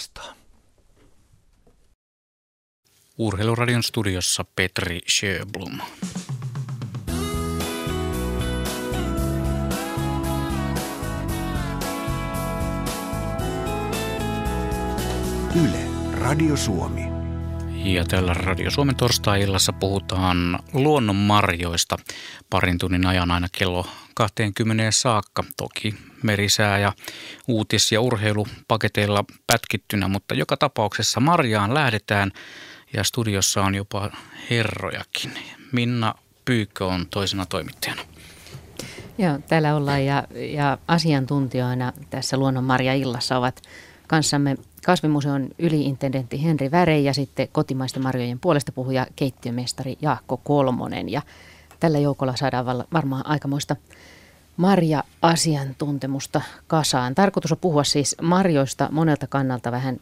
vastaan. Urheiluradion studiossa Petri Sjöblom. Yle, Radio Suomi. Ja tällä Radio Suomen torstai-illassa puhutaan luonnonmarjoista parin tunnin ajan aina kello 20 saakka. Toki merisää ja uutis- ja urheilupaketeilla pätkittynä, mutta joka tapauksessa marjaan lähdetään ja studiossa on jopa herrojakin. Minna Pyykkö on toisena toimittajana. Joo, täällä ollaan ja, ja asiantuntijoina tässä Luonnonmarja-illassa ovat kanssamme kasvimuseon yliintendentti Henri Väre ja sitten kotimaisten marjojen puolesta puhuja keittiömestari Jaakko Kolmonen. Ja tällä joukolla saadaan varmaan aikamoista marja-asiantuntemusta kasaan. Tarkoitus on puhua siis marjoista monelta kannalta vähän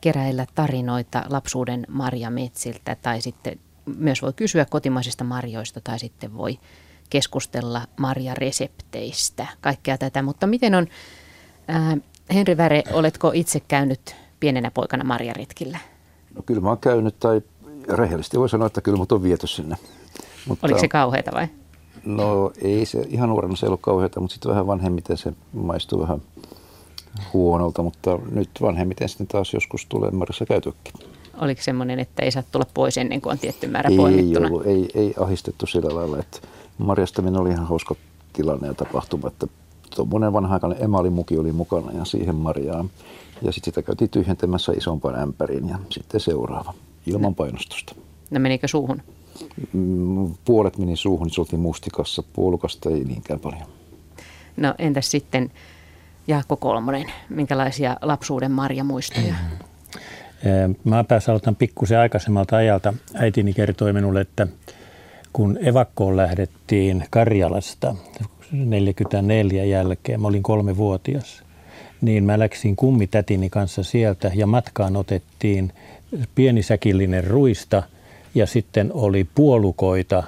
keräillä tarinoita lapsuuden marjametsiltä tai sitten myös voi kysyä kotimaisista marjoista tai sitten voi keskustella marjaresepteistä, kaikkea tätä. Mutta miten on, ää, Henri Väre, oletko itse käynyt pienenä poikana marjaretkillä? No kyllä mä oon käynyt tai rehellisesti voi sanoa, että kyllä mut on viety sinne. Mutta, Oliko se kauheata vai? No ei se, ihan nuorena se ei ollut kauheata, mutta sitten vähän vanhemmiten se maistuu vähän huonolta, mutta nyt vanhemmiten sitten taas joskus tulee marjassa käytykin. Oliko semmoinen, että ei saa tulla pois ennen kuin on tietty määrä ei poimittuna? Ollut, ei, ei ahistettu sillä lailla, että marjastaminen oli ihan hauska tilanne ja tapahtuma, että tuommoinen vanha-aikainen emalimuki oli mukana ja siihen marjaan. Ja sitten sitä käytiin tyhjentämässä isompaan ämpäriin ja sitten seuraava ilman painostusta. No menikö suuhun? Puolet meni suuhun, niin se oltiin mustikassa. Puolukasta ei niinkään paljon. No entäs sitten Jaakko Kolmonen, minkälaisia lapsuuden marjamuistoja? Mä päässä aloitan pikkusen aikaisemmalta ajalta. Äitini kertoi minulle, että kun evakkoon lähdettiin Karjalasta 44 jälkeen, mä olin kolmevuotias, niin mä läksin kummitätini kanssa sieltä ja matkaan otettiin pieni säkillinen ruista ja sitten oli puolukoita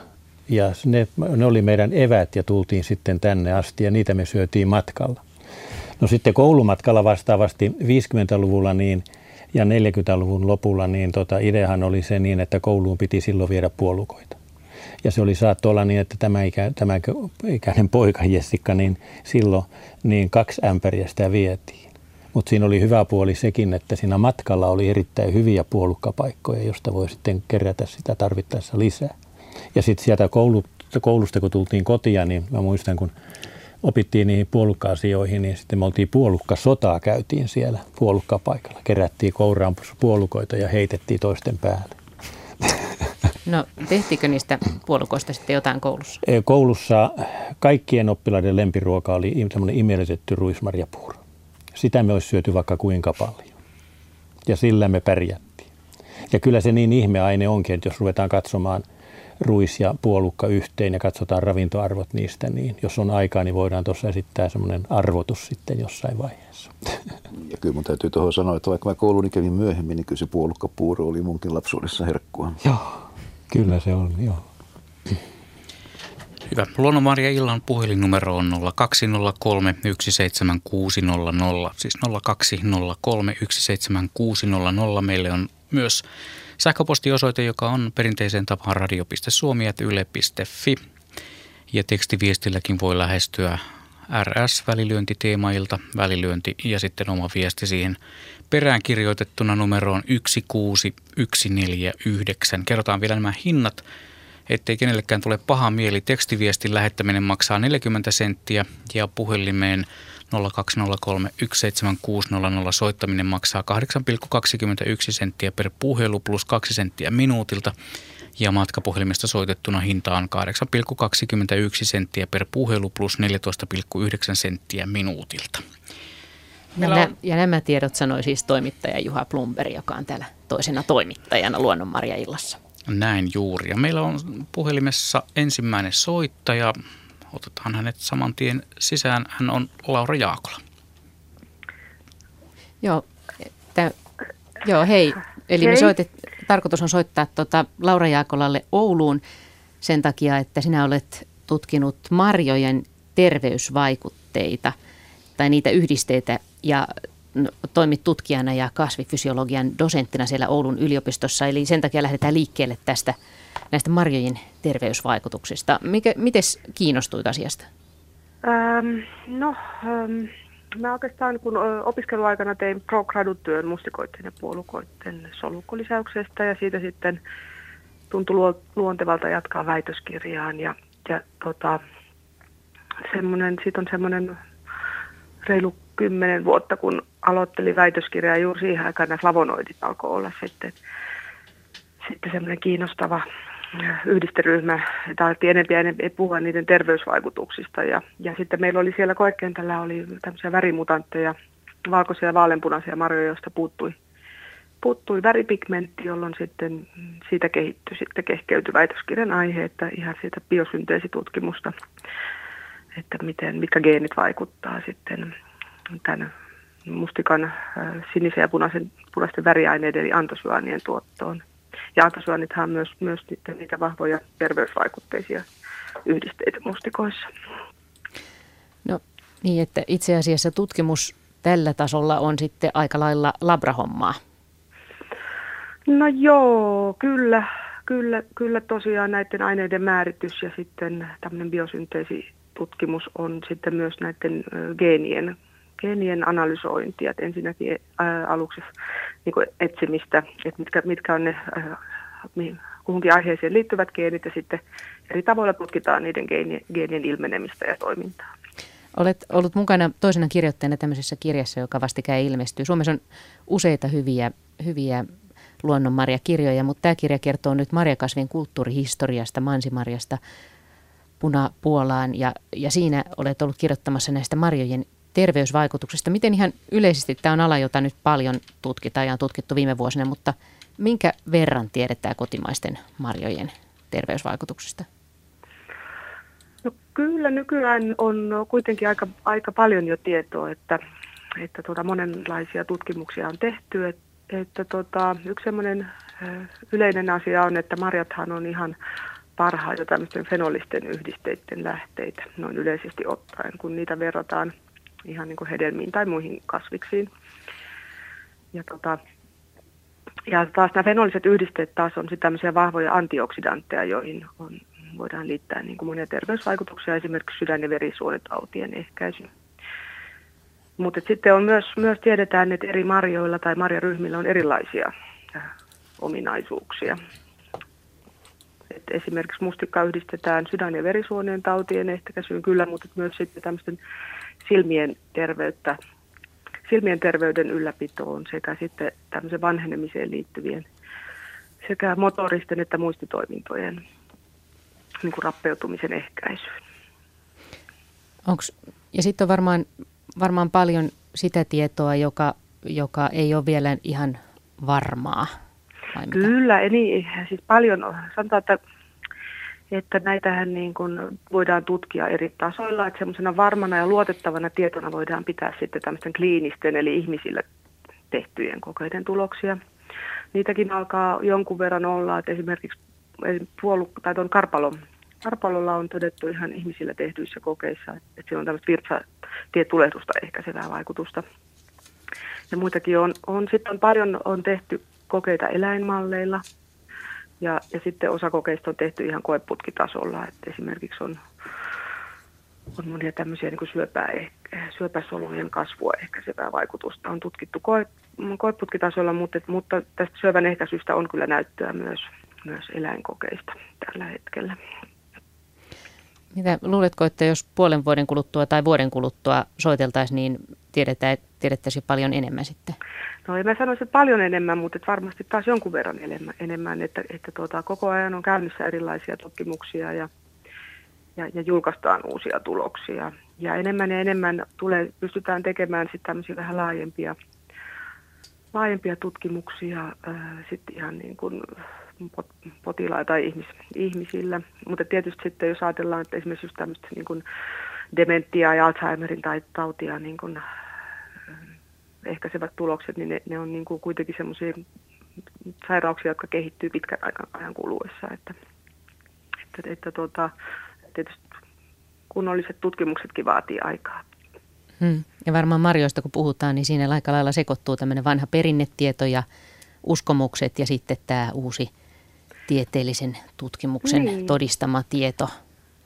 ja ne, ne oli meidän evät ja tultiin sitten tänne asti ja niitä me syötiin matkalla. No sitten koulumatkalla vastaavasti 50-luvulla niin ja 40-luvun lopulla niin tota, ideahan oli se niin, että kouluun piti silloin viedä puolukoita. Ja se oli saattu olla niin, että tämä, ikä, tämä ikäinen poika Jessica, niin silloin niin kaksi ämpäriä sitä vietiin. Mutta siinä oli hyvä puoli sekin, että siinä matkalla oli erittäin hyviä puolukkapaikkoja, josta voi sitten kerätä sitä tarvittaessa lisää. Ja sitten sieltä koulusta, kun tultiin kotia, niin mä muistan, kun opittiin niihin puolukka-asioihin, niin sitten me oltiin puolukkasotaa, käytiin siellä puolukkapaikalla. Kerättiin kouraan puolukoita ja heitettiin toisten päälle. No tehtiinkö niistä puolukoista sitten jotain koulussa? Koulussa kaikkien oppilaiden lempiruoka oli semmoinen imelitetty ruismarjapuuro. Sitä me olisi syöty vaikka kuinka paljon. Ja sillä me pärjättiin. Ja kyllä se niin ihmeaine onkin, että jos ruvetaan katsomaan – ruis ja puolukka yhteen ja katsotaan ravintoarvot niistä, niin jos on aikaa, niin voidaan tuossa esittää semmoinen arvotus sitten jossain vaiheessa. Ja kyllä mun täytyy tuohon sanoa, että vaikka mä kouluni kävin myöhemmin, niin kyllä se puolukkapuuro oli munkin lapsuudessa herkkua. Joo, kyllä se on, joo. Hyvä. Luonnonmarja illan puhelinnumero on 0203 17600, siis 0203 17600. Meille on myös Sähköpostiosoite, joka on perinteiseen tapaan radio.suomi.yle.fi. Ja tekstiviestilläkin voi lähestyä RS-välilyöntiteemailta, välilyönti ja sitten oma viesti siihen perään kirjoitettuna numeroon 16149. Kerrotaan vielä nämä hinnat, ettei kenellekään tule paha mieli. Tekstiviestin lähettäminen maksaa 40 senttiä ja puhelimeen 0203 17600 soittaminen maksaa 8,21 senttiä per puhelu plus 2 senttiä minuutilta ja matkapuhelimesta soitettuna hinta on 8,21 senttiä per puhelu plus 14,9 senttiä minuutilta. Ja, nä- ja nämä tiedot sanoi siis toimittaja Juha Plumberg, joka on täällä toisena toimittajana Luonnonmarja-illassa. Näin juuri. Ja meillä on puhelimessa ensimmäinen soittaja. Otetaan hänet saman tien sisään. Hän on Laura Jaakola. Joo, tä, joo hei. Eli hei. me soitet, tarkoitus on soittaa tuota Laura Jaakolalle Ouluun sen takia, että sinä olet tutkinut marjojen terveysvaikutteita tai niitä yhdisteitä ja toimit tutkijana ja kasvifysiologian dosenttina siellä Oulun yliopistossa, eli sen takia lähdetään liikkeelle tästä näistä marjojen terveysvaikutuksista. Mites kiinnostuit asiasta? Ähm, no, ähm, mä oikeastaan kun opiskeluaikana tein pro työn mustikoiden ja puolukoiden solukolisäyksestä ja siitä sitten tuntui luontevalta jatkaa väitöskirjaan ja, ja tota, semmoinen, siitä on semmoinen reilu kymmenen vuotta, kun aloittelin väitöskirjaa juuri siihen aikaan nämä flavonoidit alkoi olla sitten, sitten semmoinen kiinnostava yhdisteryhmä, tai enempi ja enempi puhua niiden terveysvaikutuksista. Ja, ja sitten meillä oli siellä koekentällä oli tämmöisiä värimutantteja, valkoisia ja vaaleanpunaisia marjoja, joista puuttui, puuttui väripigmentti, jolloin sitten siitä kehittyi sitten kehkeytyi väitöskirjan aihe, että ihan siitä biosynteesitutkimusta, että miten, mitkä geenit vaikuttaa sitten tämän mustikan sinisen ja punaisen, punaisten väriaineiden eli antosyaanien tuottoon. Ja antosyönnithän on myös, myös niitä, niitä vahvoja terveysvaikutteisia yhdisteitä mustikoissa. No niin, että itse asiassa tutkimus tällä tasolla on sitten aika lailla labrahommaa. No joo, kyllä, kyllä, kyllä tosiaan näiden aineiden määritys ja sitten tämmöinen biosynteesitutkimus on sitten myös näiden geenien geenien analysointia, että ensinnäkin ää, aluksi niin kuin etsimistä, että mitkä, mitkä on ne ää, kuhunkin aiheeseen liittyvät geenit ja sitten eri tavoilla tutkitaan niiden geenien, geenien ilmenemistä ja toimintaa. Olet ollut mukana toisena kirjoittajana tämmöisessä kirjassa, joka vastikään ilmestyy. Suomessa on useita hyviä, hyviä luonnonmarjakirjoja, mutta tämä kirja kertoo nyt marjakasvin kulttuurihistoriasta, mansimarjasta Punapuolaan ja, ja siinä olet ollut kirjoittamassa näistä marjojen terveysvaikutuksista. Miten ihan yleisesti, tämä on ala, jota nyt paljon tutkitaan ja on tutkittu viime vuosina, mutta minkä verran tiedetään kotimaisten marjojen terveysvaikutuksista? No kyllä nykyään on kuitenkin aika, aika paljon jo tietoa, että, että tuota, monenlaisia tutkimuksia on tehty. Että, että tuota, yksi sellainen yleinen asia on, että marjathan on ihan parhaita tämmöisten fenolisten yhdisteiden lähteitä noin yleisesti ottaen, kun niitä verrataan – ihan niin kuin hedelmiin tai muihin kasviksiin. Ja, tota, ja taas nämä fenoliset yhdisteet taas on sitten tämmöisiä vahvoja antioksidantteja, joihin on, voidaan liittää niin kuin monia terveysvaikutuksia, esimerkiksi sydän- ja verisuonitautien ehkäisy. Mutta sitten on myös, myös tiedetään, että eri marjoilla tai marjaryhmillä on erilaisia äh, ominaisuuksia. Et esimerkiksi mustikka yhdistetään sydän- ja verisuonien tautien ehkäisyyn kyllä, mutta myös sitten tämmöisten silmien terveyttä, silmien terveyden ylläpitoon sekä sitten tämmöisen vanhenemiseen liittyvien sekä motoristen että muistitoimintojen niin kuin rappeutumisen ehkäisyyn. Onks, ja sitten on varmaan, varmaan paljon sitä tietoa, joka, joka ei ole vielä ihan varmaa. Kyllä, niin, siis paljon, sanotaan, että että näitähän niin kuin voidaan tutkia eri tasoilla, että semmoisena varmana ja luotettavana tietona voidaan pitää sitten tämmöisten kliinisten eli ihmisille tehtyjen kokeiden tuloksia. Niitäkin alkaa jonkun verran olla, että esimerkiksi puolu, tai tuon karpalon, karpalolla on todettu ihan ihmisillä tehtyissä kokeissa, että sillä on tämmöistä virtsatietulehdusta ehkäisevää vaikutusta. Ja muitakin on, on sitten on paljon on tehty kokeita eläinmalleilla, ja, ja sitten osa kokeista on tehty ihan koeputkitasolla, että esimerkiksi on, on monia tämmöisiä niin kuin syöpää, syöpäsolujen kasvua ehkäisevää vaikutusta on tutkittu koe, koeputkitasolla, mutta, mutta tästä syövän ehkäisystä on kyllä näyttöä myös, myös eläinkokeista tällä hetkellä. Mitä luuletko, että jos puolen vuoden kuluttua tai vuoden kuluttua soiteltaisiin, niin tiedetään, tiedettäisiin paljon enemmän sitten? No en mä sanoisi, että paljon enemmän, mutta että varmasti taas jonkun verran enemmän, enemmän että, että tuota, koko ajan on käynnissä erilaisia tutkimuksia ja, ja, ja julkaistaan uusia tuloksia. Ja enemmän ja enemmän tulee, pystytään tekemään sitten tämmöisiä vähän laajempia, laajempia tutkimuksia äh, sitten ihan niin kuin potilailla tai ihmis, ihmisillä. Mutta tietysti sitten jos ajatellaan, että esimerkiksi just tämmöistä niin kuin dementiaa ja Alzheimerin tai tautia niin kuin ehkäisevät tulokset, niin ne, ne on niin kuin kuitenkin semmoisia sairauksia, jotka kehittyy pitkän ajan kuluessa. Että, että, että tuota, tietysti kunnolliset tutkimuksetkin vaatii aikaa. Hmm. Ja varmaan marjoista kun puhutaan, niin siinä aika lailla sekoittuu tämmöinen vanha perinnetieto ja uskomukset ja sitten tämä uusi tieteellisen tutkimuksen niin. todistama tieto.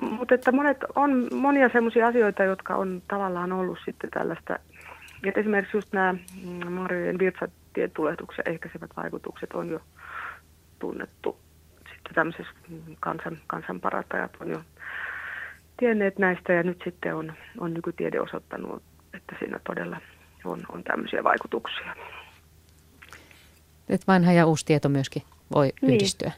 Mutta että monet, on monia sellaisia asioita, jotka on tavallaan ollut sitten tällaista, että esimerkiksi just nämä mm, marjojen virtsatietulehduksen ehkäisevät vaikutukset on jo tunnettu. Sitten tämmöisessä mm, kansan, kansanparantajat on jo tienneet näistä ja nyt sitten on, on nykytiede osoittanut, että siinä todella on, on tämmöisiä vaikutuksia. Että vanha ja uusi tieto myöskin voi niin. yhdistyä.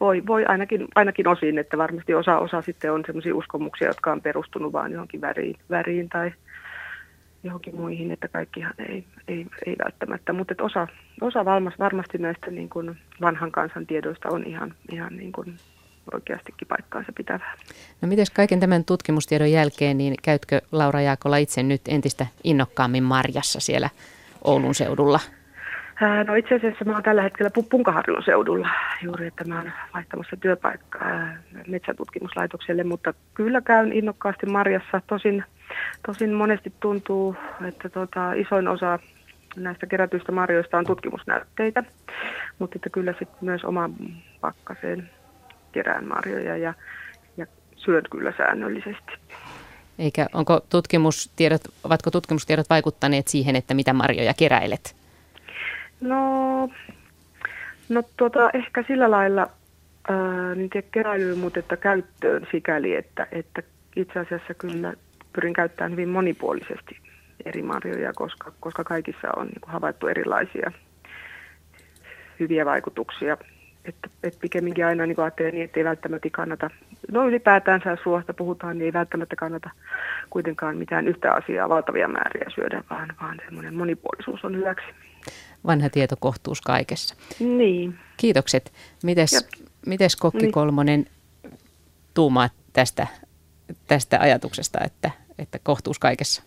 Voi, voi ainakin, ainakin osin, että varmasti osa, osa sitten on sellaisia uskomuksia, jotka on perustunut vain johonkin väriin, väriin tai johonkin muihin, että kaikkihan ei, ei, ei välttämättä. Mutta osa, osa varmasti näistä niin kuin vanhan kansan tiedoista on ihan, ihan niin kuin oikeastikin paikkaansa pitävää. No miten kaiken tämän tutkimustiedon jälkeen, niin käytkö Laura Jaakola itse nyt entistä innokkaammin marjassa siellä Oulun seudulla? No itse asiassa mä oon tällä hetkellä Punkaharjun seudulla juuri, että mä oon vaihtamassa työpaikkaa metsätutkimuslaitokselle, mutta kyllä käyn innokkaasti marjassa. Tosin, tosin monesti tuntuu, että tota, isoin osa näistä kerätyistä marjoista on tutkimusnäytteitä, mutta että kyllä sitten myös oma pakkaseen kerään marjoja ja, ja syön kyllä säännöllisesti. Eikä onko tutkimustiedot, ovatko tutkimustiedot vaikuttaneet siihen, että mitä marjoja keräilet? No, no tuota, ehkä sillä lailla, ää, niin tiedä keräilyyn, mutta että käyttöön sikäli, että, että itse asiassa kyllä pyrin käyttämään hyvin monipuolisesti eri marjoja, koska, koska kaikissa on niin havaittu erilaisia hyviä vaikutuksia että, että pikemminkin aina niin ajattelee niin, että ei välttämättä kannata, no ylipäätään suosta puhutaan, niin ei välttämättä kannata kuitenkaan mitään yhtä asiaa valtavia määriä syödä, vaan, vaan semmoinen monipuolisuus on hyväksi. Vanha tieto kohtuus kaikessa. Niin. Kiitokset. Mites, mites Kokki niin. Kolmonen tuumaa tästä, tästä ajatuksesta, että, että kohtuus kaikessa?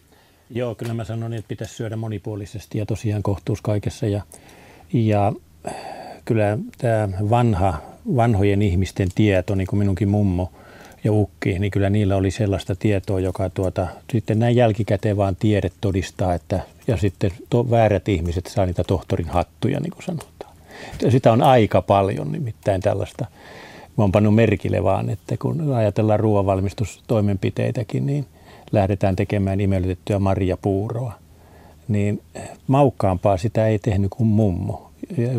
Joo, kyllä mä sanon, että pitäisi syödä monipuolisesti ja tosiaan kohtuus kaikessa. Ja, ja kyllä tämä vanha, vanhojen ihmisten tieto, niin kuin minunkin mummo ja ukki, niin kyllä niillä oli sellaista tietoa, joka tuota, sitten näin jälkikäteen vaan tiede todistaa, että ja sitten to, väärät ihmiset saa niitä tohtorin hattuja, niin kuin sanotaan. Ja sitä on aika paljon nimittäin tällaista. Mä oon pannut merkille vaan, että kun ajatellaan ruoanvalmistustoimenpiteitäkin, niin lähdetään tekemään imeytettyä marjapuuroa. Niin maukkaampaa sitä ei tehnyt kuin mummo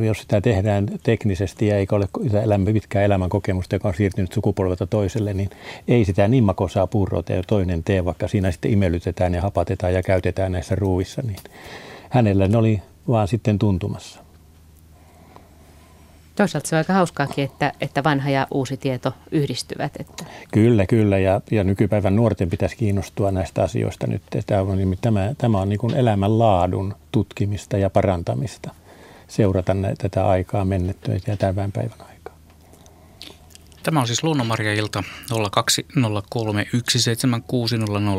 jos sitä tehdään teknisesti ja eikä ole elämä, pitkää elämän kokemusta, joka on siirtynyt sukupolvelta toiselle, niin ei sitä niin makosaa puuroa tee toinen tee, vaikka siinä sitten imelytetään ja hapatetaan ja käytetään näissä ruuissa, niin hänellä ne oli vaan sitten tuntumassa. Toisaalta se on aika hauskaakin, että, että vanha ja uusi tieto yhdistyvät. Että. Kyllä, kyllä. Ja, ja nykypäivän nuorten pitäisi kiinnostua näistä asioista nyt. Tämä on, tämä, tämä on niin kuin elämänlaadun tutkimista ja parantamista seurata näitä, tätä aikaa mennettyä ja tämän päivän aikaa. Tämä on siis Luonnonmarja-ilta 020317600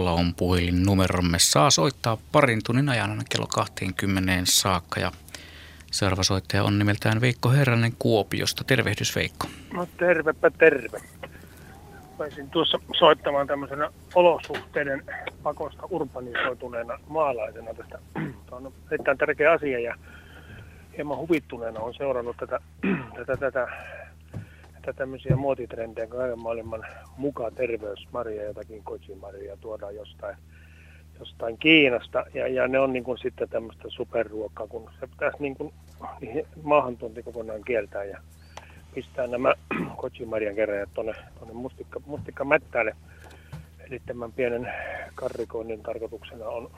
on puhelinnumeromme. Saa soittaa parin tunnin ajan aina kello 20 saakka ja seuraava soittaja on nimeltään Veikko Herranen Kuopiosta. Tervehdys Veikko. No tervepä terve. Pääsin tuossa soittamaan tämmöisenä olosuhteiden pakosta urbanisoituneena maalaisena tästä. Tämä on erittäin tärkeä asia ja hieman huvittuneena on seurannut tätä, tätä, tätä, tätä tämmöisiä muotitrendejä kaiken maailman mukaan terveysmaria, jotakin kojimaria tuodaan jostain, jostain Kiinasta. Ja, ja ne on niin kuin sitten tämmöistä superruokaa, kun se pitäisi niin kuin maahantunti kokonaan kieltää ja pistää nämä kojimarjan keräjät tuonne, tuonne mustikka, mustikkamättäälle. Eli tämän pienen karrikoinnin tarkoituksena on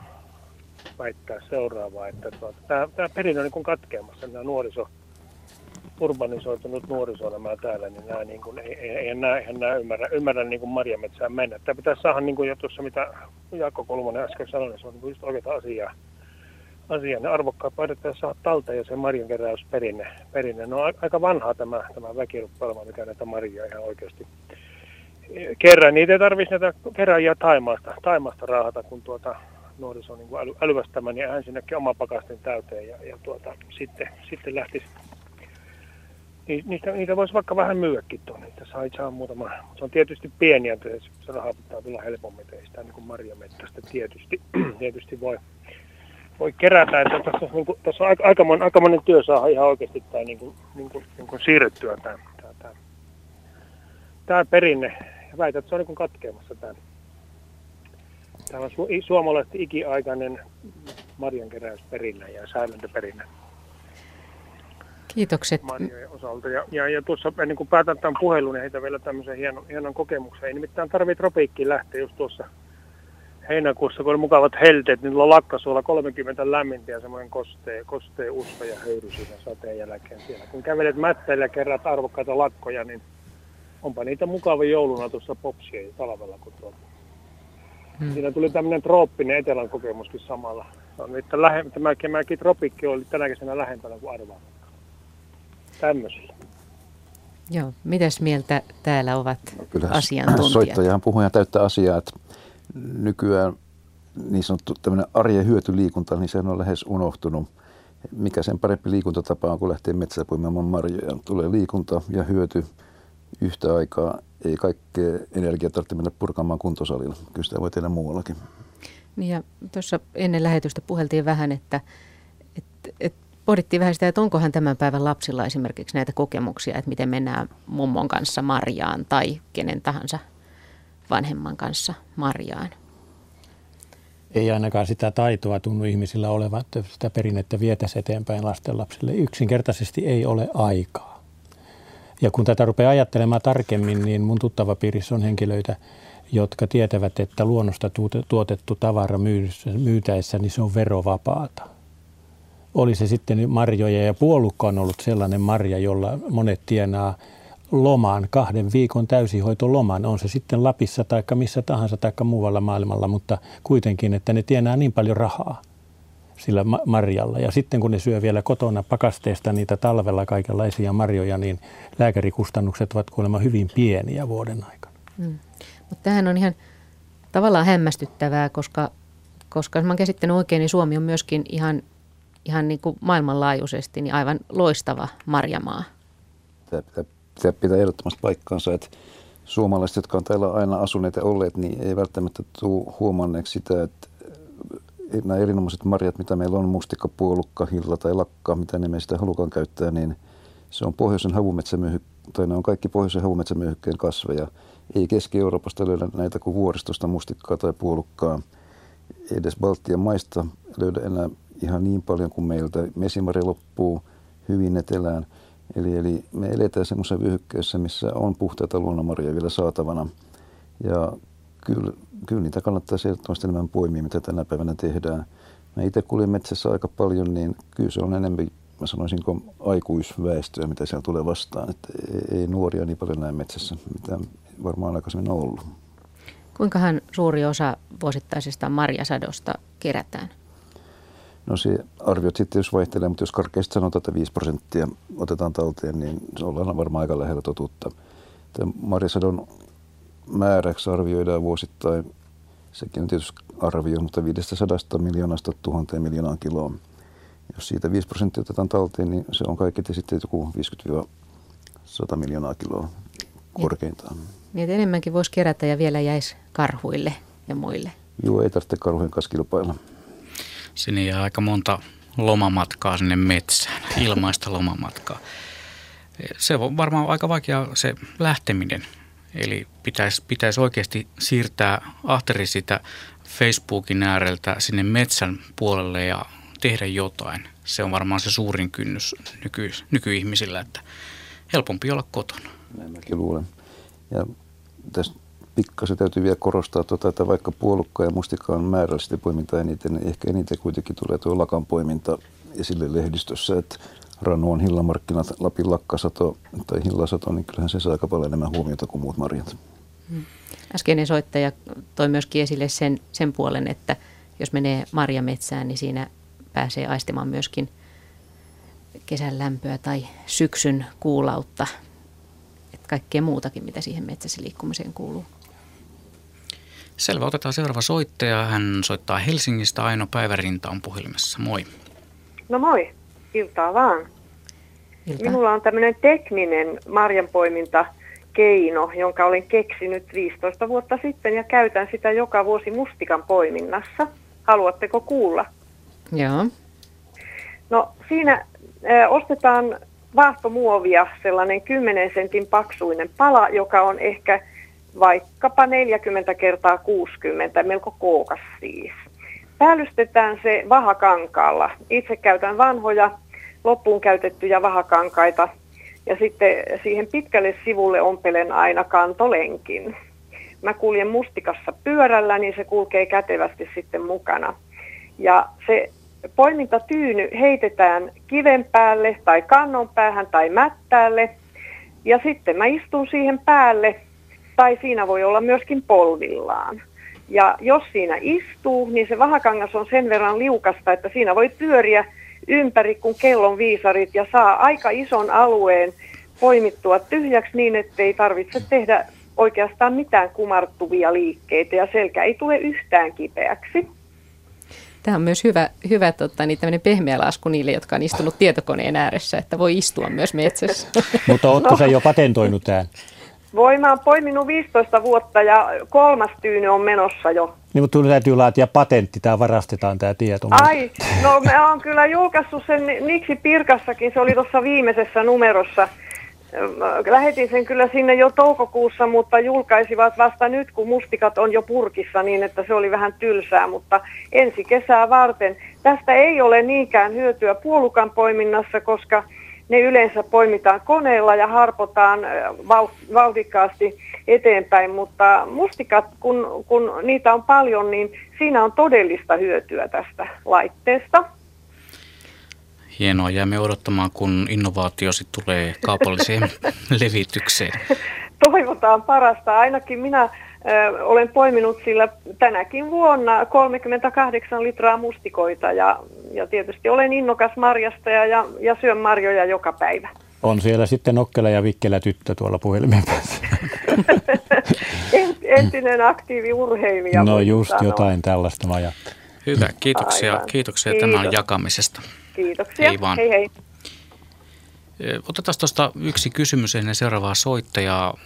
väittää seuraavaa, että tuota, tämä, tämä perinne on niin katkeamassa, nämä nuoriso, urbanisoitunut nuoriso nämä täällä, niin nämä niin kuin, ei, ei, ei eihän nämä ymmärrä, ymmärrä niin kuin marjametsään mennä. Tämä pitäisi saada niin kuin jo tuossa, mitä Jaakko Kolmonen äsken sanoi, niin se on niin just oikeaa asiaa. Asia. Ne arvokkaat paidat saada talteen ja se marjankeräysperinne. Perinne. No aika vanha tämä, tämä väkiruppelma, mikä näitä marjaa ihan oikeasti kerran. Niitä ei tarvitsisi näitä keräjiä Taimaasta, Taimaasta raahata, kun tuota, nuoriso niin äly, älyvästämään ja hän sinnekin oma pakastin täyteen ja, ja tuota, sitten, sitten lähtisi niitä, niitä voisi vaikka vähän myyäkin tuonne, että saa muutama. Se on tietysti pieniä, että se raha pitää tulla helpommin, ei sitä niin kuin marjamettästä tietysti, tietysti voi, voi kerätä. Että tässä, on, niin kuin, tässä on aika, aikamoinen, aikamoinen työ saada ihan oikeasti tämä niin kuin, niin kuin, niin kuin siirrettyä tämä, tämä, tämä, tämä perinne. Ja väitän, että se on niin kuin katkeamassa tämä. Tämä on su, suomalaisten ikiaikainen marjankeräysperinnä ja säilöntöperinnä. Kiitokset. Marjojen osalta. Ja, ja, ja tuossa ennen kuin päätän tämän puhelun, niin heitä vielä tämmöisen hienon, hienon kokemuksen. Ei nimittäin tarvitse tropiikkiin lähteä just tuossa heinäkuussa, kun oli mukavat helteet, niin lakkasuolla 30 lämmintä ja semmoinen kostee, kostee usko ja höyry siinä sateen jälkeen siellä. Kun kävelet mättäillä ja kerrat arvokkaita lakkoja, niin onpa niitä mukava jouluna tuossa popsia talvella, kun tuolta. Hmm. Siinä tuli tämmöinen trooppinen etelän kokemuskin samalla. On nyt lähe, tämä kemäkin tropikki oli tänä kesänä lähempänä kuin arvaa. Tämmöisillä. Joo, mitäs mieltä täällä ovat no, kyllä asiantuntijat? Soittajahan puhuja täyttää asiaa, että nykyään niin sanottu tämmöinen arjen hyötyliikunta, niin se on lähes unohtunut. Mikä sen parempi liikuntatapa on, kun lähtee metsää poimimaan marjoja. Tulee liikunta ja hyöty yhtä aikaa. Ei kaikkea energiaa tarvitse mennä purkamaan kuntosalilla. Kyllä sitä voi tehdä muuallakin. Niin ja tuossa ennen lähetystä puheltiin vähän, että, että, että pohdittiin vähän sitä, että onkohan tämän päivän lapsilla esimerkiksi näitä kokemuksia, että miten mennään mummon kanssa marjaan tai kenen tahansa vanhemman kanssa marjaan. Ei ainakaan sitä taitoa tunnu ihmisillä olevan, että sitä perinnettä vietäisi eteenpäin lastenlapsille. Yksinkertaisesti ei ole aikaa. Ja kun tätä rupeaa ajattelemaan tarkemmin, niin mun tuttava piirissä on henkilöitä, jotka tietävät, että luonnosta tuotettu tavara myytäessä, niin se on verovapaata. Oli se sitten marjoja ja puolukka on ollut sellainen marja, jolla monet tienaa lomaan, kahden viikon täysihoitoloman, on se sitten Lapissa tai missä tahansa tai muualla maailmalla, mutta kuitenkin, että ne tienaa niin paljon rahaa sillä marjalla. Ja sitten kun ne syö vielä kotona pakasteesta niitä talvella kaikenlaisia marjoja, niin lääkärikustannukset ovat kuulemma hyvin pieniä vuoden aikana. Mm. Mutta tämähän on ihan tavallaan hämmästyttävää, koska, koska jos mä käsittänyt oikein, niin Suomi on myöskin ihan, ihan niin kuin maailmanlaajuisesti niin aivan loistava marjamaa. Tämä pitää, pitää pitää ehdottomasti paikkaansa, että suomalaiset, jotka on täällä aina asuneet ja olleet, niin ei välttämättä tule huomanneeksi sitä, että nämä erinomaiset marjat, mitä meillä on, mustikka, puolukka, hilla tai lakka, mitä ne me sitä halukaan käyttää, niin se on pohjoisen tai ne on kaikki pohjoisen havumetsämyhykkeen kasveja – ei Keski-Euroopasta löydä näitä kuin vuoristosta mustikkaa tai puolukkaa. Ei edes Baltian maista löydä enää ihan niin paljon kuin meiltä. Mesimari loppuu hyvin etelään. Eli, eli me eletään semmoisessa vyöhykkeessä, missä on puhtaita luonnonmarjoja vielä saatavana. Ja kyllä, kyllä niitä kannattaa ehdottomasti enemmän poimia, mitä tänä päivänä tehdään. Mä itse kuljen metsässä aika paljon, niin kyllä se on enemmän, mä sanoisinko, aikuisväestöä, mitä siellä tulee vastaan. Että ei nuoria niin paljon näe metsässä, mitä varmaan aikaisemmin ollut. Kuinkahan suuri osa vuosittaisesta marjasadosta kerätään? No se arviot sitten jos vaihtelee, mutta jos karkeasti sanotaan, että 5 prosenttia otetaan talteen, niin se ollaan varmaan aika lähellä totuutta. Tämä marjasadon määräksi arvioidaan vuosittain, sekin on tietysti arvio, mutta 500 miljoonasta tuhanteen miljoonaan kiloon. Jos siitä 5 prosenttia otetaan talteen, niin se on kaikki sitten joku 50-100 miljoonaa kiloa korkeintaan. Niin. Niin, että enemmänkin voisi kerätä ja vielä jäisi karhuille ja muille. Joo, ei tarvitse karhujen kanssa kilpailla. Sinne jää aika monta lomamatkaa sinne metsään, ilmaista lomamatkaa. Se on varmaan aika vaikea se lähteminen. Eli pitäisi, pitäisi oikeasti siirtää ahteri sitä Facebookin ääreltä sinne metsän puolelle ja tehdä jotain. Se on varmaan se suurin kynnys nyky, nykyihmisillä, että helpompi olla kotona. Näin mäkin luulen. Ja tässä pikkasen täytyy vielä korostaa, tuota, että vaikka puolukka ja mustikka on määrällisesti poiminta eniten, niin ehkä eniten kuitenkin tulee tuo lakan poiminta esille lehdistössä, että Ranu on hillamarkkinat, Lapin lakkasato tai hillasato, niin kyllähän se saa aika paljon enemmän huomiota kuin muut marjat. Hmm. Äskeinen soittaja toi myöskin esille sen, sen puolen, että jos menee marjametsään, niin siinä pääsee aistimaan myöskin kesän lämpöä tai syksyn kuulautta kaikkea muutakin, mitä siihen metsässä liikkumiseen kuuluu. Selvä, otetaan seuraava soittaja. Hän soittaa Helsingistä. Aino Päivärinta on puhelimessa. Moi. No moi, iltaa vaan. Ilta. Minulla on tämmöinen tekninen marjanpoiminta keino, jonka olen keksinyt 15 vuotta sitten ja käytän sitä joka vuosi mustikan poiminnassa. Haluatteko kuulla? Joo. No siinä ö, ostetaan vaahtomuovia, sellainen 10 sentin paksuinen pala, joka on ehkä vaikkapa 40 kertaa 60, melko kookas siis. Päällystetään se vahakankaalla. Itse käytän vanhoja loppuun käytettyjä vahakankaita ja sitten siihen pitkälle sivulle ompelen aina kantolenkin. Mä kuljen mustikassa pyörällä, niin se kulkee kätevästi sitten mukana. Ja se poimintatyyny heitetään kiven päälle tai kannon päähän tai mättäälle. Ja sitten mä istun siihen päälle tai siinä voi olla myöskin polvillaan. Ja jos siinä istuu, niin se vahakangas on sen verran liukasta, että siinä voi pyöriä ympäri kuin kellon viisarit ja saa aika ison alueen poimittua tyhjäksi niin, ettei tarvitse tehdä oikeastaan mitään kumarttuvia liikkeitä ja selkä ei tule yhtään kipeäksi. Tämä on myös hyvä, hyvä tota, niin tämmöinen pehmeä lasku niille, jotka on istunut tietokoneen ääressä, että voi istua myös metsässä. Mutta no. sä jo patentoinut tämän? Voi, mä oon poiminut 15 vuotta ja kolmas tyyny on menossa jo. Niin, mutta täytyy laatia patentti, tämä varastetaan tämä tieto. Ai, no mä oon kyllä julkaissut sen Niksi Pirkassakin, se oli tuossa viimeisessä numerossa. Lähetin sen kyllä sinne jo toukokuussa, mutta julkaisivat vasta nyt, kun mustikat on jo purkissa, niin että se oli vähän tylsää, mutta ensi kesää varten. Tästä ei ole niinkään hyötyä puolukan poiminnassa, koska ne yleensä poimitaan koneella ja harpotaan vauhdikkaasti eteenpäin, mutta mustikat, kun, kun niitä on paljon, niin siinä on todellista hyötyä tästä laitteesta. Hienoa, jäämme odottamaan, kun innovaatio sitten tulee kaupalliseen levitykseen. Toivotaan parasta. Ainakin minä olen poiminut sillä tänäkin vuonna 38 litraa mustikoita ja, ja tietysti olen innokas marjastaja ja, ja syön marjoja joka päivä. On siellä sitten nokkela ja vikkelä tyttö tuolla puhelimen päässä. Entinen aktiiviurheilija. No just sanoa. jotain tällaista mä Hyvä, kiitoksia, kiitoksia Kiitos. tämän jakamisesta. Kiitoksia, hei vaan. Hei hei. Otetaan tuosta yksi kysymys ennen seuraavaa soittajaa.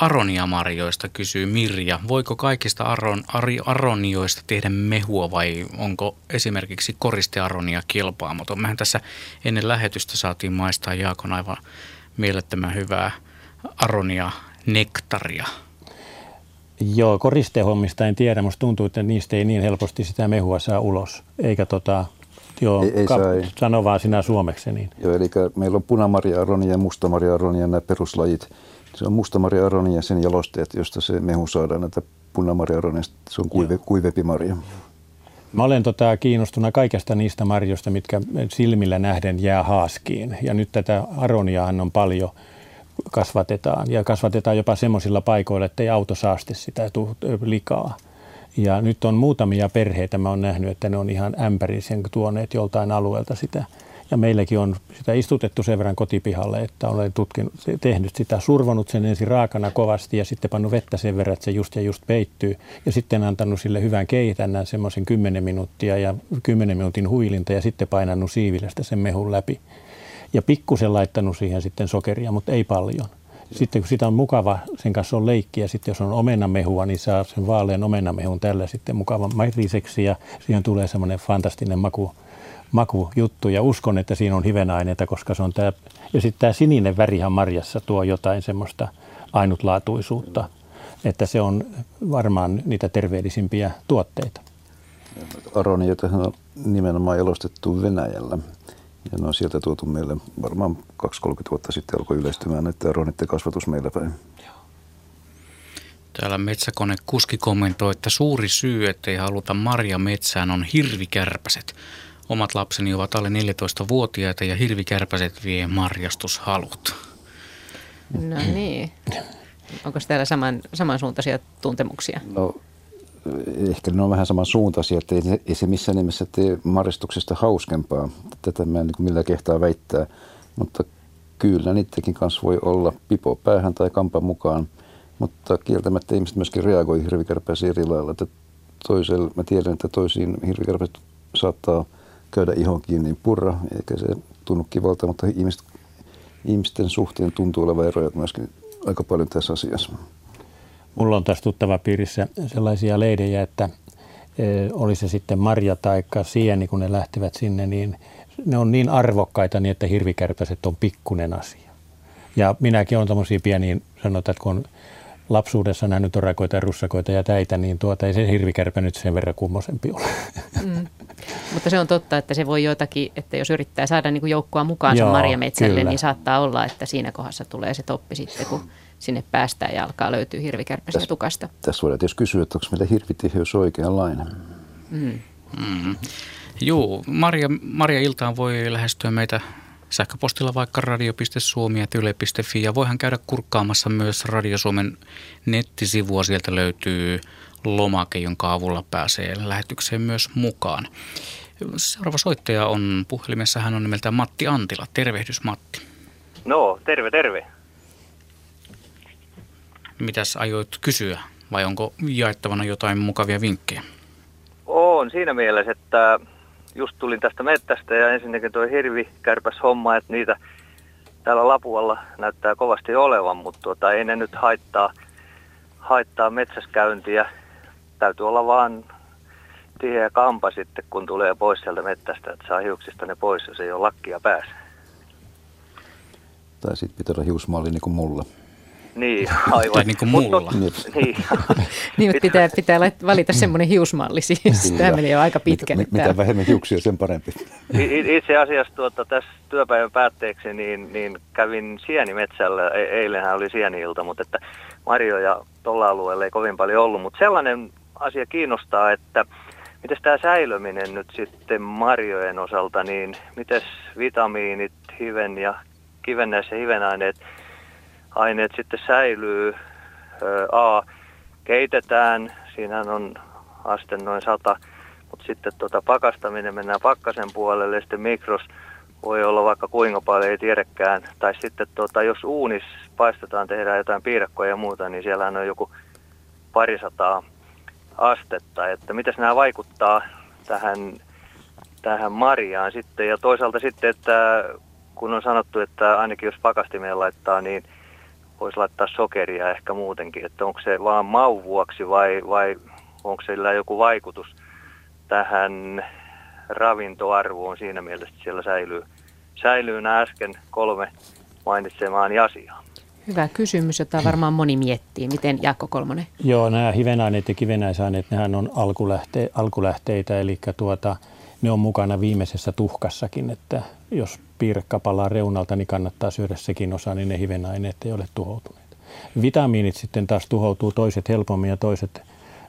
Aroniamarjoista kysyy Mirja. Voiko kaikista aron, ari, aronioista tehdä mehua vai onko esimerkiksi koristearonia kilpaamaton? Mehän tässä ennen lähetystä saatiin maistaa Jaakon aivan mielettömän hyvää aronia nektaria. Joo, koristehommista en tiedä. Musta tuntuu, että niistä ei niin helposti sitä mehua saa ulos. Eikä tota, joo, ei, ei ka- sano vaan sinä suomeksi. Niin. Joo, eli meillä on punamarja aronia ja mustamarja aronia nämä peruslajit – se on mustamarja aroni ja sen jalosteet, josta se mehu saadaan näitä punamarja aronista. Se on kuive, kuivempi marja. Mä olen tota kiinnostunut kaikesta niistä marjoista, mitkä silmillä nähden jää haaskiin. Ja nyt tätä aroniaahan on paljon kasvatetaan. Ja kasvatetaan jopa semmoisilla paikoilla, että ei auto saaste sitä likaa. Ja nyt on muutamia perheitä, mä oon nähnyt, että ne on ihan ämpärisen tuoneet joltain alueelta sitä ja meilläkin on sitä istutettu sen verran kotipihalle, että olen tutkinut, tehnyt sitä, survonut sen ensin raakana kovasti ja sitten pannut vettä sen verran, että se just ja just peittyy. Ja sitten antanut sille hyvän keitännän semmoisen 10 minuuttia ja 10 minuutin huilinta ja sitten painannut siivilästä sen mehun läpi. Ja pikkusen laittanut siihen sitten sokeria, mutta ei paljon. Sitten kun sitä on mukava, sen kanssa on leikkiä, sitten jos on omenamehua, niin saa sen vaalean omenamehun tällä sitten mukavan mairiseksi ja siihen tulee semmoinen fantastinen maku makujuttu ja uskon, että siinä on hivenaineita, koska se on tämä, ja sitten tämä sininen värihan marjassa tuo jotain semmoista ainutlaatuisuutta, että se on varmaan niitä terveellisimpiä tuotteita. Aronioita on nimenomaan jalostettu Venäjällä. Ja ne on sieltä tuotu meille varmaan 2-30 vuotta sitten alkoi yleistymään näiden aronitten kasvatus meillä päin. Täällä metsäkone kuski kommentoi, että suuri syy, ettei haluta marja metsään, on hirvikärpäset. Omat lapseni ovat alle 14-vuotiaita ja hirvikärpäset vie marjastushalut. No niin. Onko täällä saman, samansuuntaisia tuntemuksia? No ehkä ne on vähän samansuuntaisia, että ei ei se missään nimessä tee marjastuksesta hauskempaa. Tätä mä en niin millään kehtaa väittää, mutta kyllä niidenkin kanssa voi olla pipo päähän tai kampan mukaan. Mutta kieltämättä ihmiset myöskin reagoi hirvikärpäisiin eri lailla. Että toisella, mä tiedän, että toisiin hirvikärpäiset saattaa – käydä ihon kiinni purra, eikä se tunnu kivalta, mutta ihmiset ihmisten suhteen tuntuu olevan eroja myöskin aika paljon tässä asiassa. Mulla on taas tuttava piirissä sellaisia leidejä, että e, oli se sitten marja tai sieni, kun ne lähtevät sinne, niin ne on niin arvokkaita niin, että hirvikärpäset on pikkunen asia. Ja minäkin olen tämmöisiä pieniä, sanotaan, että kun on lapsuudessa nähnyt orakoita ja russakoita ja täitä, niin tuota ei se hirvikärpä nyt sen verran kummosempi ole. Mm. Mutta se on totta, että se voi jotakin, että jos yrittää saada niin kuin joukkoa mukaansa marjametsälle, kyllä. niin saattaa olla, että siinä kohdassa tulee se toppi sitten, kun sinne päästään ja alkaa löytyä hirvikärpäsiä tukasta. Tässä voidaan tietysti kysyä, että onko meillä hirvitiheys oikeanlainen. Mm. Mm. Joo, Marja, Marja Iltaan voi lähestyä meitä sähköpostilla vaikka radio.suomi.yle.fi ja voihan käydä kurkkaamassa myös Radio Suomen nettisivua. Sieltä löytyy lomake, jonka avulla pääsee lähetykseen myös mukaan. Seuraava soittaja on puhelimessa. Hän on nimeltään Matti Antila. Tervehdys Matti. No, terve, terve. Mitäs ajoit kysyä vai onko jaettavana jotain mukavia vinkkejä? On siinä mielessä, että just tulin tästä mettästä ja ensinnäkin tuo hirvi kärpäs homma, että niitä täällä Lapualla näyttää kovasti olevan, mutta tuota, ei ne nyt haittaa, haittaa metsäskäyntiä. Täytyy olla vaan tiheä kampa sitten, kun tulee pois sieltä mettästä, että saa hiuksista ne pois, jos ei ole lakkia päässä. Tai sitten pitää olla hiusmalli niin kuin mulla. Niin, aivan. niin kuin mulla. niin. niin, pitää, pitää valita semmoinen hiusmalli siis. Tämä menee jo aika pitkälle. Mitä, mitä vähemmän hiuksia, sen parempi. Itse asiassa tuota, tässä työpäivän päätteeksi niin, niin kävin sienimetsällä. E- eilenhän oli sieniilta, mutta että marjoja tuolla alueella ei kovin paljon ollut. Mutta sellainen asia kiinnostaa, että miten tämä säilöminen nyt sitten marjojen osalta, niin miten vitamiinit, hiven ja kivennäis- ja hivenaineet – aineet sitten säilyy. A, keitetään, siinähän on aste noin 100, mutta sitten tuota pakastaminen mennään pakkasen puolelle ja sitten mikros voi olla vaikka kuinka paljon, ei tiedäkään. Tai sitten tuota, jos uunis paistetaan, tehdään jotain piirakkoja ja muuta, niin siellä on joku parisataa astetta, että miten nämä vaikuttaa tähän, tähän marjaan sitten. Ja toisaalta sitten, että kun on sanottu, että ainakin jos pakastimeen laittaa, niin – voisi laittaa sokeria ehkä muutenkin, että onko se vaan maun vuoksi vai, vai onko sillä joku vaikutus tähän ravintoarvoon siinä mielessä, että siellä säilyy, säilyy nämä äsken kolme mainitsemaani asiaa. Hyvä kysymys, jota varmaan moni miettii. Miten Jaakko Kolmonen? Joo, nämä hivenaineet ja kivenäisaineet, nehän on alkulähte, alkulähteitä, eli tuota, ne on mukana viimeisessä tuhkassakin, että jos piirekka palaa reunalta, niin kannattaa syödä sekin osa, niin ne hivenaineet ei ole tuhoutuneet. Vitamiinit sitten taas tuhoutuu toiset helpommin ja toiset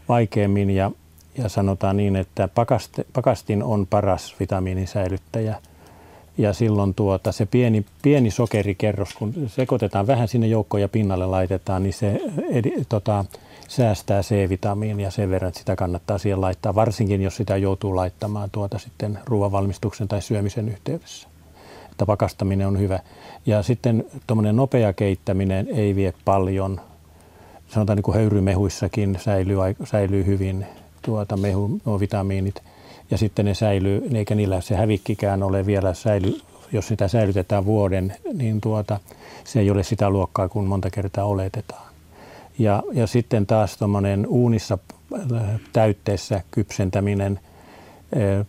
vaikeammin ja, ja sanotaan niin, että pakaste, pakastin on paras vitamiinin säilyttäjä. Ja silloin tuota, se pieni, pieni sokerikerros, kun sekoitetaan vähän sinne joukkoon ja pinnalle laitetaan, niin se edi, tota, säästää C-vitamiinia sen verran, että sitä kannattaa siihen laittaa, varsinkin jos sitä joutuu laittamaan tuota sitten ruoanvalmistuksen tai syömisen yhteydessä. Että pakastaminen on hyvä. Ja sitten tuommoinen nopea keittäminen ei vie paljon. Sanotaan niin kuin höyrymehuissakin säilyy, säilyy hyvin tuota mehu, nuo vitamiinit. Ja sitten ne säilyy, eikä niillä se hävikkikään ole vielä säily, jos sitä säilytetään vuoden, niin tuota, se ei ole sitä luokkaa kuin monta kertaa oletetaan. Ja, ja sitten taas tuommoinen uunissa äh, täytteessä kypsentäminen, äh,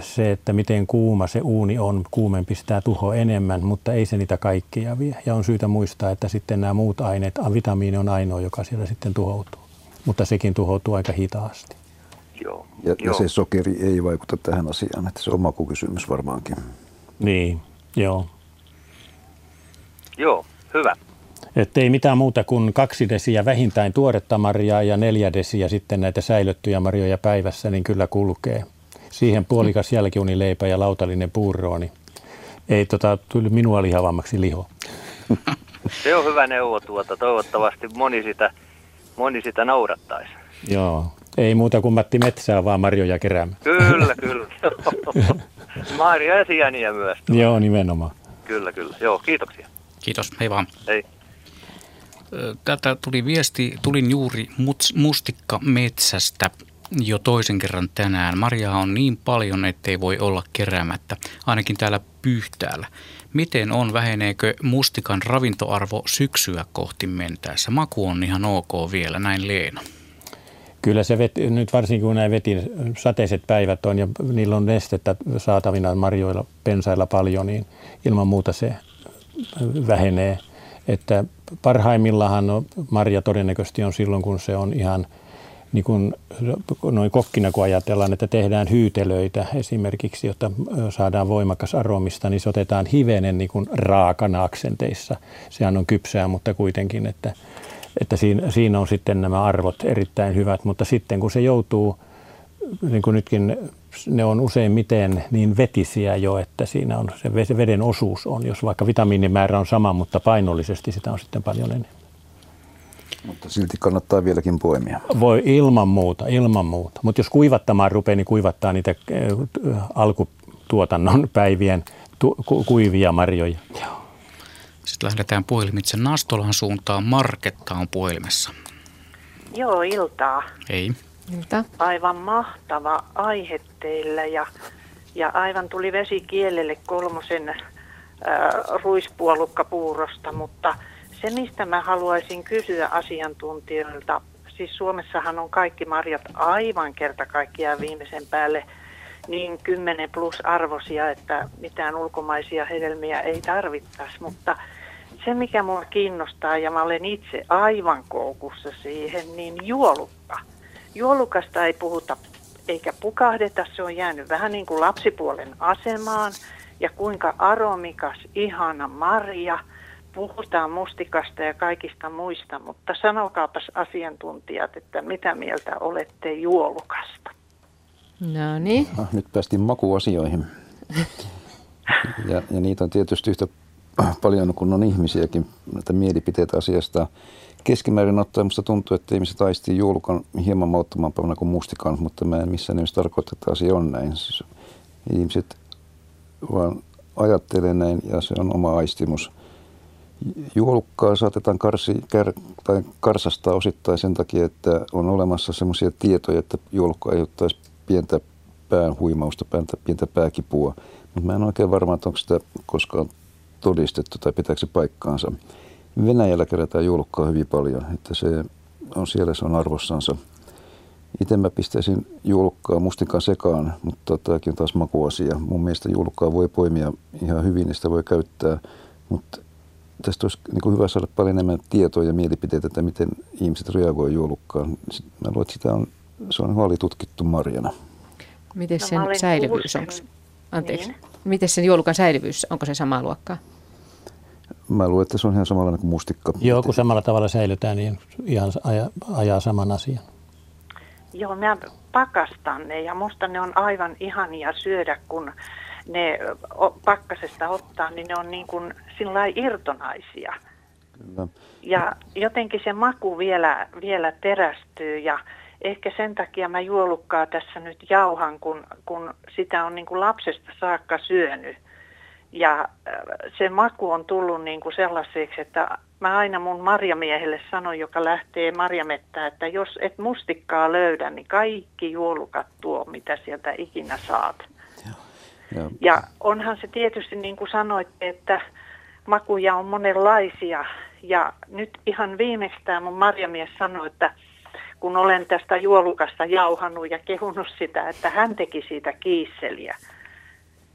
se, että miten kuuma se uuni on, kuumempi sitä tuho enemmän, mutta ei se niitä kaikkia vie. Ja on syytä muistaa, että sitten nämä muut aineet, vitamiini on ainoa, joka siellä sitten tuhoutuu. Mutta sekin tuhoutuu aika hitaasti. Joo. Ja, ja se sokeri ei vaikuta tähän asiaan, että se on makukysymys varmaankin. Niin, joo. Joo, hyvä. Että ei mitään muuta kuin kaksi desiä vähintään tuoretta marjaa ja neljä desiä sitten näitä säilöttyjä marjoja päivässä, niin kyllä kulkee. Siihen puolikas jälkiunileipä ja lautallinen puuro, niin ei tota, tuli minua lihavammaksi liho. Se on hyvä neuvo tuota. Toivottavasti moni sitä, moni sitä noudattaisi. Joo. Ei muuta kuin Matti Metsää, vaan marjoja keräämään. Kyllä, kyllä. Marja ja sieniä myös. Tuo. Joo, nimenomaan. Kyllä, kyllä. Joo, kiitoksia. Kiitos, hei vaan. Hei. Tätä tuli viesti, tulin juuri mustikka metsästä jo toisen kerran tänään. Marjaa on niin paljon, ettei voi olla keräämättä, ainakin täällä Pyhtäällä. Miten on, väheneekö mustikan ravintoarvo syksyä kohti mentäessä? Maku on ihan ok vielä, näin Leena. Kyllä se veti, nyt varsinkin kun nämä veti sateiset päivät on ja niillä on nestettä saatavina marjoilla, pensailla paljon, niin ilman muuta se vähenee. Että parhaimmillaan marja todennäköisesti on silloin, kun se on ihan niin kuin noin kokkina, kun ajatellaan, että tehdään hyytelöitä esimerkiksi, jotta saadaan voimakas aromista, niin se otetaan hivenen niin kuin raakana aksenteissa. Sehän on kypsää, mutta kuitenkin, että, että siinä, siinä on sitten nämä arvot erittäin hyvät, mutta sitten kun se joutuu, niin kuin nytkin ne on useimmiten niin vetisiä jo, että siinä on se veden osuus on, jos vaikka vitamiinimäärä on sama, mutta painollisesti sitä on sitten paljon enemmän. Mutta silti kannattaa vieläkin poimia. Voi ilman muuta, ilman muuta. Mutta jos kuivattamaan rupeaa, niin kuivattaa niitä äh, alkutuotannon päivien tu- ku- kuivia marjoja. Joo. Sitten lähdetään puhelimitse Nastolan suuntaan. Marketta on puhelimessa. Joo, iltaa. Ei. Ilta. Aivan mahtava aihe teillä ja, ja aivan tuli vesi kielelle kolmosen äh, ruispuolukkapuurosta, mutta – se, mistä mä haluaisin kysyä asiantuntijoilta, siis Suomessahan on kaikki marjat aivan kerta kaikkiaan viimeisen päälle niin 10 plus arvosia, että mitään ulkomaisia hedelmiä ei tarvittaisi, mutta se mikä mua kiinnostaa ja mä olen itse aivan koukussa siihen, niin juolukka. Juolukasta ei puhuta eikä pukahdeta, se on jäänyt vähän niin kuin lapsipuolen asemaan. Ja kuinka aromikas, ihana marja – puhutaan mustikasta ja kaikista muista, mutta sanokaapas asiantuntijat, että mitä mieltä olette juolukasta? No niin. Ah, nyt päästiin makuasioihin. Ja, ja niitä on tietysti yhtä paljon kuin on ihmisiäkin, näitä mielipiteitä asiasta. Keskimäärin ottaen minusta tuntuu, että ihmiset aistii juolukan hieman mauttomampana kuin mustikan, mutta mä en missään nimessä tarkoita, että asia on näin. Siis ihmiset vaan ajattelee näin ja se on oma aistimus. Juolukkaa saatetaan karsi, kär, tai karsastaa osittain sen takia, että on olemassa sellaisia tietoja, että juolukka aiheuttaisi pientä pään huimausta, pientä, pientä pääkipua. Mutta mä en oikein varma, että onko sitä koskaan todistettu tai pitääkö se paikkaansa. Venäjällä kerätään juolukkaa hyvin paljon, että se on siellä, se on arvossansa. Itse mä pistäisin juolukkaa mustikan sekaan, mutta tämäkin on taas makuasia. Mun mielestä juolukkaa voi poimia ihan hyvin ja sitä voi käyttää, mutta tästä olisi niin hyvä saada paljon enemmän tietoa ja mielipiteitä, että miten ihmiset reagoivat juolukkaan. Mä luulen, että sitä on, se on huoli tutkittu marjana. Miten no, sen no, säilyvyys on? Anteeksi. Niin. Miten sen juolukan säilyvyys, onko se samaa luokkaa? Mä luulen, että se on ihan samalla kuin mustikka. Joo, kun samalla tavalla säilytään, niin ihan ajaa, ajaa saman asian. Joo, mä pakastan ne ja musta ne on aivan ihania syödä, kun ne pakkasesta ottaa, niin ne on niin kuin sillä irtonaisia. Kyllä. Ja jotenkin se maku vielä, vielä terästyy ja ehkä sen takia mä juolukkaa tässä nyt jauhan, kun, kun sitä on niin kuin lapsesta saakka syönyt. Ja se maku on tullut niin kuin sellaiseksi, että mä aina mun marjamiehelle sanon, joka lähtee marjamettään, että jos et mustikkaa löydä, niin kaikki juolukat tuo, mitä sieltä ikinä saat. Ja. ja onhan se tietysti niin kuin sanoitte, että makuja on monenlaisia. Ja nyt ihan viimeistään mun marjamies sanoi, että kun olen tästä juolukasta jauhannut ja kehunut sitä, että hän teki siitä kiisseliä.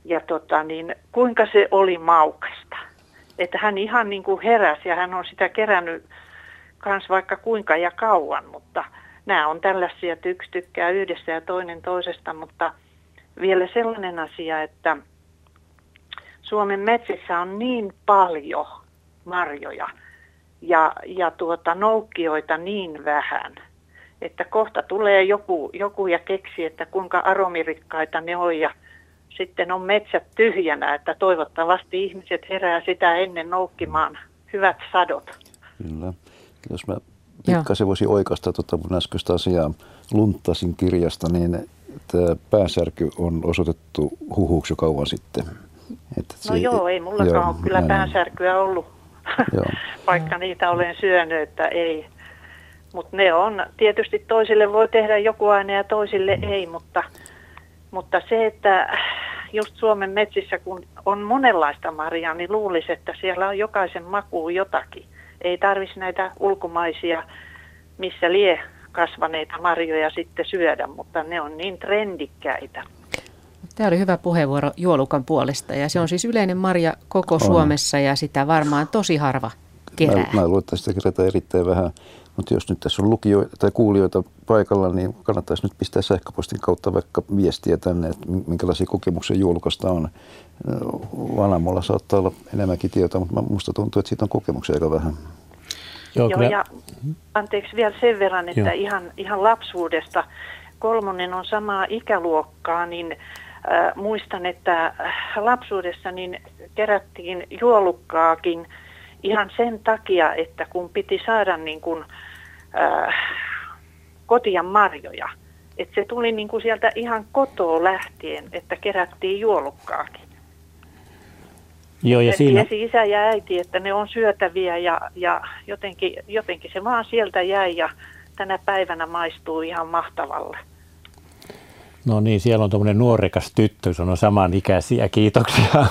Ja tota, niin, kuinka se oli maukasta. Että hän ihan niin kuin heräsi ja hän on sitä kerännyt kans vaikka kuinka ja kauan, mutta nämä on tällaisia, että yksi tykkää yhdessä ja toinen toisesta, mutta – vielä sellainen asia, että Suomen metsissä on niin paljon marjoja ja, ja tuota, noukkioita niin vähän, että kohta tulee joku, joku ja keksi, että kuinka aromirikkaita ne on ja sitten on metsät tyhjänä, että toivottavasti ihmiset herää sitä ennen noukkimaan hyvät sadot. Kyllä. Jos mä pikkasen voisin oikasta tuota mun äskeistä asiaa lunttasin kirjasta, niin että pääsärky on osoitettu huhuksi jo kauan sitten. Että no se, joo, ei mullakaan joo, ole kyllä pääsärkyä ollut, joo. vaikka niitä olen syönyt, että ei. Mutta ne on, tietysti toisille voi tehdä joku aine ja toisille ei, mutta, mutta se, että just Suomen metsissä, kun on monenlaista marjaa, niin luulisi, että siellä on jokaisen makuun jotakin. Ei tarvitsisi näitä ulkomaisia, missä lie kasvaneita marjoja sitten syödä, mutta ne on niin trendikkäitä. Tämä oli hyvä puheenvuoro juolukan puolesta ja se on siis yleinen marja koko on. Suomessa ja sitä varmaan tosi harva kerää. Mä, mä luulen, että sitä kerätään erittäin vähän, mutta jos nyt tässä on lukijoita tai kuulijoita paikalla, niin kannattaisi nyt pistää sähköpostin kautta vaikka viestiä tänne, että minkälaisia kokemuksia juolukasta on. Vanamolla saattaa olla enemmänkin tietoa, mutta minusta tuntuu, että siitä on kokemuksia aika vähän. Joo, Joo ja anteeksi vielä sen verran, että ihan, ihan lapsuudesta, kolmonen on samaa ikäluokkaa, niin äh, muistan, että lapsuudessa niin kerättiin juolukkaakin ihan sen takia, että kun piti saada niin kuin, äh, kotia marjoja, että se tuli niin kuin sieltä ihan kotoa lähtien, että kerättiin juolukkaakin. Joo, ja siinä... Tiesi isä ja äiti, että ne on syötäviä ja, ja jotenkin, jotenkin se vaan sieltä jäi ja tänä päivänä maistuu ihan mahtavalle. No niin, siellä on tuommoinen nuorekas tyttö, se on samanikäisiä, kiitoksia.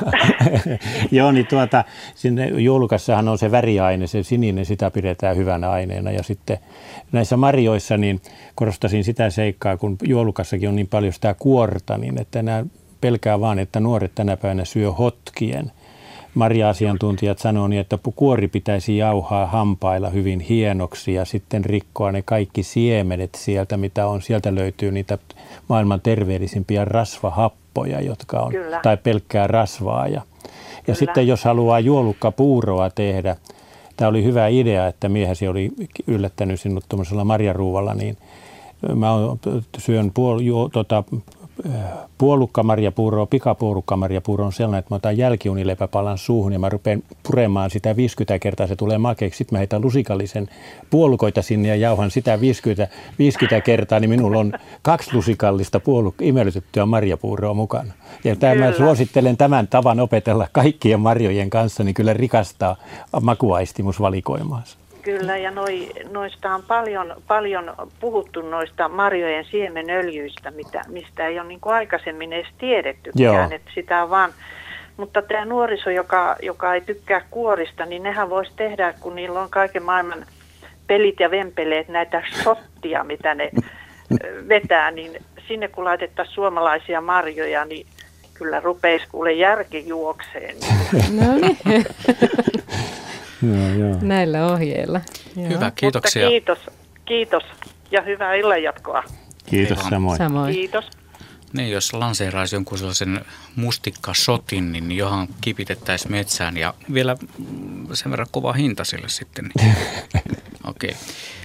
Joo, niin tuota, sinne julkassahan on se väriaine, se sininen, sitä pidetään hyvänä aineena. Ja sitten näissä marjoissa niin korostasin sitä seikkaa, kun juolukassakin on niin paljon sitä kuorta, niin että nämä pelkää vaan, että nuoret tänä päivänä syö hotkien – marja-asiantuntijat sanoo niin, että kuori pitäisi jauhaa hampailla hyvin hienoksi ja sitten rikkoa ne kaikki siemenet sieltä, mitä on. Sieltä löytyy niitä maailman terveellisimpiä rasvahappoja, jotka on, Kyllä. tai pelkkää rasvaa. Ja, ja sitten jos haluaa juolukkapuuroa tehdä, tämä oli hyvä idea, että miehesi oli yllättänyt sinut tuollaisella marjaruuvalla, niin mä syön puol, ju, tota, puolukkamarjapuuro, pikapuolukkamarjapuuro on sellainen, että mä otan jälkiunileipäpalan suuhun ja mä rupean puremaan sitä 50 kertaa, se tulee makeeksi. Sitten mä heitän lusikallisen puolukoita sinne ja jauhan sitä 50, 50 kertaa, niin minulla on kaksi lusikallista puolukka, imelytettyä marjapuuroa mukana. Ja tämä, mä suosittelen tämän tavan opetella kaikkien marjojen kanssa, niin kyllä rikastaa makuaistimusvalikoimaansa. Kyllä, ja noi, noista on paljon, paljon puhuttu noista marjojen siemenöljyistä, mitä, mistä ei ole niin kuin aikaisemmin edes tiedettykään, että sitä on vaan mutta tämä nuoriso, joka, joka ei tykkää kuorista, niin nehän voisi tehdä, kun niillä on kaiken maailman pelit ja vempeleet, näitä shottia, mitä ne vetää, niin sinne kun laitettaisiin suomalaisia marjoja, niin kyllä rupeisi kuule järki juokseen. No niin. Joo, joo. Näillä ohjeilla. Joo. Hyvä, kiitoksia. Mutta kiitos, kiitos ja hyvää illanjatkoa. Kiitos samoin. samoin. Kiitos. Niin, jos lanseeraisi jonkun sellaisen mustikkasotin, niin johan kipitettäisiin metsään ja vielä sen verran kova hinta sille sitten. Niin. Okei. Okay.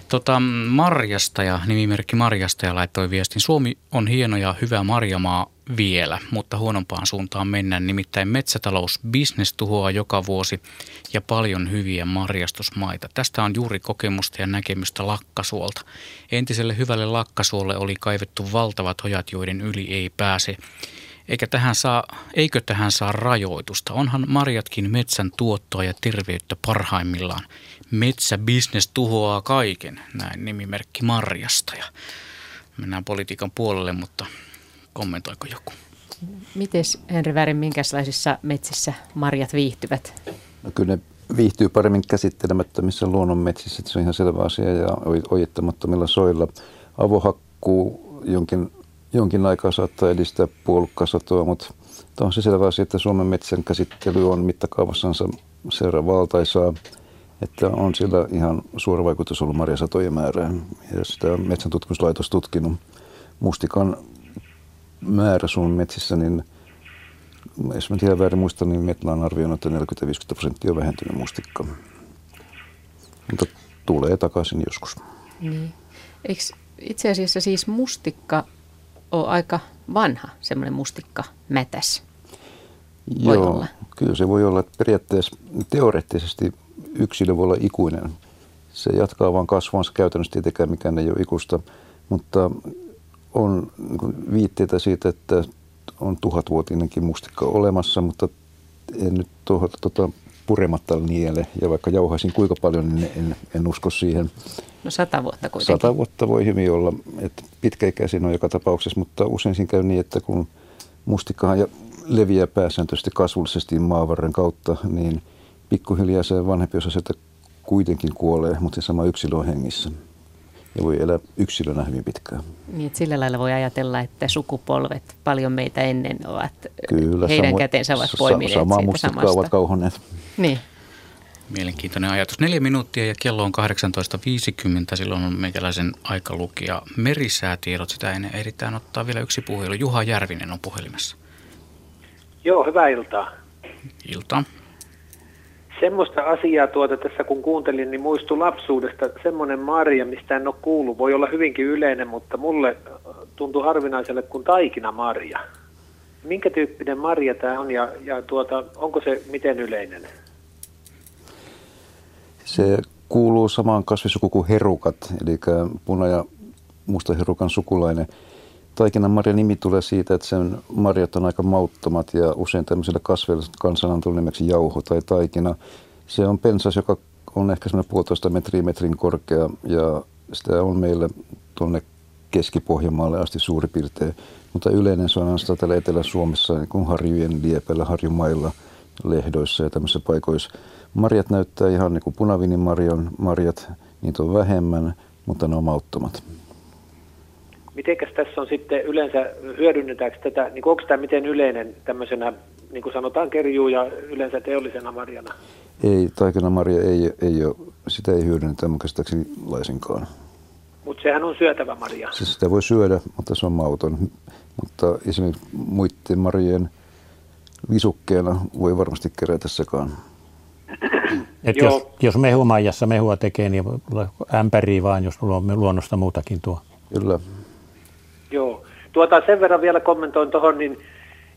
Tota, Marjastaja, nimimerkki Marjastaja laittoi viestin. Suomi on hieno ja hyvä marjamaa vielä, mutta huonompaan suuntaan mennään. Nimittäin metsätalousbisnes tuhoaa joka vuosi ja paljon hyviä marjastusmaita. Tästä on juuri kokemusta ja näkemystä lakkasuolta. Entiselle hyvälle lakkasuolle oli kaivettu valtavat hojat, joiden yli ei pääse. Eikä tähän saa, eikö tähän saa rajoitusta? Onhan marjatkin metsän tuottoa ja terveyttä parhaimmillaan. Metsäbisnes tuhoaa kaiken, näin nimimerkki Marjasta. Ja mennään politiikan puolelle, mutta kommentoiko joku? Miten Henri Värin, minkälaisissa metsissä marjat viihtyvät? No kyllä ne viihtyy paremmin käsittelemättömissä luonnonmetsissä, se on ihan selvä asia, ja ojittamattomilla soilla. Avohakkuu jonkin, jonkin aikaa saattaa edistää puolukkasatoa, mutta on se selvä asia, että Suomen metsän käsittely on mittakaavassansa seura valtaisaa, että on sillä ihan suora vaikutus ollut marjasatojen määrään. Ja sitä metsän tutkimuslaitos tutkinut mustikan määrä Suomen metsissä, niin jos mä tiedän väärin muista, niin Metla on arvioinut, että 40-50 prosenttia on vähentynyt mustikka. Mutta tulee takaisin joskus. Niin. Eikö itse asiassa siis mustikka on aika vanha, semmoinen mustikka mätäs? Voi Joo, olla. kyllä se voi olla. Että periaatteessa teoreettisesti yksilö voi olla ikuinen. Se jatkaa vaan kasvuansa käytännössä tietenkään mikään ei ole ikuista, mutta on niin viitteitä siitä, että on tuhatvuotinenkin mustikka olemassa, mutta en nyt tuohon, tuota, purematta niele. Ja vaikka jauhaisin kuinka paljon, niin en, en usko siihen. No sata vuotta kuitenkin. Sata vuotta voi hyvin olla. Että pitkäikäisin on joka tapauksessa, mutta usein siinä käy niin, että kun mustikkahan leviää pääsääntöisesti kasvullisesti maavarren kautta, niin pikkuhiljaa se vanhempi osa sieltä kuitenkin kuolee, mutta se sama yksilö on hengissä ja voi elää yksilönä hyvin pitkään. Niin, että sillä lailla voi ajatella, että sukupolvet paljon meitä ennen ovat, Kyllä, heidän samo, käteensä ovat poimineet sa- samaa siitä samasta. ovat kauhonneet. Niin. Mielenkiintoinen ajatus. Neljä minuuttia ja kello on 18.50. Silloin on meikäläisen aika merisäätiedot. Sitä ennen ehditään ottaa vielä yksi puhelu. Juha Järvinen on puhelimessa. Joo, hyvää iltaa. Iltaa. Semmoista asiaa tuota tässä kun kuuntelin, niin muistui lapsuudesta semmoinen marja, mistä en ole kuullut. Voi olla hyvinkin yleinen, mutta mulle tuntui harvinaiselle kuin taikina marja. Minkä tyyppinen marja tämä on ja, ja tuota, onko se miten yleinen? Se kuuluu samaan kasvisukuun kuin herukat, eli puna- ja mustaherukan sukulainen. Taikinan marja nimi tulee siitä, että sen marjat on aika mauttomat ja usein tämmöisellä kasveilla kansana on tullut nimeksi jauho tai taikina. Se on pensas, joka on ehkä semmoinen puolitoista metriä metrin korkea ja sitä on meillä tuonne Keski-Pohjanmaalle asti suuri piirtein. Mutta yleinen se on täällä Etelä-Suomessa niin kuin harjujen liepellä, harjumailla, lehdoissa ja tämmöisissä paikoissa. Marjat näyttää ihan niin kuin punavinimarjon marjat, niitä on vähemmän, mutta ne on mauttomat. Mitenkäs tässä on sitten yleensä, hyödynnetäänkö tätä, niin onko tämä miten yleinen tämmöisenä, niin kuin sanotaan kerjuu ja yleensä teollisena marjana? Ei, taikinamarja ei, ei ole, sitä ei hyödynnetä mun käsittääkseni laisinkaan. Mutta sehän on syötävä marja. Siis sitä voi syödä, mutta se on mauton. Mutta esimerkiksi muiden marjojen visukkeena voi varmasti kerätä sekaan. Et jos, jos mehumaijassa mehua tekee, niin ämpäriä vaan, jos luonnosta muutakin tuo. Kyllä. Joo. Tuota, sen verran vielä kommentoin tuohon, niin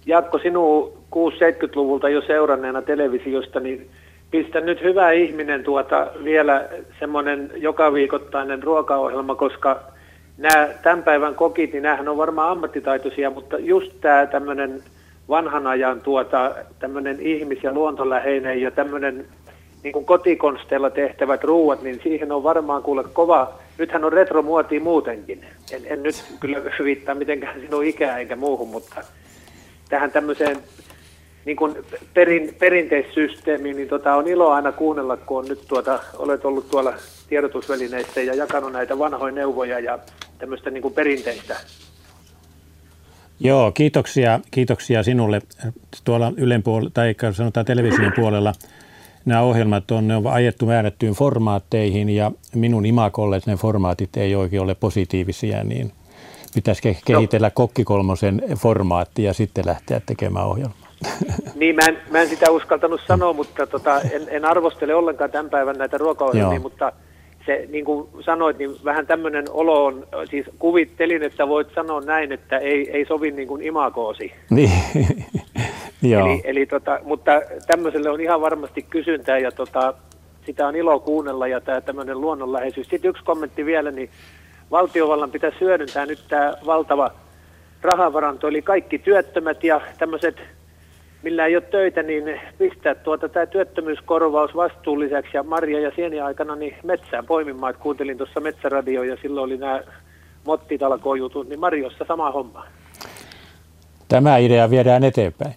Jaakko, sinun 6-70-luvulta jo seuranneena televisiosta, niin pistä nyt hyvä ihminen tuota vielä semmoinen joka viikoittainen ruokaohjelma, koska nämä tämän päivän kokit, niin nämähän on varmaan ammattitaitoisia, mutta just tämä tämmöinen vanhan ajan tuota, tämmöinen ihmis- ja luontoläheinen ja tämmöinen niin kuin kotikonsteilla tehtävät ruuat, niin siihen on varmaan kuule kova, nythän on retromuoti muutenkin. En, en nyt kyllä viittaa mitenkään sinun ikää eikä muuhun, mutta tähän tämmöiseen niin kuin perin, perinteissysteemiin, niin tota, on ilo aina kuunnella, kun on nyt tuota, olet ollut tuolla tiedotusvälineissä ja jakanut näitä vanhoja neuvoja ja tämmöistä niin kuin perinteistä. Joo, kiitoksia, kiitoksia sinulle. Tuolla Ylen puolella, tai sanotaan television puolella nämä ohjelmat on, ne on ajettu määrättyyn formaatteihin ja minun imakolle ne formaatit ei oikein ole positiivisia, niin pitäisi kehitellä no. kokkikolmosen formaatti ja sitten lähteä tekemään ohjelmaa. Niin, mä en, mä en sitä uskaltanut sanoa, mutta tota, en, en arvostele ollenkaan tämän päivän näitä ruokaohjelmia, mutta se, niin kuin sanoit, niin vähän tämmöinen olo on, siis kuvittelin, että voit sanoa näin, että ei, ei sovi niin kuin imagoosi. Niin, Joo. Eli, eli tota, mutta tämmöiselle on ihan varmasti kysyntää ja tota, sitä on ilo kuunnella ja tämä tämmöinen luonnonläheisyys. Sitten yksi kommentti vielä, niin valtiovallan pitäisi hyödyntää nyt tämä valtava rahavaranto, eli kaikki työttömät ja tämmöiset millä ei ole töitä, niin pistää tuota tämä työttömyyskorvaus vastuulliseksi ja marja- ja sieniaikana niin metsään poimimaan. Et kuuntelin tuossa metsäradio ja silloin oli nämä mottitalkojutut, niin Marjossa sama homma. Tämä idea viedään eteenpäin.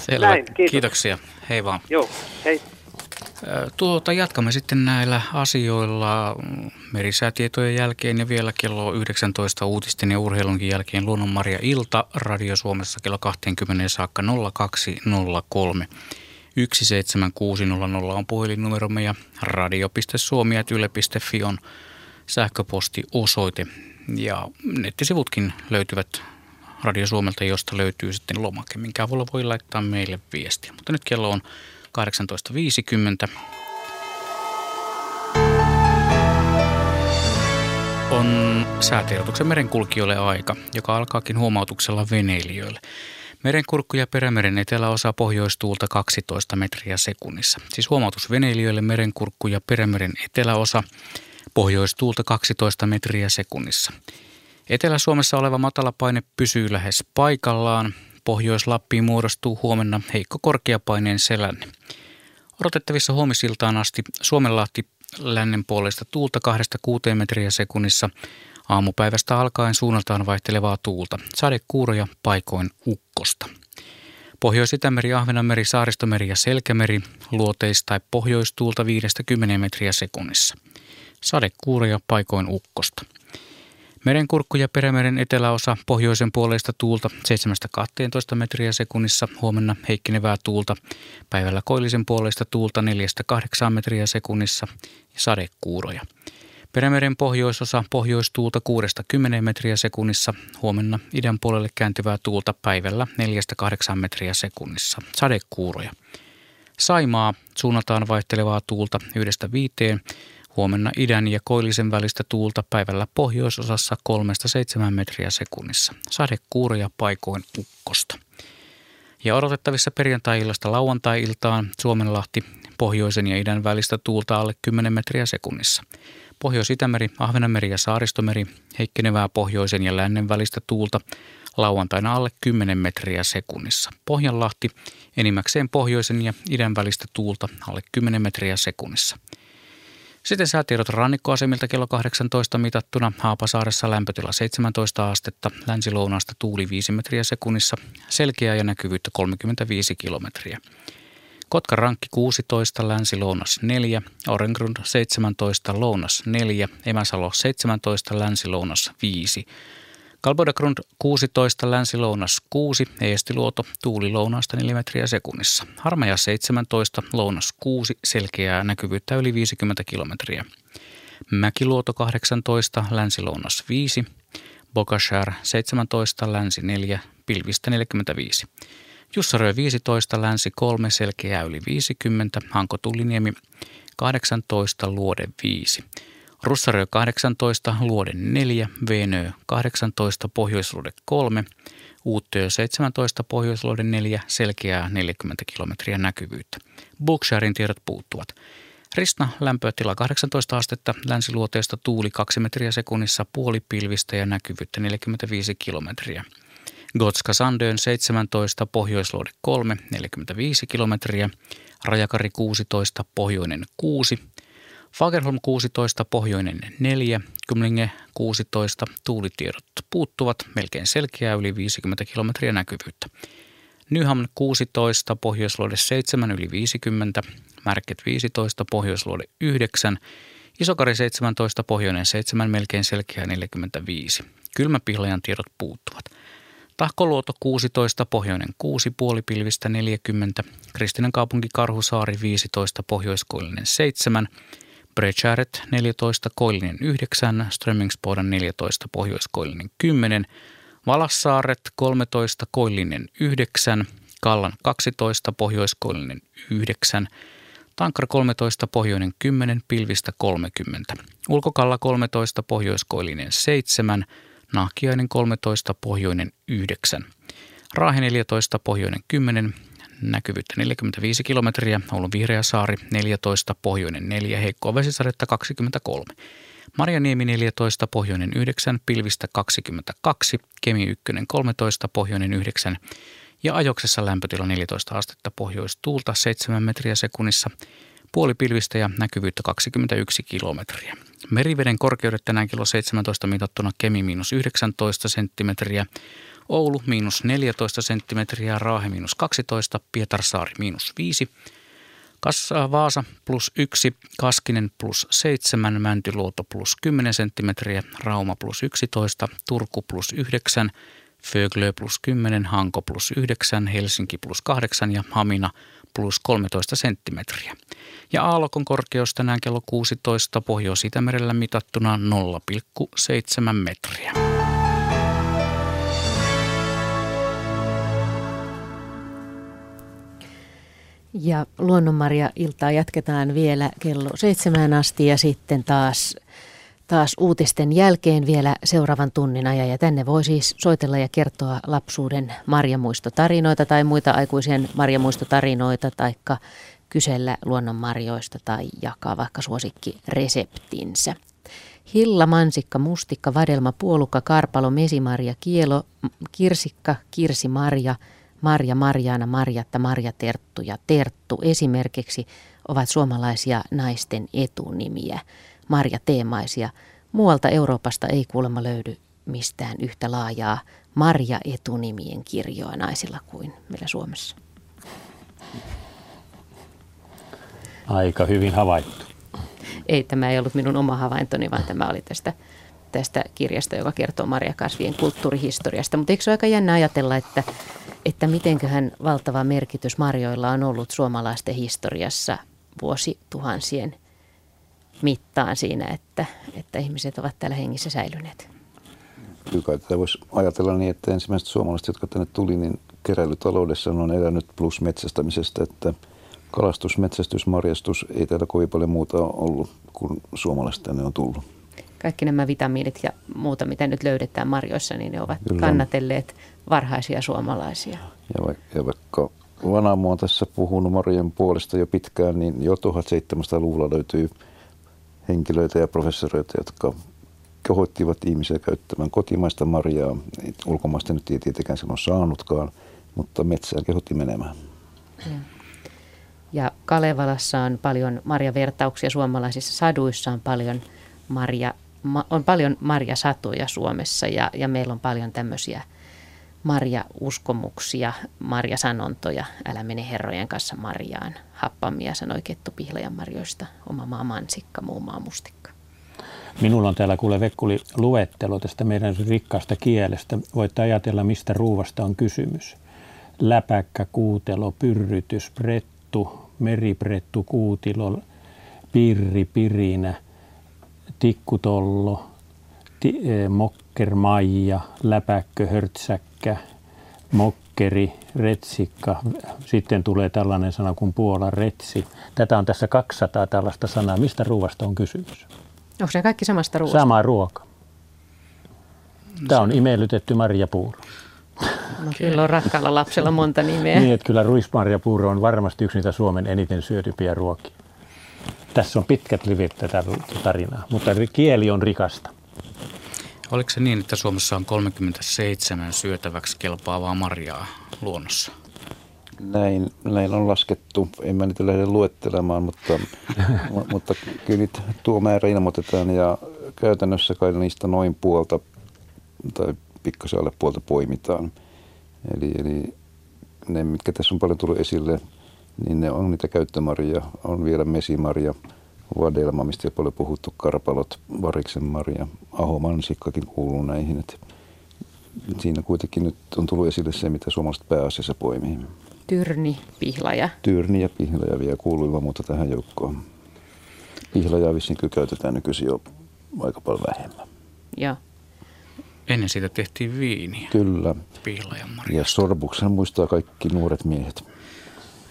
Selvä. Näin, kiitos. Kiitoksia. Hei vaan. Joo, hei. Tuota, jatkamme sitten näillä asioilla merisäätietojen jälkeen ja vielä kello 19 uutisten ja urheilunkin jälkeen Luonnonmarja Ilta Radio Suomessa kello 20 saakka 0203. 17600 on puhelinnumeromme ja radio.suomi.yle.fi on sähköpostiosoite. Ja nettisivutkin löytyvät Radio Suomelta, josta löytyy sitten lomake, minkä avulla voi laittaa meille viestiä. Mutta nyt kello on 18.50. On säätiedotuksen merenkulkijoille aika, joka alkaakin huomautuksella veneilijöille. Merenkurkku ja perämeren eteläosa pohjoistuulta 12 metriä sekunnissa. Siis huomautus veneilijöille merenkurkku ja perämeren eteläosa pohjoistuulta 12 metriä sekunnissa. Etelä-Suomessa oleva matalapaine pysyy lähes paikallaan. Pohjois-Lappiin muodostuu huomenna heikko korkeapaineen selänne. Odotettavissa huomisiltaan asti Suomenlahti lännen puolesta tuulta 2-6 metriä sekunnissa. Aamupäivästä alkaen suunnaltaan vaihtelevaa tuulta. Sadekuuroja paikoin ukkosta. Pohjois-Itämeri, Ahvenanmeri, Saaristomeri ja Selkämeri luoteis- tai pohjoistuulta 5-10 metriä sekunnissa. Sadekuuroja paikoin ukkosta. Merenkurkku ja perämeren eteläosa pohjoisen puolesta tuulta 7-12 metriä sekunnissa, huomenna heikkenevää tuulta. Päivällä koillisen puolesta tuulta 4-8 metriä sekunnissa ja sadekuuroja. Perämeren pohjoisosa pohjoistuulta 6-10 metriä sekunnissa, huomenna idän puolelle kääntyvää tuulta päivällä 4-8 metriä sekunnissa, sadekuuroja. Saimaa suunnataan vaihtelevaa tuulta 1-5, huomenna idän ja koillisen välistä tuulta päivällä pohjoisosassa 3-7 metriä sekunnissa, sadekuuroja paikoin ukkosta. Ja odotettavissa perjantai-illasta lauantai-iltaan Suomenlahti pohjoisen ja idän välistä tuulta alle 10 metriä sekunnissa – Pohjois-Itämeri, Ahvenanmeri ja Saaristomeri, heikkenevää pohjoisen ja lännen välistä tuulta, lauantaina alle 10 metriä sekunnissa. Pohjanlahti, enimmäkseen pohjoisen ja idän välistä tuulta alle 10 metriä sekunnissa. Sitten säätiedot rannikkoasemilta kello 18 mitattuna Haapasaaressa lämpötila 17 astetta, länsi-lounaasta tuuli 5 metriä sekunnissa, selkeää ja näkyvyyttä 35 kilometriä. Kotka-Rankki 16, Länsi-Lounas 4, Orengrund 17, Lounas 4, Emäsalo 17, Länsi-Lounas 5. Kalbodagrund 16, Länsi-Lounas 6, Eestiluoto, tuuli lounaasta 4 metriä sekunnissa. Harmaja 17, Lounas 6, selkeää näkyvyyttä yli 50 kilometriä. Mäkiluoto 18, Länsi-Lounas 5, Bokashar 17, Länsi 4, pilvistä 45. Jussarö 15, Länsi 3, Selkeä yli 50, Hanko Tulliniemi 18, Luode 5. Russarö 18, Luode 4, Venö 18, Pohjoisluode 3, Uuttöö 17, Pohjoisluode 4, Selkeää 40 kilometriä näkyvyyttä. Booksharin tiedot puuttuvat. Ristna lämpötila 18 astetta, länsiluoteesta tuuli 2 metriä sekunnissa, puoli pilvistä ja näkyvyyttä 45 kilometriä. Gotska Sandön 17, Pohjoisluode 3, 45 kilometriä, Rajakari 16, Pohjoinen 6, Fagerholm 16, Pohjoinen 4, Kymlinge 16, tuulitiedot puuttuvat, melkein selkeää yli 50 kilometriä näkyvyyttä. Nyham 16, Pohjoisluode 7 yli 50, Märket 15, Pohjoisluode 9, Isokari 17, Pohjoinen 7, melkein selkeää 45. Kylmäpihlajan tiedot puuttuvat. Tahkoluoto 16, Pohjoinen 6, puolipilvistä 40, Kristinen kaupunki Karhusaari 15, Pohjoiskoillinen 7, Brecharet 14, Koillinen 9, Strömmingsboden 14, Pohjoiskoillinen 10, Valassaaret 13, Koillinen 9, Kallan 12, Pohjoiskoillinen 9, Tankar 13, Pohjoinen 10, Pilvistä 30, Ulkokalla 13, Pohjoiskoillinen 7, Nahkiainen 13, pohjoinen 9. Raahe 14, pohjoinen 10, näkyvyyttä 45 kilometriä. Oulun Vihreä saari 14, pohjoinen 4, heikkoa vesisadetta 23. Marjaniemi 14, pohjoinen 9, pilvistä 22, Kemi 1 13, pohjoinen 9 ja ajoksessa lämpötila 14 astetta pohjoistuulta 7 metriä sekunnissa, puoli pilvistä ja näkyvyyttä 21 kilometriä. Meriveden korkeudet tänään kello 17 mitattuna Kemi miinus 19 senttimetriä, Oulu miinus 14 senttimetriä, Raahe miinus 12, Pietarsaari miinus 5, Kassa Vaasa plus 1, Kaskinen plus 7, Mäntyluoto plus 10 senttimetriä, Rauma plus 11, Turku plus 9, Föglö plus 10, Hanko plus 9, Helsinki plus 8 ja Hamina plus 13 senttimetriä. Ja aallokon korkeus tänään kello 16 Pohjois-Itämerellä mitattuna 0,7 metriä. Ja Luonnonmarja-iltaa jatketaan vielä kello seitsemään asti ja sitten taas taas uutisten jälkeen vielä seuraavan tunnin ajan. Ja tänne voi siis soitella ja kertoa lapsuuden marjamuistotarinoita tai muita aikuisen marjamuistotarinoita tai kysellä luonnonmarjoista tai jakaa vaikka suosikkireseptinsä. Hilla, mansikka, mustikka, vadelma, puolukka, karpalo, mesimarja, kielo, kirsikka, kirsimarja, Marja, Marjaana, Marjatta, Marja Terttu ja Terttu esimerkiksi ovat suomalaisia naisten etunimiä, Marja teemaisia. Muualta Euroopasta ei kuulemma löydy mistään yhtä laajaa Marja etunimien kirjoa naisilla kuin meillä Suomessa. Aika hyvin havaittu. Ei, tämä ei ollut minun oma havaintoni, vaan tämä oli tästä, tästä kirjasta, joka kertoo Maria Kasvien kulttuurihistoriasta. Mutta eikö se ole aika jännä ajatella, että, että mitenköhän valtava merkitys marjoilla on ollut suomalaisten historiassa vuosituhansien mittaan siinä, että, että ihmiset ovat täällä hengissä säilyneet. Kyllä tätä voisi ajatella niin, että ensimmäiset suomalaiset, jotka tänne tuli, niin keräilytaloudessa on elänyt plus metsästämisestä, että kalastus, metsästys, marjastus, ei täällä kovin paljon muuta ollut kuin suomalaiset tänne on tullut. Kaikki nämä vitamiinit ja muuta, mitä nyt löydetään marjoissa, niin ne ovat Kyllä. kannatelleet varhaisia suomalaisia. Ja, vaikka, ja vaikka Vanamo on tässä puhunut Marjan puolesta jo pitkään, niin jo 1700-luvulla löytyy henkilöitä ja professoreita, jotka kehottivat ihmisiä käyttämään kotimaista marjaa. Ulkomaista nyt ei tietenkään silloin saanutkaan, mutta metsään kehotti menemään. Ja Kalevalassa on paljon marjavertauksia, suomalaisissa saduissa on paljon marja, on paljon marjasatuja Suomessa ja, ja meillä on paljon tämmöisiä marja-uskomuksia, marjasanontoja, älä mene herrojen kanssa marjaan, happamia sanoi Kettu Pihlajan marjoista, oma maa mansikka, muu maa mustikka. Minulla on täällä kuule Vekkuli luettelo tästä meidän rikkaasta kielestä. Voitte ajatella, mistä ruuvasta on kysymys. Läpäkkä, kuutelo, pyrrytys, prettu, meriprettu, kuutilo, pirri, pirinä, tikkutollo, ti, e, mokkermaija, läpäkkö, hörtsäkkä, mokkeri, retsikka. Sitten tulee tällainen sana kuin puola retsi. Tätä on tässä 200 tällaista sanaa. Mistä ruuvasta on kysymys? Onko ne kaikki samasta ruoasta? Sama ruoka. Tämä on imellytetty marjapuuro. No kyllä on rakkaalla lapsella monta nimeä. niin, että kyllä ruismarjapuuro on varmasti yksi niitä Suomen eniten syötypiä ruokia. Tässä on pitkät livit tätä tarinaa, mutta kieli on rikasta. Oliko se niin, että Suomessa on 37 syötäväksi kelpaavaa marjaa luonnossa? Näin, näin on laskettu. En mä niitä lähde luettelemaan, mutta, mutta kyllä nyt tuo määrä ilmoitetaan ja käytännössä kai niistä noin puolta tai pikkasen alle puolta poimitaan. Eli, eli ne, mitkä tässä on paljon tullut esille, niin ne on niitä käyttömarja, on vielä mesimarja, vadelma, mistä on paljon puhuttu, karpalot, variksen marja, ahomansikkakin kuuluu näihin. Et siinä kuitenkin nyt on tullut esille se, mitä suomalaiset pääasiassa poimii. Tyrni, pihlaja. Tyrni ja pihlaja vielä kuuluu ilman muuta tähän joukkoon. Pihlajaa vissiin kyllä käytetään nykyisin jo aika paljon vähemmän. Joo. Ennen siitä tehtiin viiniä. Kyllä. Pihlajan Ja sorbuksen muistaa kaikki nuoret miehet.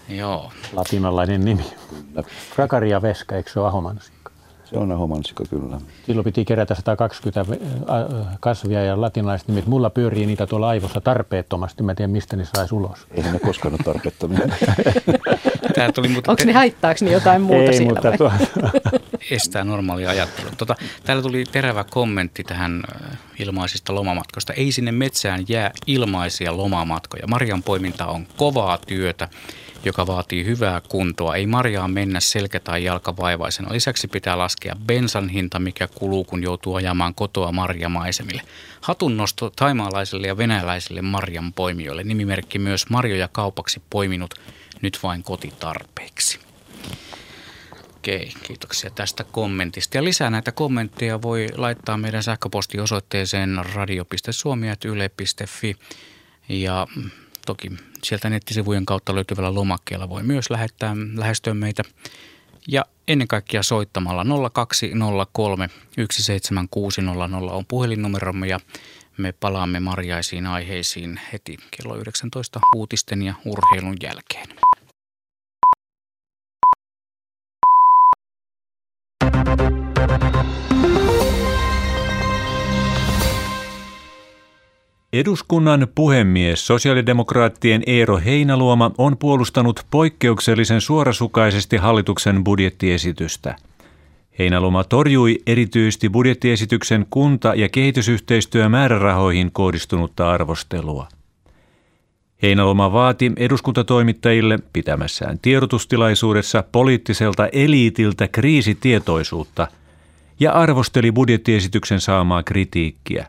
Joo. Latinalainen nimi. Kyllä. Fragaria veska, eikö se ole ahomansi? Se on ahomansikka kyllä. Silloin piti kerätä 120 kasvia ja latinalaiset nimet. Mulla pyörii niitä tuolla aivossa tarpeettomasti. Mä en tiedä, mistä ne saisi ulos. Ei ne koskaan ole tarpeettomia. Tämä tuli, mutta Onko ne haittaako ne jotain muuta Ei, mutta tuo... Estää normaalia ajattelua. Tota, täällä tuli terävä kommentti tähän ilmaisista lomamatkoista. Ei sinne metsään jää ilmaisia lomamatkoja. Marjan poiminta on kovaa työtä joka vaatii hyvää kuntoa. Ei marjaa mennä selkä- tai jalkavaivaisena. Lisäksi pitää laskea bensan hinta, mikä kuluu, kun joutuu ajamaan kotoa marjamaisemille. Hatunnosto taimaalaisille ja venäläisille marjan poimijoille. Nimimerkki myös marjoja kaupaksi poiminut nyt vain kotitarpeeksi. Okei, kiitoksia tästä kommentista. Ja lisää näitä kommentteja voi laittaa meidän sähköpostiosoitteeseen radio.suomi.yle.fi. Ja Toki sieltä nettisivujen kautta löytyvällä lomakkeella voi myös lähettää, lähestyä meitä. Ja ennen kaikkea soittamalla 0203 17600 on puhelinnumeromme ja me palaamme marjaisiin aiheisiin heti kello 19 uutisten ja urheilun jälkeen. Eduskunnan puhemies sosiaalidemokraattien Eero Heinaluoma on puolustanut poikkeuksellisen suorasukaisesti hallituksen budjettiesitystä. Heinaluoma torjui erityisesti budjettiesityksen kunta- ja kehitysyhteistyömäärärahoihin kohdistunutta arvostelua. Heinaloma vaati eduskuntatoimittajille pitämässään tiedotustilaisuudessa poliittiselta eliitiltä kriisitietoisuutta ja arvosteli budjettiesityksen saamaa kritiikkiä.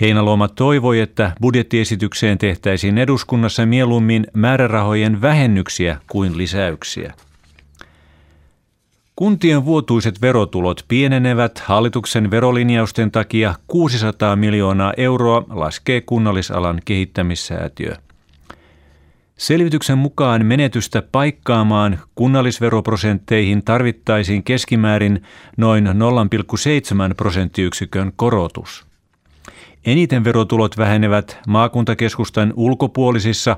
Heinaloma toivoi, että budjettiesitykseen tehtäisiin eduskunnassa mieluummin määrärahojen vähennyksiä kuin lisäyksiä. Kuntien vuotuiset verotulot pienenevät hallituksen verolinjausten takia 600 miljoonaa euroa, laskee kunnallisalan kehittämissäätiö. Selvityksen mukaan menetystä paikkaamaan kunnallisveroprosentteihin tarvittaisiin keskimäärin noin 0,7 prosenttiyksikön korotus. Eniten verotulot vähenevät maakuntakeskustan ulkopuolisissa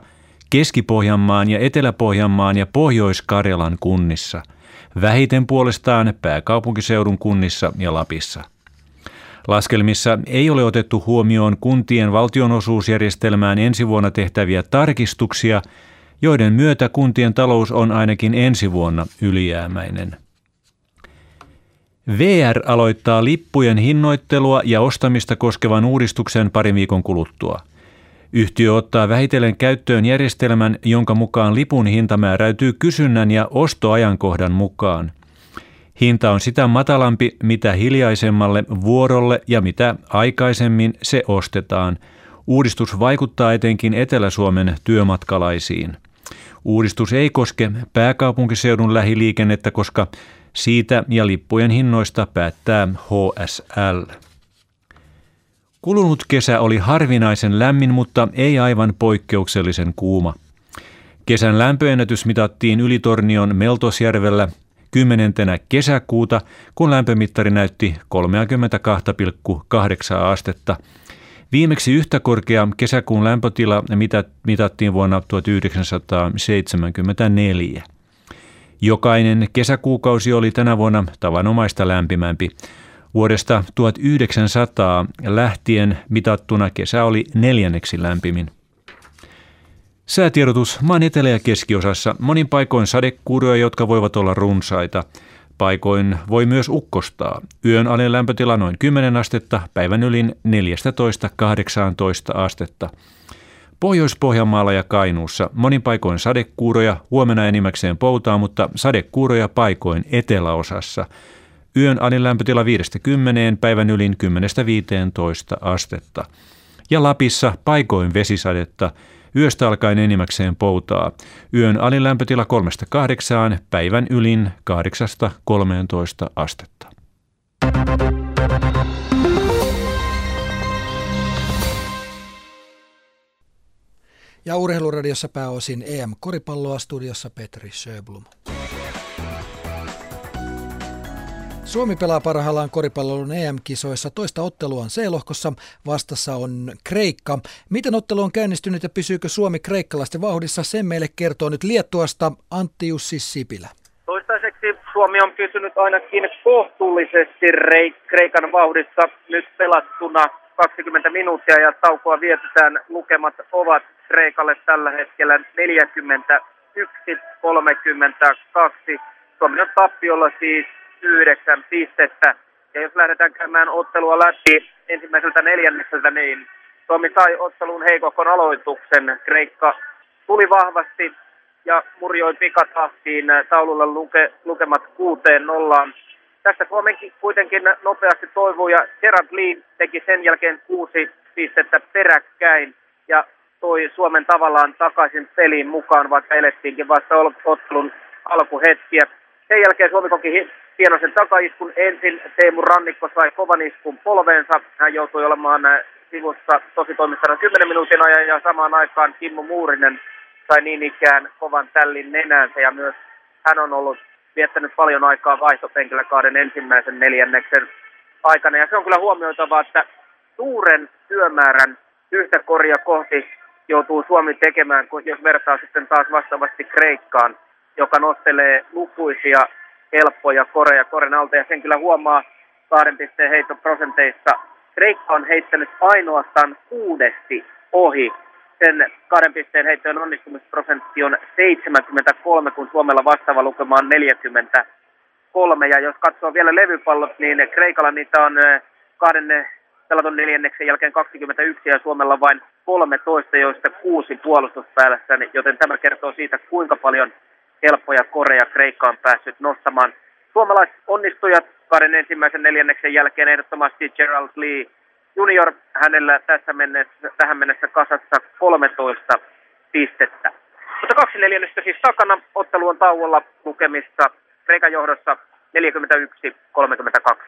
Keski-Pohjanmaan ja Etelä-Pohjanmaan ja Pohjois-Karjalan kunnissa – vähiten puolestaan pääkaupunkiseudun kunnissa ja Lapissa. Laskelmissa ei ole otettu huomioon kuntien valtionosuusjärjestelmään ensi vuonna tehtäviä tarkistuksia, joiden myötä kuntien talous on ainakin ensi vuonna ylijäämäinen. VR aloittaa lippujen hinnoittelua ja ostamista koskevan uudistuksen parin viikon kuluttua. Yhtiö ottaa vähitellen käyttöön järjestelmän, jonka mukaan lipun hinta määräytyy kysynnän ja ostoajankohdan mukaan. Hinta on sitä matalampi, mitä hiljaisemmalle vuorolle ja mitä aikaisemmin se ostetaan. Uudistus vaikuttaa etenkin Etelä-Suomen työmatkalaisiin. Uudistus ei koske pääkaupunkiseudun lähiliikennettä, koska siitä ja lippujen hinnoista päättää HSL. Kulunut kesä oli harvinaisen lämmin, mutta ei aivan poikkeuksellisen kuuma. Kesän lämpöennätys mitattiin Ylitornion Meltosjärvellä 10. kesäkuuta, kun lämpömittari näytti 32,8 astetta. Viimeksi yhtä korkea kesäkuun lämpötila mitattiin vuonna 1974. Jokainen kesäkuukausi oli tänä vuonna tavanomaista lämpimämpi. Vuodesta 1900 lähtien mitattuna kesä oli neljänneksi lämpimin. Säätiedotus maan etelä- ja keskiosassa. Monin paikoin sadekuuroja, jotka voivat olla runsaita. Paikoin voi myös ukkostaa. Yön alin lämpötila noin 10 astetta, päivän ylin 14-18 astetta. Pohjois-Pohjanmaalla ja Kainuussa monin paikoin sadekuuroja, huomenna enimmäkseen poutaa, mutta sadekuuroja paikoin eteläosassa – Yön alin lämpötila 5-10, päivän ylin 10-15 astetta. Ja Lapissa paikoin vesisadetta, yöstä alkaen enimmäkseen poutaa. Yön alin lämpötila 3-8, päivän ylin 8-13 astetta. Ja urheiluradiossa pääosin EM-koripalloa studiossa Petri Sjöblom. Suomi pelaa parhaillaan koripallon EM-kisoissa. Toista ottelua on C-lohkossa, vastassa on Kreikka. Miten ottelu on käynnistynyt ja pysyykö Suomi kreikkalaisten vauhdissa? Sen meille kertoo nyt Liettuasta Antti Jussi Sipilä. Toistaiseksi Suomi on pysynyt ainakin kohtuullisesti Kreikan vauhdissa nyt pelattuna 20 minuuttia ja taukoa vietetään. Lukemat ovat Kreikalle tällä hetkellä 41, 32. Suomi on tappiolla siis yhdeksän pistettä. Ja jos lähdetään käymään ottelua läpi ensimmäiseltä neljännekseltä, niin Suomi sai ottelun heikokon aloituksen. Kreikka tuli vahvasti ja murjoi pikatahtiin taululla luke, lukemat kuuteen nollaan. Tästä Suomenkin kuitenkin nopeasti toivui ja Gerard Lee teki sen jälkeen kuusi pistettä peräkkäin ja toi Suomen tavallaan takaisin peliin mukaan, vaikka elettiinkin vasta ottelun alkuhetkiä. Sen jälkeen Suomi koki hienoisen takaiskun ensin. Teemu Rannikko sai kovan iskun polveensa. Hän joutui olemaan äh, sivussa tosi toimistana 10 minuutin ajan ja samaan aikaan Kimmo Muurinen sai niin ikään kovan tällin nenänsä ja myös hän on ollut viettänyt paljon aikaa vaihtopenkillä kahden ensimmäisen neljänneksen aikana. Ja se on kyllä huomioitavaa, että suuren työmäärän yhtä korja kohti joutuu Suomi tekemään, jos vertaa sitten taas vastaavasti Kreikkaan, joka nostelee lukuisia helppoja koreja koren alta ja sen kyllä huomaa kahden pisteen heittoprosenteissa. Kreikka on heittänyt ainoastaan kuudesti ohi. Sen kahden pisteen heittojen onnistumisprosentti on 73, kun Suomella vastaava lukema on 43. Ja jos katsoo vielä levypallot, niin Kreikalla niitä on kahden pelatun neljänneksen jälkeen 21 ja Suomella vain 13, joista kuusi puolustuspäällessä, joten tämä kertoo siitä, kuinka paljon helppoja koreja Kreikka on päässyt nostamaan. Suomalaiset onnistujat kahden ensimmäisen neljänneksen jälkeen ehdottomasti Gerald Lee Junior, hänellä tässä mennessä, tähän mennessä kasassa 13 pistettä. Mutta kaksi neljännestä siis takana, ottelu on tauolla lukemissa Kreikan johdossa 41-32.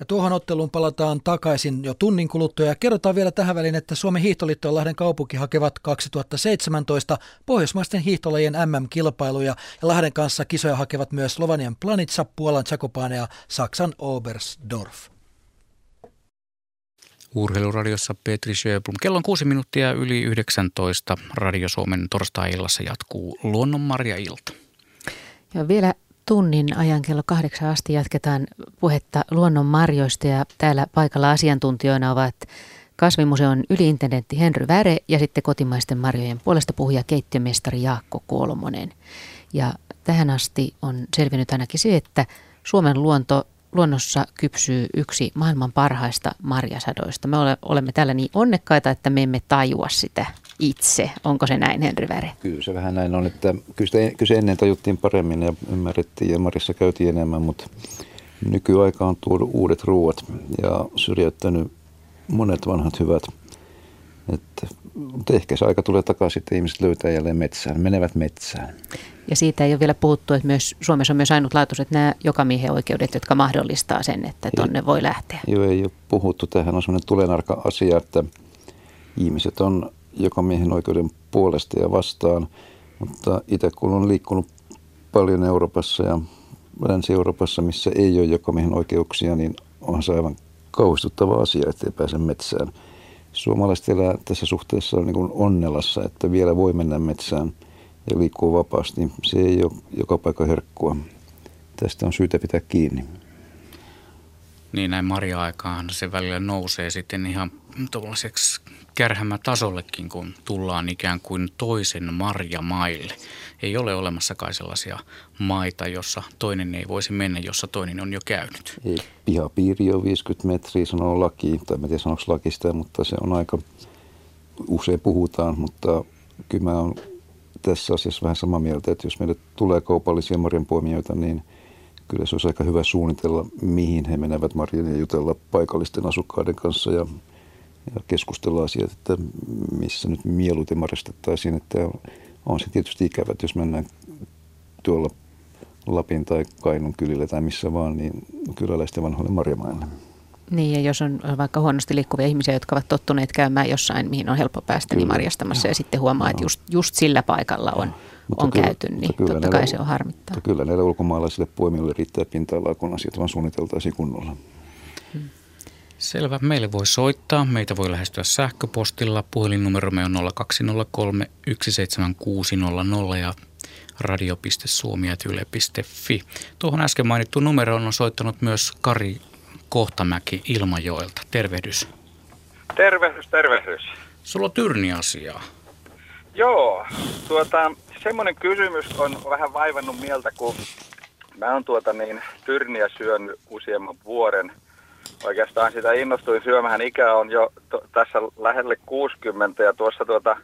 Ja tuohon otteluun palataan takaisin jo tunnin kuluttua ja kerrotaan vielä tähän väliin, että Suomen hiihtoliitto ja Lahden kaupunki hakevat 2017 pohjoismaisten hiihtolajien MM-kilpailuja ja Lahden kanssa kisoja hakevat myös Slovanian Planitsa, Puolan Zakopane ja Saksan Oberstdorf. Urheiluradiossa Petri Sjöblom. Kello on kuusi minuuttia yli 19. Radio Suomen torstai-illassa jatkuu Luonnonmarja-ilta. Ja vielä tunnin ajan kello kahdeksan asti jatketaan puhetta luonnonmarjoista ja täällä paikalla asiantuntijoina ovat kasvimuseon yliintendentti Henry Väre ja sitten kotimaisten marjojen puolesta puhuja keittiömestari Jaakko Kolmonen. Ja tähän asti on selvinnyt ainakin se, että Suomen luonto luonnossa kypsyy yksi maailman parhaista marjasadoista. Me olemme täällä niin onnekkaita, että me emme tajua sitä itse. Onko se näin, Henry Väre? Kyllä se vähän näin on, että kyllä, se, kyllä se ennen tajuttiin paremmin ja ymmärrettiin ja Marissa käytiin enemmän, mutta nykyaika on tuonut uudet ruuat ja syrjäyttänyt monet vanhat hyvät. Että, mutta ehkä se aika tulee takaisin, että ihmiset löytää jälleen metsään, menevät metsään. Ja siitä ei ole vielä puhuttu, että myös Suomessa on myös ainutlaatuiset nämä jokamiehen oikeudet, jotka mahdollistaa sen, että tonne voi lähteä. Joo, ei ole puhuttu. Tähän on sellainen tulenarka asia, että ihmiset on jokamiehen oikeuden puolesta ja vastaan. Mutta itse kun on liikkunut paljon Euroopassa ja Länsi-Euroopassa, missä ei ole jokamiehen oikeuksia, niin onhan se aivan kauhistuttava asia, ettei pääse metsään. Suomalaiset elää tässä suhteessa niin kuin onnelassa, että vielä voi mennä metsään – ja liikkuu vapaasti, niin se ei ole joka paikka herkkua. Tästä on syytä pitää kiinni. Niin näin marja-aikaan se välillä nousee sitten ihan tuollaiseksi kärhämätasollekin, kun tullaan ikään kuin toisen marjamaille. Ei ole olemassakaan sellaisia maita, jossa toinen ei voisi mennä, jossa toinen on jo käynyt. Ei, pihapiiri on 50 metriä, sanoo laki, tai en tiedä sanoksi laki sitä, mutta se on aika, usein puhutaan, mutta kyllä mä oon tässä asiassa vähän samaa mieltä, että jos meille tulee kaupallisia marjanpoimijoita, niin kyllä se olisi aika hyvä suunnitella, mihin he menevät marjan ja jutella paikallisten asukkaiden kanssa ja, ja keskustella asiat, että missä nyt mieluiten marjastettaisiin. Että on se tietysti ikävä, että jos mennään tuolla Lapin tai Kainun kylillä tai missä vaan, niin kyläläisten vanhoille marjamaille. Niin, ja jos on vaikka huonosti liikkuvia ihmisiä, jotka ovat tottuneet käymään jossain, mihin on helppo päästä, niin kyllä. niin marjastamassa, ja sitten huomaa, että just, just sillä paikalla on, on kyllä, käyty, niin totta näillä, kai se on harmittaa. Mutta kyllä näille ulkomaalaisille poimijoille riittää pinta-alaa, kun asiat vaan suunniteltaisiin kunnolla. Selvä. Meille voi soittaa. Meitä voi lähestyä sähköpostilla. Puhelinnumeromme on 0203 17600 ja radio.suomi.yle.fi. Tuohon äsken mainittu numero on soittanut myös Kari Kohtamäki Ilmajoelta. Tervehdys. Tervehdys, tervehdys. Sulla on tyrni-asiaa. Joo, tuota, semmoinen kysymys on vähän vaivannut mieltä, kun mä oon tuota niin, tyrniä syönyt useamman vuoden. Oikeastaan sitä innostuin syömähän ikä on jo to, tässä lähelle 60 ja tuossa tuota,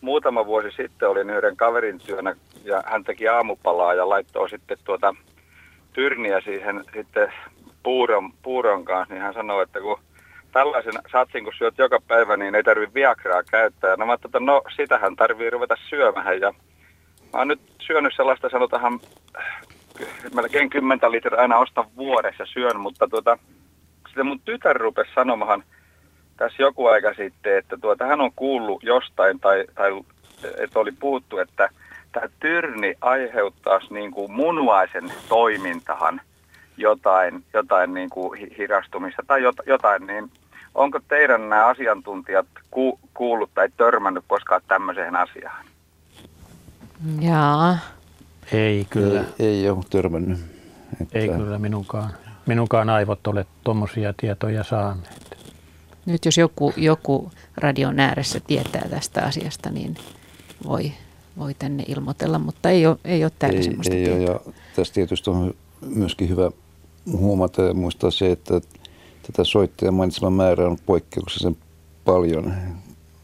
muutama vuosi sitten olin yhden kaverin työnä ja hän teki aamupalaa ja laittoi sitten tuota tyrniä siihen sitten puuron, puuron kanssa, niin hän sanoi, että kun tällaisen satsin, kun syöt joka päivä, niin ei tarvitse Viagraa käyttää. No mä että no sitähän tarvii ruveta syömään. Ja mä oon nyt syönyt sellaista, sanotaan melkein 10 litraa aina ostan vuodessa syön, mutta tuota, sitten mun tytär rupesi sanomaan tässä joku aika sitten, että tuota, hän on kuullut jostain tai, tai että oli puuttu, että tämä tyrni aiheuttaisi niin kuin munuaisen toimintahan – jotain, jotain niin kuin hirastumista tai jotain, niin onko teidän nämä asiantuntijat ku, kuullut tai törmännyt koskaan tämmöiseen asiaan? Jaa. Ei kyllä. Ei, ei ole törmännyt. Että... Ei kyllä minunkaan. Minunkaan aivot ole tuommoisia tietoja saaneet. Nyt jos joku, joku radion ääressä tietää tästä asiasta, niin voi, voi tänne ilmoitella, mutta ei ole, ei ole täällä ei, semmoista ei tietoa. Ole, ja tässä tietysti on myöskin hyvä huomata ja muistaa se, että tätä soittajan mainitseman määrä on poikkeuksellisen paljon.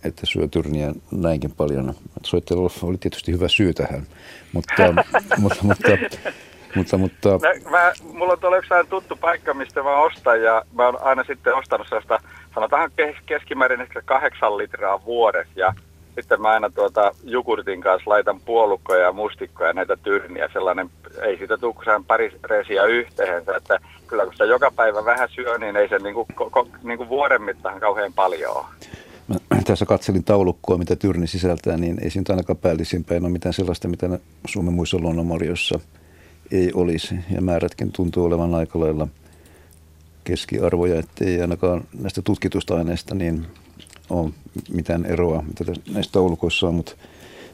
että syö tyrniä näinkin paljon. Soittelulla oli tietysti hyvä syy tähän, mutta, mutta, mutta, mutta, mutta mä, mä, mulla on tuolla yksi tuttu paikka, mistä mä ostan ja mä oon aina sitten ostanut sellaista, sanotaan keskimäärin ehkä kahdeksan litraa vuodessa ja sitten mä aina tuota jukurtin kanssa laitan puolukkoja ja mustikkoja ja näitä tyrniä. Sellainen, ei siitä tule kuin pari reisiä yhteensä, että kyllä kun sitä joka päivä vähän syö, niin ei se niinku, ko, niinku vuoden mittaan kauhean paljon ole. Mä tässä katselin taulukkoa, mitä tyrni sisältää, niin ei siinä ainakaan päällisinpäin ole mitään sellaista, mitä Suomen muissa luonnonmarjoissa ei olisi. Ja määrätkin tuntuu olevan aika lailla keskiarvoja, ettei ainakaan näistä tutkitusta aineista niin ole mitään eroa, mitä näistä taulukoissa on, mutta,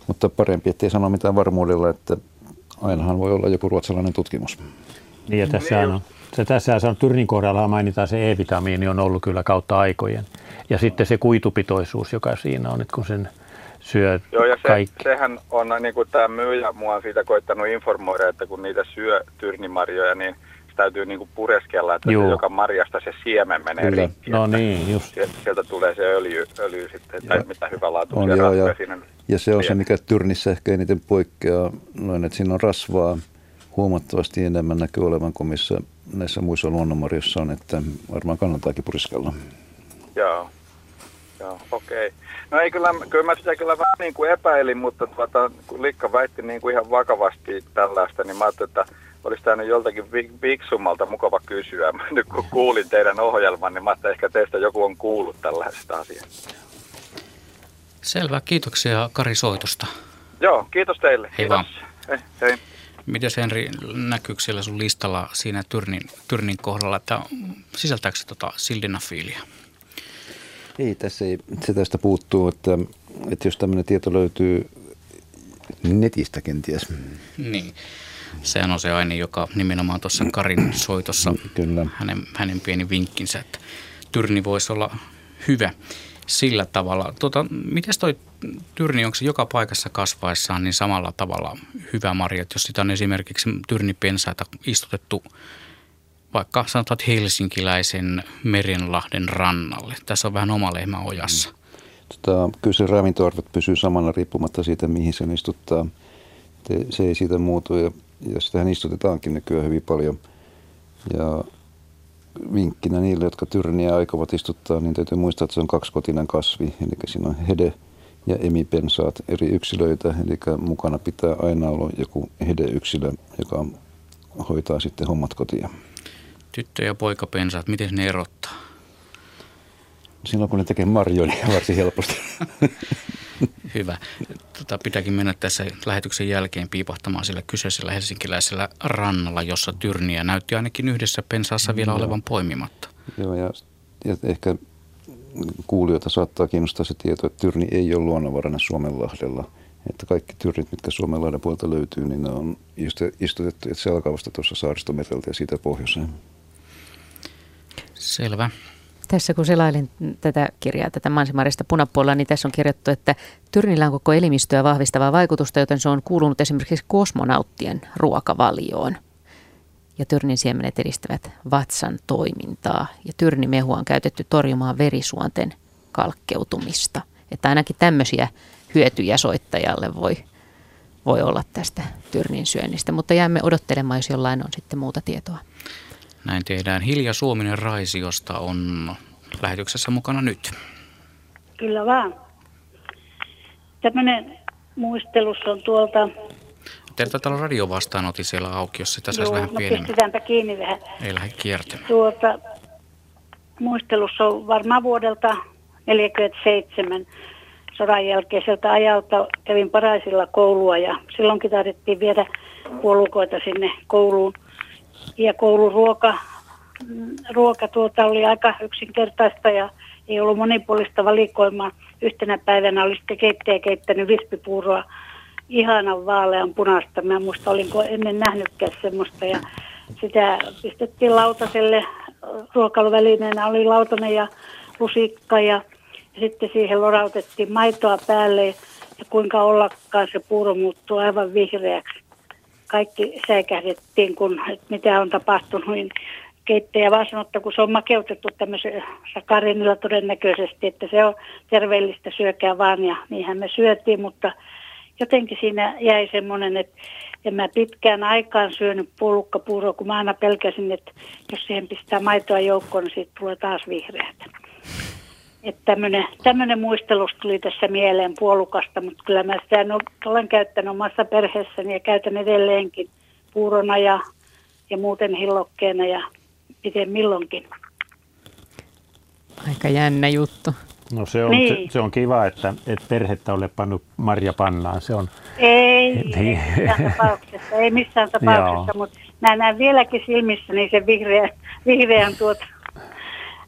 mutta parempi, ettei sano mitään varmuudella, että ainahan voi olla joku ruotsalainen tutkimus. Niin ja tässä on, se tässä on Tyrnin kohdalla mainitaan se E-vitamiini on ollut kyllä kautta aikojen. Ja sitten se kuitupitoisuus, joka siinä on, että kun sen syö Joo, ja se, kaikki. sehän on, niin kuin tämä myyjä mua on siitä koittanut informoida, että kun niitä syö tyrnimarjoja, niin täytyy niinku pureskella, että se joka marjasta se siemen menee Kyllä. rikki. No niin, just. Sieltä, sieltä tulee se öljy, öljy sitten, tai mitä hyvä laatu on, joo, ja, ja se on se, mikä tyrnissä ehkä eniten poikkeaa, noin, että siinä on rasvaa huomattavasti enemmän näkyy olevan kuin missä näissä muissa luonnonmarjoissa on, että varmaan kannattaakin puriskella. Joo, joo okei. Okay. No ei kyllä, kyllä mä sitä kyllä vähän niin kuin epäilin, mutta tuota, kun Likka väitti niin kuin ihan vakavasti tällaista, niin mä ajattelin, että olisi tämä nyt joltakin viksummalta mukava kysyä. Nyt kun kuulin teidän ohjelman, niin mä että ehkä teistä joku on kuullut tällaisesta asiasta. Selvä, kiitoksia Kari soitusta. Joo, kiitos teille. Hei kiitos. vaan. Hei, hei. Mites Henri, näkyykö siellä sun listalla siinä Tyrnin, Tyrnin kohdalla, että sisältääkö se tota sildenafiilia? Ei, tässä ei, se tästä puuttuu, että, että jos tämmöinen tieto löytyy netistä kenties. Niin sehän on se aine, joka nimenomaan tuossa Karin soitossa, Kyllä. Hänen, hänen pieni vinkkinsä, että tyrni voisi olla hyvä sillä tavalla. Tota, miten toi tyrni, onko se joka paikassa kasvaessaan niin samalla tavalla hyvä marja, että jos sitä on esimerkiksi tyrnipensaita istutettu vaikka sanotaan helsinkiläisen Merenlahden rannalle. Tässä on vähän oma lehmä ojassa. Tota, kyllä se ravintoarvot pysyy samana riippumatta siitä, mihin se istuttaa. Se ei siitä muutu ja ja sitähän istutetaankin nykyään hyvin paljon. Ja vinkkinä niille, jotka tyrniä aikovat istuttaa, niin täytyy muistaa, että se on kaksikotinen kasvi. Eli siinä on hede ja emipensaat eri yksilöitä. Eli mukana pitää aina olla joku hedeyksilö, joka hoitaa sitten hommat kotia. Tyttö- ja poikapensaat, miten ne erottaa? Silloin kun ne tekee marjoja, niin varsin helposti. Hyvä. Tota, pitääkin mennä tässä lähetyksen jälkeen piipahtamaan sillä kyseisellä helsinkiläisellä rannalla, jossa tyrniä näytti ainakin yhdessä pensaassa vielä olevan poimimatta. Joo, ja, ja ehkä kuulijoita saattaa kiinnostaa se tieto, että tyrni ei ole luonnonvarainen Suomenlahdella. Että kaikki tyrnit, mitkä Suomenlahden puolta löytyy, niin ne on istutettu selkavasta tuossa saaristometeltä ja siitä pohjoiseen. Selvä. Tässä kun selailin tätä kirjaa, tätä Mansimarista punapuolella, niin tässä on kirjattu, että Tyrnillä on koko elimistöä vahvistavaa vaikutusta, joten se on kuulunut esimerkiksi kosmonauttien ruokavalioon. Ja tyrnin siemenet edistävät vatsan toimintaa. Ja tyrnimehua on käytetty torjumaan verisuonten kalkkeutumista. Että ainakin tämmöisiä hyötyjä soittajalle voi, voi olla tästä tyrnin syönnistä. Mutta jäämme odottelemaan, jos jollain on sitten muuta tietoa. Näin tehdään. Hilja Suominen Raisiosta on lähetyksessä mukana nyt. Kyllä vaan. Tämmöinen muistelus on tuolta... Teillä taitaa olla radio vastaanotti siellä auki, jos sitä saisi vähän no pienemmän. pistetäänpä kiinni vähän. Ei lähde kiertämään. Tuolta muistelussa on varmaan vuodelta 1947 sodan jälkeiseltä ajalta kävin Paraisilla koulua ja silloinkin tarvittiin viedä puolukoita sinne kouluun ja kouluruoka ruoka tuota oli aika yksinkertaista ja ei ollut monipuolista valikoimaa. Yhtenä päivänä oli sitten keittäjä keittänyt vispipuuroa ihanan vaalean punaista. Mä muista, olinko ennen nähnytkään semmoista. Ja sitä pistettiin lautaselle. Ruokailuvälineenä oli lautanen ja lusikka ja, ja sitten siihen lorautettiin maitoa päälle. Ja kuinka ollakaan se puuro muuttuu aivan vihreäksi kaikki säikähdettiin, kun että mitä on tapahtunut, niin keittäjä vaan sanoi, että kun se on makeutettu tämmöisellä sakarinilla todennäköisesti, että se on terveellistä, syökää vaan ja niinhän me syötiin, mutta jotenkin siinä jäi semmoinen, että en mä pitkään aikaan syönyt puolukkapuuroa, kun mä aina pelkäsin, että jos siihen pistää maitoa joukkoon, niin siitä tulee taas vihreätä. Että tämmöinen, muistelus tuli tässä mieleen puolukasta, mutta kyllä mä sitä olen käyttänyt omassa perheessäni ja käytän edelleenkin puurona ja, ja muuten hillokkeena ja miten milloinkin. Aika jännä juttu. No se on, niin. se, se on kiva, että, että perhettä ole pannut Marja pannaan. Se on, ei, niin. ei missään tapauksessa, ei missään tapauksessa, mutta mä näen vieläkin silmissäni sen vihreän, vihreän tuota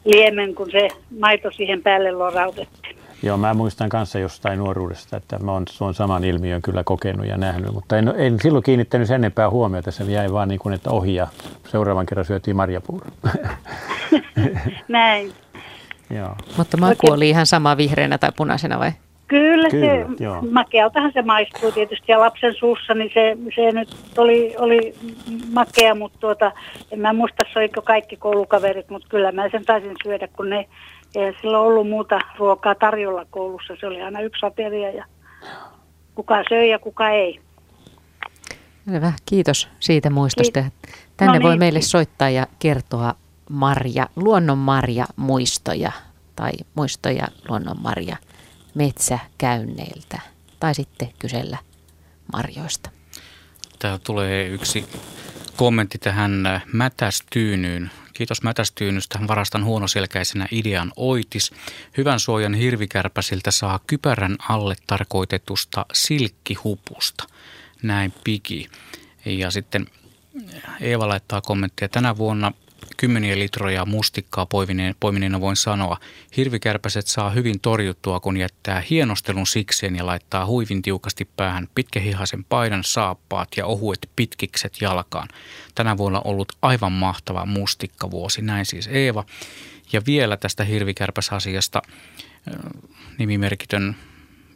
liemen, kun se maito siihen päälle lorautettiin. Joo, mä muistan kanssa jostain nuoruudesta, että mä oon tuon saman ilmiön kyllä kokenut ja nähnyt, mutta en, en silloin kiinnittänyt sen enempää huomiota, se jäi vaan niin kuin, että ohi ja seuraavan kerran syötiin marjapuuro. Näin. Joo. Mutta maku oli ihan sama vihreänä tai punaisena vai? Kyllä, Kyllä se, joo. makealtahan se maistuu tietysti ja lapsen suussa, niin se, se nyt oli, oli makea, mutta tuota, en mä muista soiko kaikki koulukaverit, mutta kyllä mä sen taisin syödä, kun ne, ei sillä ollut muuta ruokaa tarjolla koulussa, se oli aina yksi ateria ja kuka söi ja kuka ei. Hyvä, kiitos siitä muistosta. Tänne no niin. voi meille soittaa ja kertoa marja, luonnonmarja muistoja tai muistoja luonnonmarja metsäkäynneiltä tai sitten kysellä marjoista. Täällä tulee yksi kommentti tähän äh, mätästyynyyn. Kiitos mätästyynystä. Varastan huonoselkäisenä idean oitis. Hyvän suojan hirvikärpäsiltä saa kypärän alle tarkoitetusta silkkihupusta. Näin piki. Ja sitten Eeva laittaa kommenttia. Tänä vuonna kymmeniä litroja mustikkaa poimineen, poimineena voin sanoa. Hirvikärpäset saa hyvin torjuttua, kun jättää hienostelun sikseen ja laittaa huivin tiukasti päähän pitkähihaisen paidan, saappaat ja ohuet pitkikset jalkaan. Tänä vuonna ollut aivan mahtava mustikkavuosi, näin siis Eeva. Ja vielä tästä hirvikärpäsasiasta nimimerkitön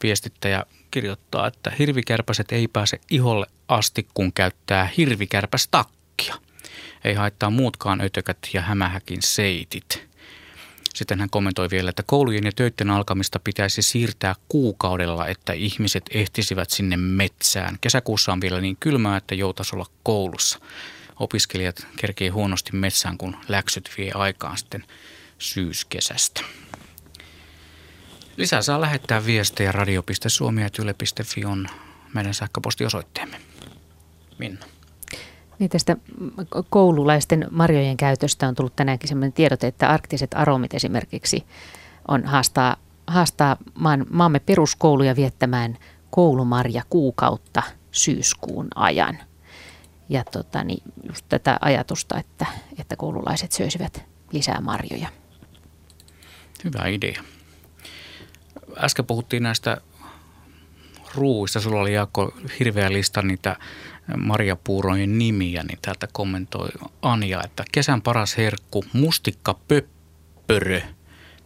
viestittäjä kirjoittaa, että hirvikärpäset ei pääse iholle asti, kun käyttää hirvikärpästakkia ei haittaa muutkaan ötökät ja hämähäkin seitit. Sitten hän kommentoi vielä, että koulujen ja töiden alkamista pitäisi siirtää kuukaudella, että ihmiset ehtisivät sinne metsään. Kesäkuussa on vielä niin kylmää, että joutaisi olla koulussa. Opiskelijat kerkee huonosti metsään, kun läksyt vie aikaan sitten syyskesästä. Lisää saa lähettää viestejä radio.suomi.yle.fi on meidän sähköpostiosoitteemme. Minna. Niin tästä koululaisten marjojen käytöstä on tullut tänäänkin sellainen tiedote, että arktiset aromit esimerkiksi on haastaa, haastaa maan, maamme peruskouluja viettämään koulumarja kuukautta syyskuun ajan. Ja tota, niin just tätä ajatusta, että, että koululaiset söisivät lisää marjoja. Hyvä idea. Äsken puhuttiin näistä ruuista. Sulla oli Jaakko hirveä lista niitä marjapuurojen nimiä, niin täältä kommentoi Anja, että kesän paras herkku, mustikka pöppörö.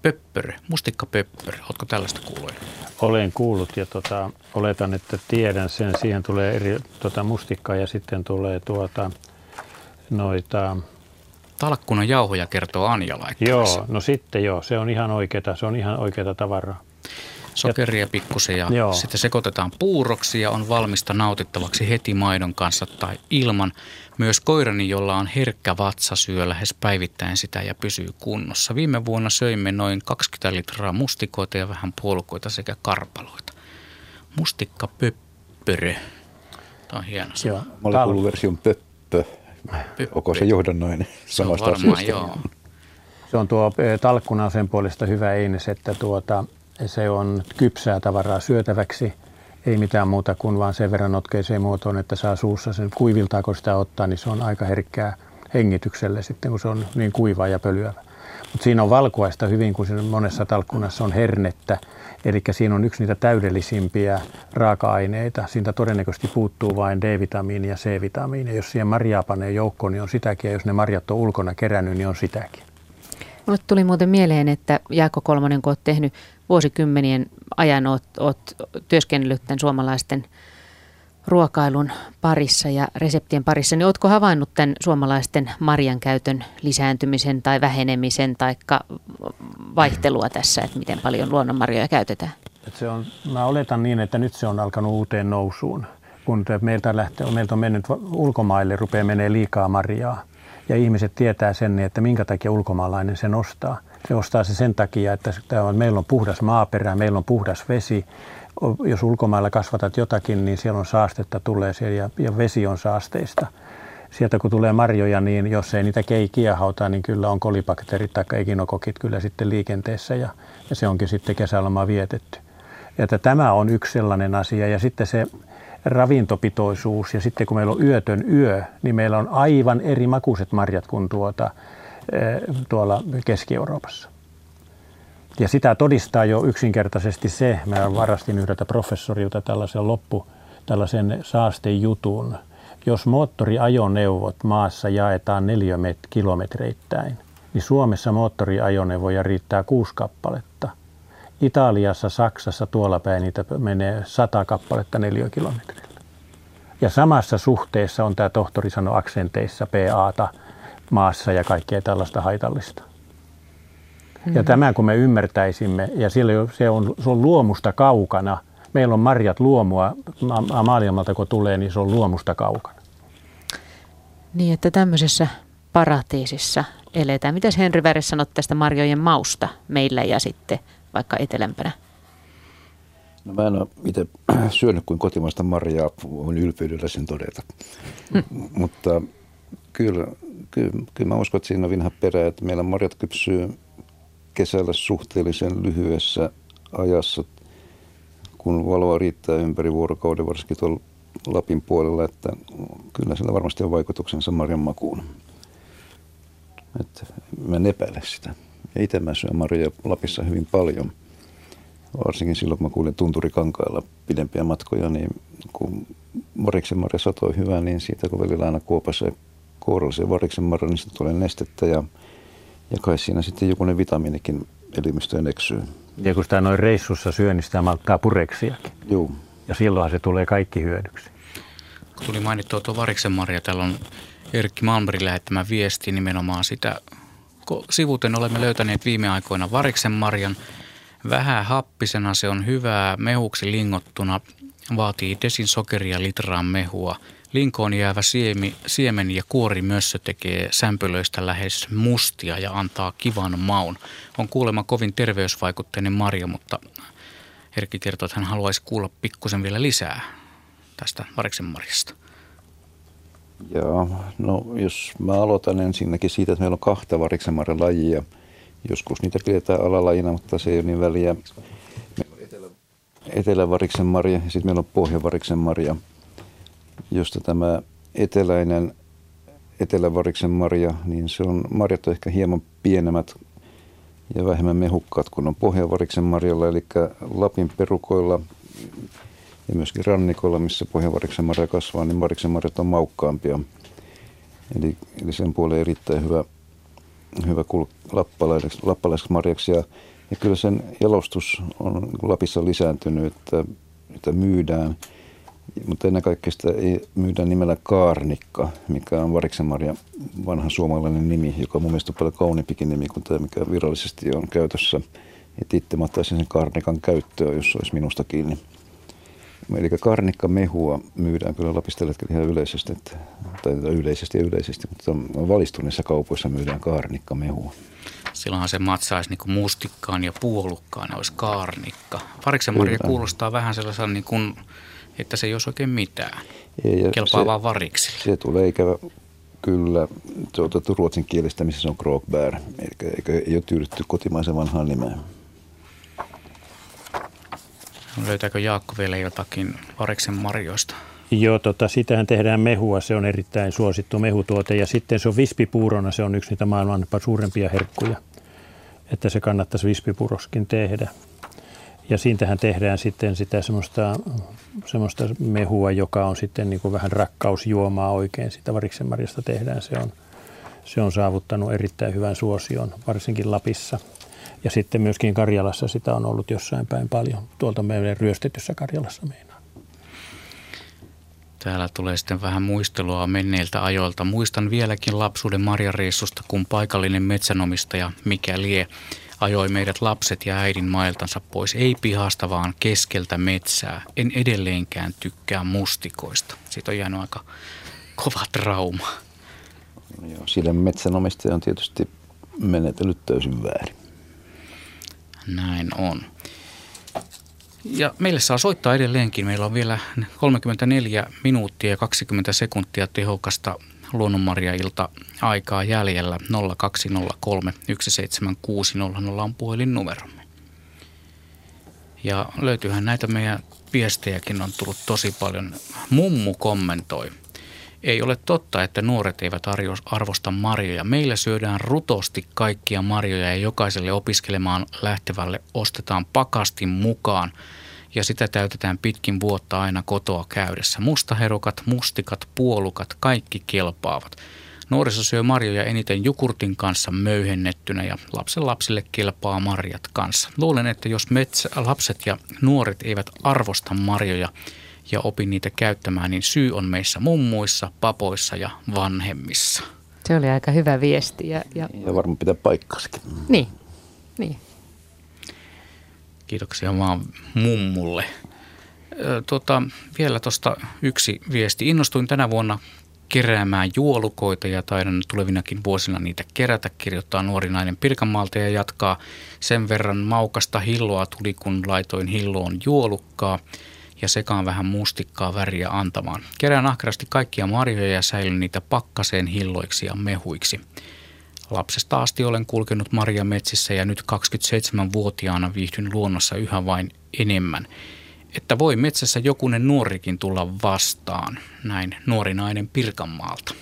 Pöppörö, mustikka pöppörö. Oletko tällaista kuullut? Olen kuullut ja tota, oletan, että tiedän sen. Siihen tulee eri tota, mustikkaa ja sitten tulee tuota, noita... Talkkunan jauhoja kertoo Anja Joo, no sitten joo, se on ihan oikeeta, se on ihan oikeata tavaraa sokeria pikkusen ja Joo. sitten sekoitetaan puuroksi ja on valmista nautittavaksi heti maidon kanssa tai ilman. Myös koirani, jolla on herkkä vatsa, syö lähes päivittäin sitä ja pysyy kunnossa. Viime vuonna söimme noin 20 litraa mustikoita ja vähän puolukoita sekä karpaloita. Mustikka pöppörö. Tämä on hieno. Joo. Mä olin kuullut version pöppö. pöppö. Onko se johdannoinen se on varmaan, joo. Se on tuo eh, talkkuna sen puolesta hyvä eines, että tuota, se on kypsää tavaraa syötäväksi, ei mitään muuta kuin vaan sen verran notkeiseen muotoon, että saa suussa sen kuiviltaa, kun sitä ottaa, niin se on aika herkkää hengitykselle sitten, kun se on niin kuivaa ja pölyävä. Mutta siinä on valkuaista hyvin, kun siinä monessa talkkunassa on hernettä, eli siinä on yksi niitä täydellisimpiä raaka-aineita. Siitä todennäköisesti puuttuu vain D-vitamiini ja C-vitamiini. Jos siihen marjaa panee joukkoon, niin on sitäkin, ja jos ne marjat on ulkona kerännyt, niin on sitäkin. Mulle tuli muuten mieleen, että Jaakko Kolmonen, kun olet tehnyt vuosikymmenien ajan, olet, olet työskennellyt tämän suomalaisten ruokailun parissa ja reseptien parissa, niin oletko havainnut tämän suomalaisten marjan käytön lisääntymisen tai vähenemisen tai vaihtelua tässä, että miten paljon luonnonmarjoja käytetään? se on, mä oletan niin, että nyt se on alkanut uuteen nousuun. Kun meiltä, lähtee, meiltä on mennyt ulkomaille, rupeaa menee liikaa marjaa. Ja ihmiset tietää sen, että minkä takia ulkomaalainen sen ostaa. Se ostaa se sen takia, että meillä on puhdas maaperä, meillä on puhdas vesi. Jos ulkomailla kasvatat jotakin, niin siellä on saastetta tulee siellä ja, ja vesi on saasteista. Sieltä kun tulee marjoja, niin jos ei niitä keikiä hauta, niin kyllä on kolibakteerit tai ekinokokit kyllä sitten liikenteessä ja, ja se onkin sitten kesäloma vietetty. Että tämä on yksi sellainen asia ja sitten se ravintopitoisuus ja sitten kun meillä on yötön yö, niin meillä on aivan eri makuiset marjat kuin tuota, tuolla Keski-Euroopassa. Ja sitä todistaa jo yksinkertaisesti se, mä varastin yhdeltä professorilta tällaisen loppu, tällaisen saastejutun. Jos moottoriajoneuvot maassa jaetaan neliökilometreittäin, niin Suomessa moottoriajoneuvoja riittää kuusi kappaletta. Italiassa, Saksassa, tuolla päin niitä menee sata kappaletta neliökilometrillä. Ja samassa suhteessa on tämä tohtori sanoi aksenteissa PAta maassa ja kaikkea tällaista haitallista. Mm-hmm. Ja tämä kun me ymmärtäisimme, ja siellä se on, se on luomusta kaukana, meillä on marjat luomua maailmalta kun tulee, niin se on luomusta kaukana. Niin, että tämmöisessä paratiisissa eletään. Mitäs Henri Väres sanot tästä marjojen mausta meillä ja sitten vaikka etelämpänä? No mä en ole itse syönyt kuin kotimaista marjaa, voin ylpeydellä sen todeta. Mm. Mutta kyllä, kyllä, kyllä mä uskon, että siinä on vinha perä, että meillä marjat kypsyy kesällä suhteellisen lyhyessä ajassa, kun valoa riittää ympäri vuorokauden, varsinkin tuolla Lapin puolella, että kyllä sillä varmasti on vaikutuksensa marjan makuun. Että mä en epäile sitä. Ja itse mä syön marjoja Lapissa hyvin paljon. Varsinkin silloin, kun mä kuulin tunturikankailla pidempiä matkoja, niin kun variksen marja satoi hyvää, niin siitä kun välillä aina kuopassa kourallisen variksen marja, niin tulee nestettä ja, ja kai siinä sitten jokunen vitamiinikin elimistöön eksyy. Ja kun sitä noin reissussa syö, niin sitä malttaa pureksiakin. Joo. Ja silloinhan se tulee kaikki hyödyksi. Kun tuli mainittua tuo variksen marja, täällä on Erkki Malmberg lähettämä viesti nimenomaan sitä sivuten olemme löytäneet viime aikoina variksen marjan. Vähän happisena se on hyvää, mehuksi lingottuna vaatii desin sokeria litraan mehua. Linkoon jäävä siemi, siemen ja kuorimössö tekee sämpylöistä lähes mustia ja antaa kivan maun. On kuulemma kovin terveysvaikutteinen marja, mutta Erkki kertoo, että hän haluaisi kuulla pikkusen vielä lisää tästä variksen marjasta. Joo, no jos mä aloitan ensinnäkin siitä, että meillä on kahta variksenmarjan lajia. Joskus niitä pidetään alalajina, mutta se ei ole niin väliä. Etelä, etelävariksenmarja ja sitten meillä on pohjavariksenmarja, josta tämä eteläinen etelävariksen marja, niin se on, marjat on ehkä hieman pienemmät ja vähemmän mehukkaat kuin on pohjavariksen marjalla, eli Lapin perukoilla ja myöskin rannikolla, missä pohjavariksen marja kasvaa, niin variksen marjat on maukkaampia. Eli, eli sen puoleen erittäin hyvä, hyvä lappalaiseksi, lappalaiseksi marjaksi. Ja, ja kyllä sen jalostus on Lapissa lisääntynyt, että, että myydään. Mutta ennen kaikkea sitä ei myydä nimellä kaarnikka, mikä on variksenmarja vanha suomalainen nimi, joka on mun mielestä on paljon kauniimpikin nimi kuin tämä, mikä virallisesti on käytössä. Että itse mä ottaisin sen kaarnikan käyttöön, jos olisi minusta kiinni. Eli karnikkamehua myydään kyllä Lapista ihan yleisesti, että, tai yleisesti ja yleisesti, mutta valistuneissa kaupoissa myydään karnikkamehua. Silloinhan se matsaisi niin mustikkaan ja puolukkaan, olisi kaarnikka. Variksen marja kuulostaa vähän sellaisen, niin kuin, että se ei olisi oikein mitään. Ei, Kelpaa se, vaan variksi. Se tulee ikävä kyllä otettu ruotsin kielestä, missä se on krokbär, eli ei ole tyydytty kotimaisen vanhaan nimeen. Löytääkö Jaakko vielä jotakin variksen marjoista? Joo, tota, sitähän tehdään mehua, se on erittäin suosittu mehutuote. Ja sitten se on vispipuurona, se on yksi niitä maailman suurempia herkkuja. Että se kannattaisi vispipuroskin tehdä. Ja siitähän tehdään sitten sitä semmoista, semmoista mehua, joka on sitten niin kuin vähän rakkausjuomaa oikein. Sitä variksen marjasta tehdään. Se on, se on saavuttanut erittäin hyvän suosion, varsinkin Lapissa. Ja sitten myöskin Karjalassa sitä on ollut jossain päin paljon, tuolta meidän ryöstetyssä Karjalassa meinaan. Täällä tulee sitten vähän muistelua menneiltä ajoilta. Muistan vieläkin lapsuuden marjareissusta, kun paikallinen metsänomistaja mikä lie ajoi meidät lapset ja äidin mailtansa pois. Ei pihasta, vaan keskeltä metsää. En edelleenkään tykkää mustikoista. Siitä on jäänyt aika kova trauma. Joo, sillä metsänomistaja on tietysti menetellyt täysin väärin. Näin on. Ja meille saa soittaa edelleenkin. Meillä on vielä 34 minuuttia ja 20 sekuntia tehokasta luonnonmarja-ilta aikaa jäljellä 0203 17600 on puhelinnumeromme. Ja löytyyhän näitä meidän viestejäkin on tullut tosi paljon. Mummu kommentoi. Ei ole totta, että nuoret eivät arvosta marjoja. Meillä syödään rutosti kaikkia marjoja ja jokaiselle opiskelemaan lähtevälle ostetaan pakastin mukaan ja sitä täytetään pitkin vuotta aina kotoa käydessä. Mustaherukat, mustikat, puolukat, kaikki kelpaavat. Nuoriso syö marjoja eniten jukurtin kanssa möyhennettynä ja lapsen lapsille kelpaa marjat kanssa. Luulen, että jos metsä, lapset ja nuoret eivät arvosta marjoja ja opi niitä käyttämään, niin syy on meissä mummuissa, papoissa ja vanhemmissa. Se oli aika hyvä viesti. Ja, ja... ja varmaan pitää paikkaskin. Niin, niin. Kiitoksia vaan mummulle. Tota, vielä tuosta yksi viesti. Innostuin tänä vuonna keräämään juolukoita ja taidan tulevinakin vuosina niitä kerätä, kirjoittaa nuori nainen Pirkanmaalta ja jatkaa. Sen verran maukasta hilloa tuli, kun laitoin hilloon juolukkaa ja sekaan vähän mustikkaa väriä antamaan. Kerään ahkerasti kaikkia marjoja ja säilyn niitä pakkaseen hilloiksi ja mehuiksi. Lapsesta asti olen kulkenut metsissä ja nyt 27-vuotiaana viihdyn luonnossa yhä vain enemmän. Että voi metsässä jokunen nuorikin tulla vastaan, näin nuori nainen Pirkanmaalta.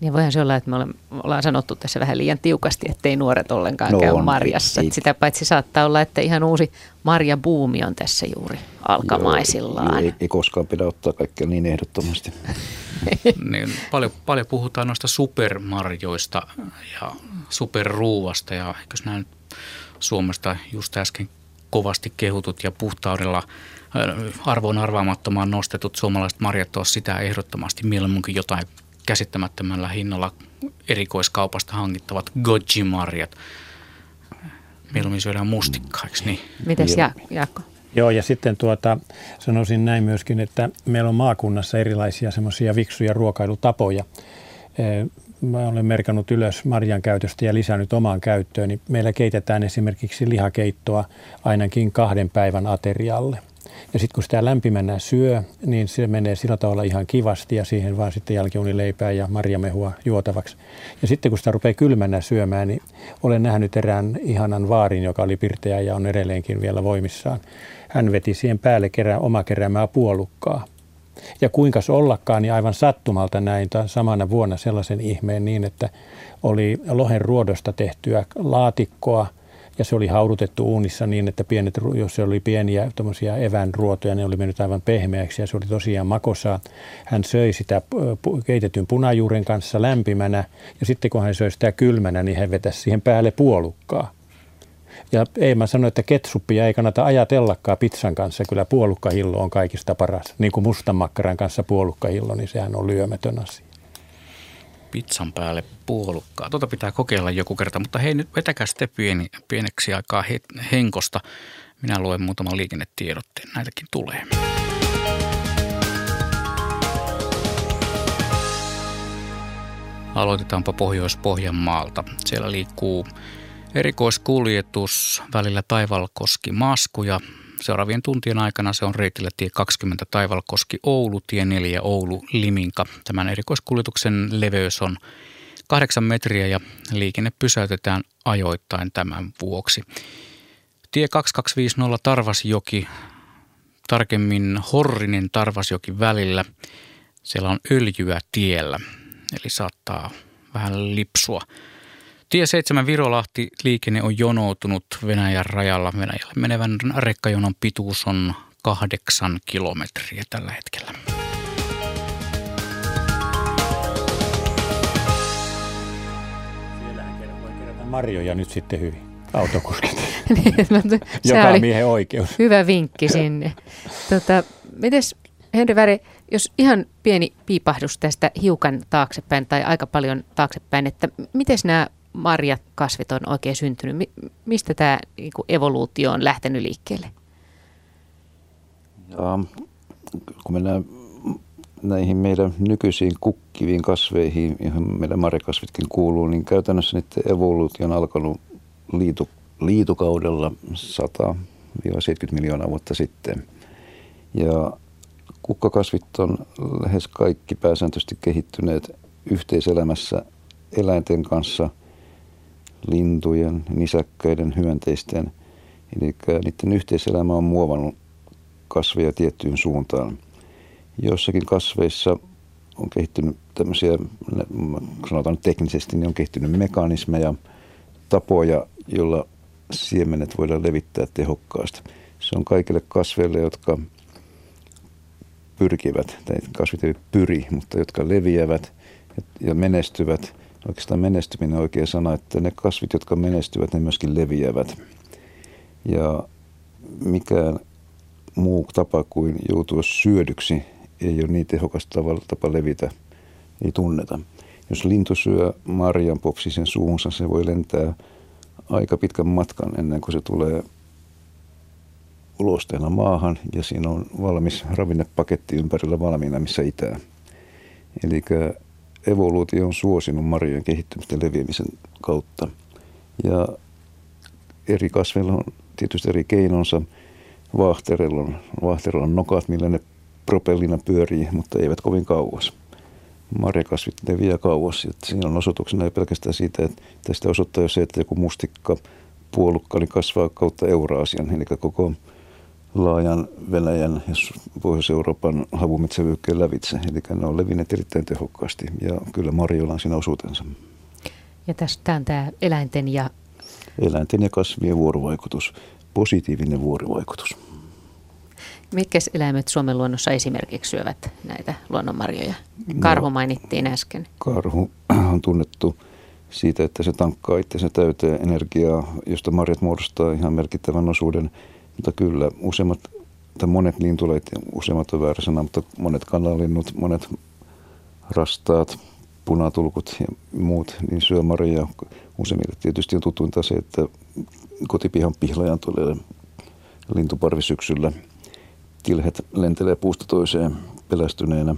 Niin voihan se olla, että me ollaan sanottu tässä vähän liian tiukasti, ettei nuoret ollenkaan no, käy on, marjassa. Ei, ei. Sitä paitsi saattaa olla, että ihan uusi marjabuumi on tässä juuri alkamaisillaan. Joo, ei, ei koskaan pidä ottaa kaikkea niin ehdottomasti. niin, paljon, paljon puhutaan noista supermarjoista ja superruuasta ja eikös näin Suomesta just äsken kovasti kehutut ja puhtaudella arvoon arvaamattomaan nostetut suomalaiset marjat ole sitä ehdottomasti mieluummin jotain käsittämättömällä hinnalla erikoiskaupasta hankittavat goji-marjat. Mieluummin syödään mustikkaa, eikö niin? Mites ja, Jaakko? Joo, ja sitten tuota, sanoisin näin myöskin, että meillä on maakunnassa erilaisia semmoisia viksuja ruokailutapoja. Mä olen merkannut ylös marjan käytöstä ja lisännyt omaan käyttöön. Niin meillä keitetään esimerkiksi lihakeittoa ainakin kahden päivän aterialle – ja sitten kun sitä lämpimänä syö, niin se menee sillä tavalla ihan kivasti ja siihen vaan sitten jälkiunileipää ja marjamehua juotavaksi. Ja sitten kun sitä rupeaa kylmänä syömään, niin olen nähnyt erään ihanan vaarin, joka oli pirteä ja on edelleenkin vielä voimissaan. Hän veti siihen päälle kerää, oma keräämää puolukkaa. Ja kuinka ollakaan, niin aivan sattumalta näin samana vuonna sellaisen ihmeen niin, että oli lohen ruodosta tehtyä laatikkoa – ja se oli haudutettu uunissa niin, että pienet, jos se oli pieniä evänruotoja, ne oli mennyt aivan pehmeäksi ja se oli tosiaan makosaa. Hän söi sitä keitetyn punajuuren kanssa lämpimänä ja sitten kun hän söi sitä kylmänä, niin hän vetäisi siihen päälle puolukkaa. Ja ei mä sano, että ketsuppia ei kannata ajatellakaan pizzan kanssa. Kyllä puolukkahillo on kaikista paras. Niin kuin mustan makkaran kanssa puolukkahillo, niin sehän on lyömätön asia pizzan päälle puolukkaa. Tuota pitää kokeilla joku kerta, mutta hei nyt vetäkää sitten pieni, pieneksi aikaa he, henkosta. Minä luen muutaman liikennetiedotteen. Näitäkin tulee. Aloitetaanpa Pohjois-Pohjanmaalta. Siellä liikkuu erikoiskuljetus välillä Taivalkoski-Masku ja Seuraavien tuntien aikana se on reitillä tie 20 Taivalkoski Oulu, tie 4 Oulu Liminka. Tämän erikoiskuljetuksen leveys on 8 metriä ja liikenne pysäytetään ajoittain tämän vuoksi. Tie 2250 Tarvasjoki, tarkemmin Horrinen Tarvasjoki välillä. Siellä on öljyä tiellä, eli saattaa vähän lipsua. Tie 7 Virolahti liikenne on jonoutunut Venäjän rajalla. Venäjälle menevän rekkajonon pituus on kahdeksan kilometriä tällä hetkellä. marjoja nyt sitten hyvin, autokuskit. Niin, Joka miehen oikeus. Hyvä vinkki sinne. Tota, mites Henri Väre, jos ihan pieni piipahdus tästä hiukan taaksepäin tai aika paljon taaksepäin, että miten nämä marjakasvit on oikein syntynyt? Mistä tämä niin evoluutio on lähtenyt liikkeelle? Ja, kun mennään näihin meidän nykyisiin kukkiviin kasveihin, johon meidän marjakasvitkin kuuluu, niin käytännössä niiden evoluutio on alkanut liitu, liitukaudella 100-70 miljoonaa vuotta sitten. Ja kukkakasvit on lähes kaikki pääsääntöisesti kehittyneet yhteiselämässä eläinten kanssa, lintujen, nisäkkäiden, hyönteisten. Eli niiden yhteiselämä on muovannut kasveja tiettyyn suuntaan. Joissakin kasveissa on kehittynyt tämmöisiä, sanotaan teknisesti, niin on kehittynyt mekanismeja, tapoja, joilla siemenet voidaan levittää tehokkaasti. Se on kaikille kasveille, jotka pyrkivät, tai kasvit eivät pyri, mutta jotka leviävät ja menestyvät. Oikeastaan menestyminen on oikea sana, että ne kasvit, jotka menestyvät, ne myöskin leviävät. Ja mikään muu tapa kuin joutua syödyksi ei ole niin tehokas tapa levitä, ei tunneta. Jos lintu syö marjan popsisen suunsa, se voi lentää aika pitkän matkan ennen kuin se tulee ulosteena maahan ja siinä on valmis ravinnepaketti ympärillä valmiina, missä itää. Eli evoluutio on suosinut marjojen kehittymistä leviämisen kautta. Ja eri kasveilla on tietysti eri keinonsa. Vaahterella on, vaahterella on nokat, millä ne propellina pyörii, mutta eivät kovin kauas. Marjakasvit leviää kauas. Että siinä on osoituksena ei pelkästään siitä, että tästä osoittaa jo se, että joku mustikka puolukka niin kasvaa kautta Euraasian, eli koko laajan Venäjän ja Pohjois-Euroopan havumetsävyykkeen lävitse. Eli ne on levinneet erittäin tehokkaasti ja kyllä marjoilla on siinä osuutensa. Ja tästä on tämä eläinten ja... Eläinten ja kasvien vuorovaikutus, positiivinen vuorovaikutus. Mitkä eläimet Suomen luonnossa esimerkiksi syövät näitä luonnonmarjoja? Karhu no, mainittiin äsken. Karhu on tunnettu siitä, että se tankkaa itse täyteen energiaa, josta marjat muodostaa ihan merkittävän osuuden. Mutta kyllä useimmat, tai monet lintuleit, useimmat on väärä sana, mutta monet kananlinnut, monet rastaat, punatulkut ja muut, niin syö marjaa. Useimmille tietysti on tutuinta se, että kotipihan pihlajan tulee lintuparvi syksyllä – kilhet lentelee puusta toiseen pelästyneenä.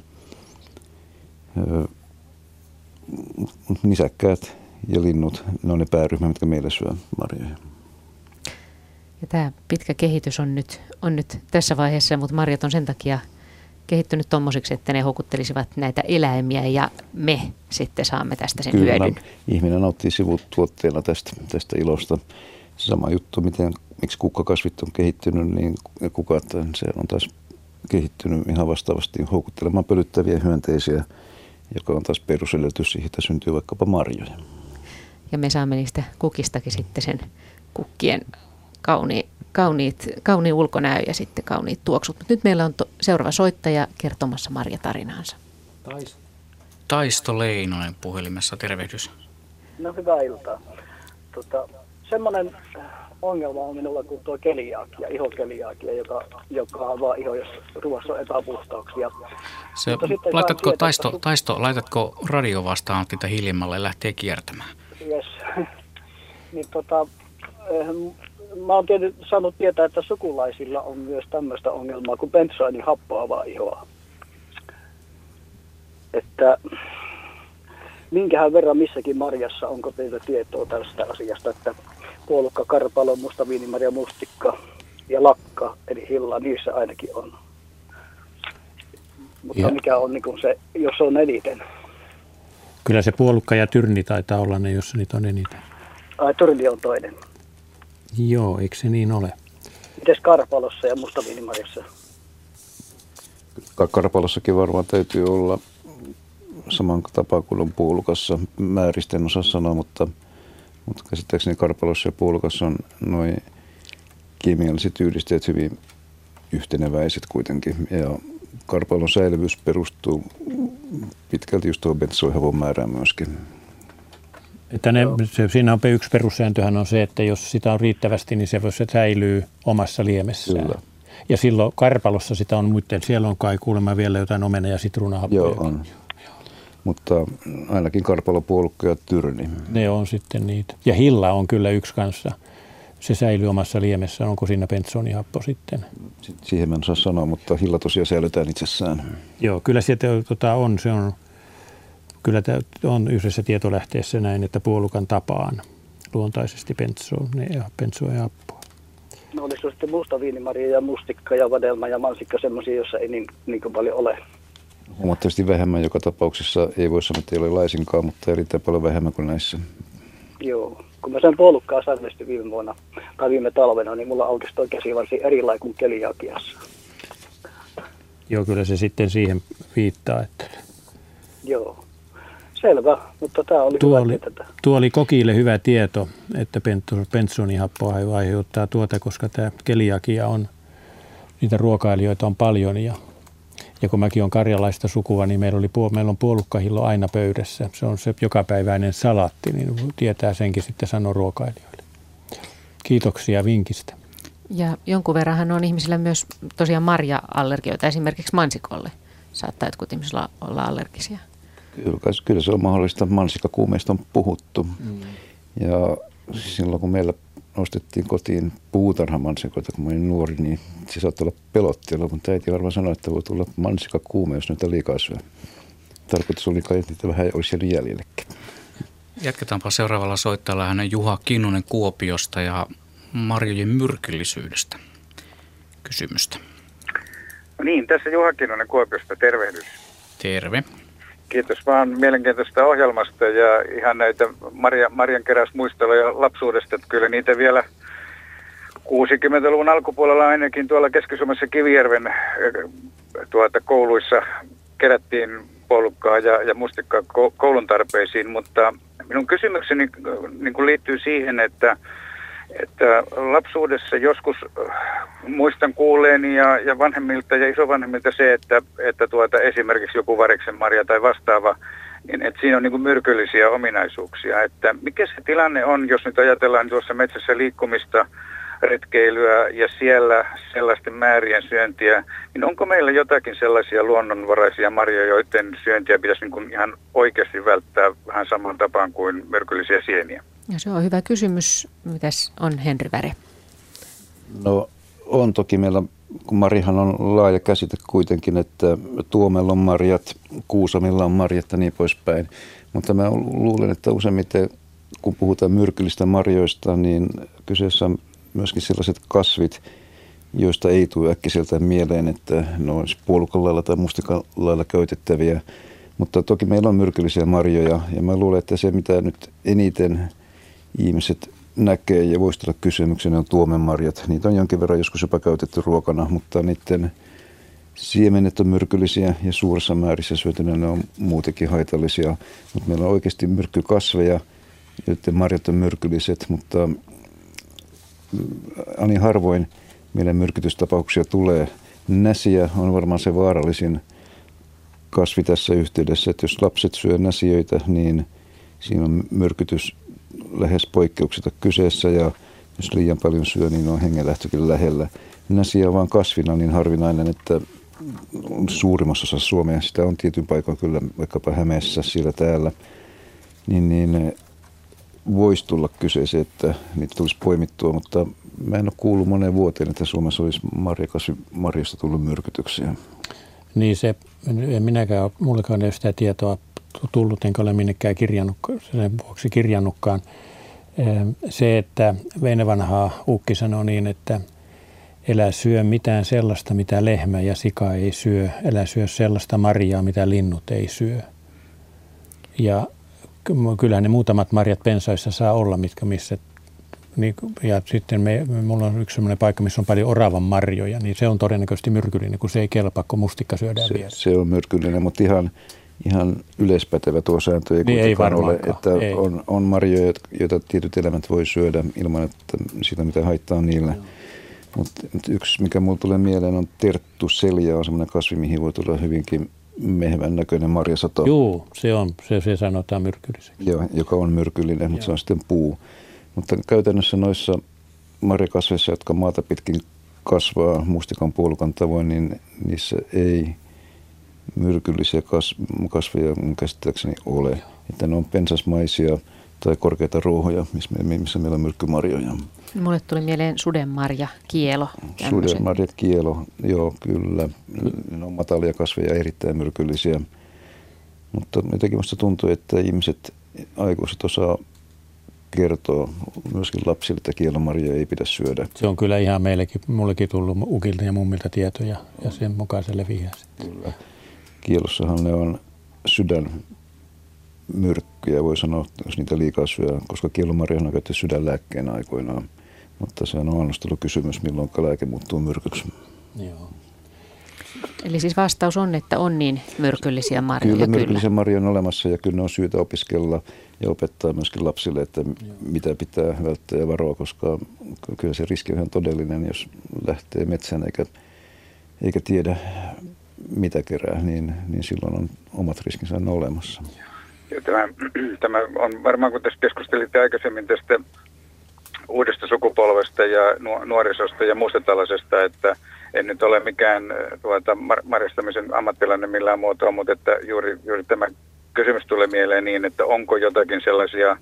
Nisäkkäät ja linnut, ne on ne pääryhmä, mitkä meille syö marjoja. Ja tämä pitkä kehitys on nyt, on nyt tässä vaiheessa, mutta marjat on sen takia kehittynyt tuommoisiksi, että ne houkuttelisivat näitä eläimiä ja me sitten saamme tästä sen Kyllä, hyödyn. ihminen nauttii sivutuotteena tästä, tästä ilosta. Sama juttu, miten miksi kukkakasvit on kehittynyt, niin kukat, se on taas kehittynyt ihan vastaavasti houkuttelemaan pölyttäviä hyönteisiä, joka on taas perusedellytys siihen, että syntyy vaikkapa marjoja. Ja me saamme niistä kukistakin sitten sen kukkien kauni, kauniit, kauniin ulkonäö ja sitten kauniit tuoksut. Mutta nyt meillä on to, seuraava soittaja kertomassa Marja tarinaansa. Taisto Leinonen puhelimessa, tervehdys. No hyvää iltaa. Tota, semmoinen ongelma on minulla kuin tuo keliaakia, ihokeliaakia, joka, joka avaa iho, jos ruoassa on epäpuhtauksia. Se, laitatko, taisto, taisto, laitatko radio vastaan sitä hiljemmalle ja lähtee kiertämään? Yes. niin tota, eh, mä oon tietysti saanut tietää, että sukulaisilla on myös tämmöistä ongelmaa kuin bensainin happoavaa ihoa. Että minkähän verran missäkin marjassa, onko teillä tietoa tästä asiasta, että puolukka, karpalo, musta viinimarja, mustikka ja lakka, eli hilla, niissä ainakin on. Mutta ja. mikä on niin se, jos on eniten? Kyllä se puolukka ja tyrni taitaa olla ne, jos niitä on eniten. Ai, tyrni on toinen. Joo, eikö se niin ole? Mites karpalossa ja mustaviinimarjassa? Karpalossakin varmaan täytyy olla saman tapaa kuin on puolukassa. Määristen osaa sanoa, mutta – mutta käsittääkseni karpalossa ja puolukassa on noin kemialliset yhdisteet hyvin yhteneväiset kuitenkin. Ja karpalon säilyvyys perustuu pitkälti just tuohon bensoihavon määrään myöskin. Että ne, se, siinä on yksi perussääntöhän on se, että jos sitä on riittävästi, niin se, se säilyy omassa liemessään. Kyllä. Ja silloin Karpalossa sitä on muiden, siellä on kai kuulemma vielä jotain omena- ja sitruunahappoja. Joo, on. Mutta ainakin karpalopuolukka ja tyrni. Ne on sitten niitä. Ja hilla on kyllä yksi kanssa. Se säilyy omassa liemessä. Onko siinä pensonihappo sitten? Siihen mä en osaa sanoa, mutta hilla tosiaan säilytään itsessään. Joo, kyllä sieltä tota, on. Se on kyllä on yhdessä tietolähteessä näin, että puolukan tapaan luontaisesti pentsoa, pentsoa ja happoa. No olisi sitten musta viinimaria ja mustikka ja vadelma ja mansikka semmoisia, joissa ei niin, niin paljon ole. Huomattavasti vähemmän joka tapauksessa, ei voi sanoa, että ei ole laisinkaan, mutta erittäin paljon vähemmän kuin näissä. Joo, kun mä sain puolukkaa sarvesti viime vuonna tai viime talvena, niin mulla aukesi toi käsivarsi erilainen kuin keliakiassa. Joo, kyllä se sitten siihen viittaa. Että... Joo. Selvä, mutta tämä oli tuo hyvä oli, tätä. tuo oli kokille hyvä tieto, että pentsonihappoa aiheuttaa tuota, koska tämä keliakia on, niitä ruokailijoita on paljon ja, ja kun mäkin on karjalaista sukua, niin meillä, oli, meillä on puolukkahillo aina pöydässä. Se on se jokapäiväinen salatti, niin tietää senkin sitten sanoa ruokailijoille. Kiitoksia vinkistä. Ja jonkun verran on ihmisillä myös tosiaan marja-allergioita, esimerkiksi mansikolle. Saattaa jotkut ihmiset olla allergisia. Kyllä, kyllä se on mahdollista. Mansikakuumeista on puhuttu. Mm. Ja silloin kun meillä ostettiin kotiin puutarhamansikoita, kun mä olin nuori, niin se saattoi olla pelottelu, mutta äiti varmaan sanoi, että voi tulla mansikakuume, jos niitä liikaa syö. Tarkoitus oli kai, että vähän olisi jäänyt jäljellekin. Jatketaanpa seuraavalla soittajalla hänen Juha Kinnunen Kuopiosta ja marjojen myrkyllisyydestä kysymystä. No niin, tässä Juha Kinnunen Kuopiosta, tervehdys. Terve. Kiitos vaan mielenkiintoista ohjelmasta ja ihan näitä Marja, Marjan muisteluja lapsuudesta, että kyllä niitä vielä 60-luvun alkupuolella ainakin tuolla Keski-Suomessa Kivijärven tuota, kouluissa kerättiin puolukkaa ja, ja mustikkaa koulun tarpeisiin, mutta minun kysymykseni niin kuin liittyy siihen, että että lapsuudessa joskus äh, muistan kuulleeni ja, ja vanhemmilta ja isovanhemmilta se, että, että tuota, esimerkiksi joku variksen marja tai vastaava, niin että siinä on niin myrkyllisiä ominaisuuksia. Että mikä se tilanne on, jos nyt ajatellaan tuossa metsässä liikkumista, retkeilyä ja siellä sellaisten määrien syöntiä, niin onko meillä jotakin sellaisia luonnonvaraisia marjoja, joiden syöntiä pitäisi niin kuin ihan oikeasti välttää vähän saman tapaan kuin myrkyllisiä sieniä? Ja se on hyvä kysymys. Mitäs on Henri Väre? No on toki meillä, kun Marihan on laaja käsite kuitenkin, että Tuomella on marjat, Kuusamilla on marjat ja niin poispäin. Mutta mä luulen, että useimmiten kun puhutaan myrkyllistä marjoista, niin kyseessä on myöskin sellaiset kasvit, joista ei tule äkkiseltä mieleen, että ne olisi puolukan lailla tai mustikan lailla käytettäviä. Mutta toki meillä on myrkyllisiä marjoja ja mä luulen, että se mitä nyt eniten ihmiset näkee ja voisi tulla kysymyksenä on tuomenmarjat. Niitä on jonkin verran joskus jopa käytetty ruokana, mutta niiden siemenet on myrkyllisiä ja suuressa määrissä syötynä ne on muutenkin haitallisia. Mutta meillä on oikeasti myrkkykasveja, joiden marjat on myrkylliset, mutta mm, ani harvoin meillä myrkytystapauksia tulee. Näsiä on varmaan se vaarallisin kasvi tässä yhteydessä, että jos lapset syö näsiöitä, niin siinä on myrkytys lähes poikkeuksetta kyseessä ja jos liian paljon syö, niin on hengenlähtökin lähellä. Näsiä on vain kasvina niin harvinainen, että suurimmassa osassa Suomea sitä on tietyn paikan kyllä, vaikkapa Hämeessä siellä täällä, niin, niin voisi tulla kyseeseen, että niitä tulisi poimittua, mutta mä en ole kuullut moneen vuoteen, että Suomessa olisi marjakasvimarjasta tullut myrkytyksiä. Niin se, en minäkään, mullekaan ei ole sitä tietoa tullut, enkä ole minnekään kirjannut, sen vuoksi kirjannutkaan. Se, että Veine vanhaa ukki sanoi niin, että elä syö mitään sellaista, mitä lehmä ja sika ei syö. Elä syö sellaista marjaa, mitä linnut ei syö. Ja kyllähän ne muutamat marjat pensaissa saa olla, mitkä missä niin, ja sitten me, mulla on yksi sellainen paikka, missä on paljon oravan marjoja, niin se on todennäköisesti myrkyllinen, kun se ei kelpaa, kun mustikka syödään se, Se on myrkyllinen, mutta ihan ihan yleispätevä tuo sääntö ei niin ei ole, että ei. On, on marjoja, joita tietyt elämät voi syödä ilman, että siitä mitä haittaa niille. No. Mutta yksi, mikä mulle tulee mieleen, on terttu selja, on semmoinen kasvi, mihin voi tulla hyvinkin mehvän näköinen marjasato. Joo, se on, se, se sanotaan myrkylliseksi. Joo, joka on myrkyllinen, mutta Joo. se on sitten puu. Mutta käytännössä noissa marjakasveissa, jotka maata pitkin kasvaa mustikan puolukan tavoin, niin niissä ei myrkyllisiä kasveja mun käsittääkseni ole. Että ne on pensasmaisia tai korkeita ruohoja, missä meillä on myrkkymarjoja. Mulle tuli mieleen sudenmarja, kielo. Sudenmarja, kielo, joo kyllä. Ne on matalia kasveja, erittäin myrkyllisiä. Mutta jotenkin musta tuntuu, että ihmiset, aikuiset osaa kertoa myöskin lapsille, että kielonmarjoja ei pidä syödä. Se on kyllä ihan meillekin, mullekin tullut ukilta ja mummilta tietoja ja sen mukaan se leviää Kyllä. Kielossahan ne on sydän myrkkyjä, voi sanoa, jos niitä liikaa syö, koska kielonmarjoja on käytetty sydänlääkkeen aikoinaan. Mutta se on kysymys, milloin lääke muuttuu myrkyksi. Joo. Eli siis vastaus on, että on niin myrkyllisiä marjoja. Kyllä, myrkyllisiä marjoja on olemassa ja kyllä ne on syytä opiskella ja opettaa myöskin lapsille, että mitä pitää välttää ja varoa, koska kyllä se riski on ihan todellinen, jos lähtee metsään eikä, eikä tiedä mitä kerää, niin, niin silloin on omat riskinsä on olemassa. Ja tämä, tämä on varmaan, kun tässä keskustelitte aikaisemmin tästä uudesta sukupolvesta ja nuorisosta ja muusta tällaisesta, että en nyt ole mikään tuota, marjastamisen ammattilainen millään muotoa, mutta että juuri, juuri tämä kysymys tulee mieleen niin, että onko jotakin sellaisia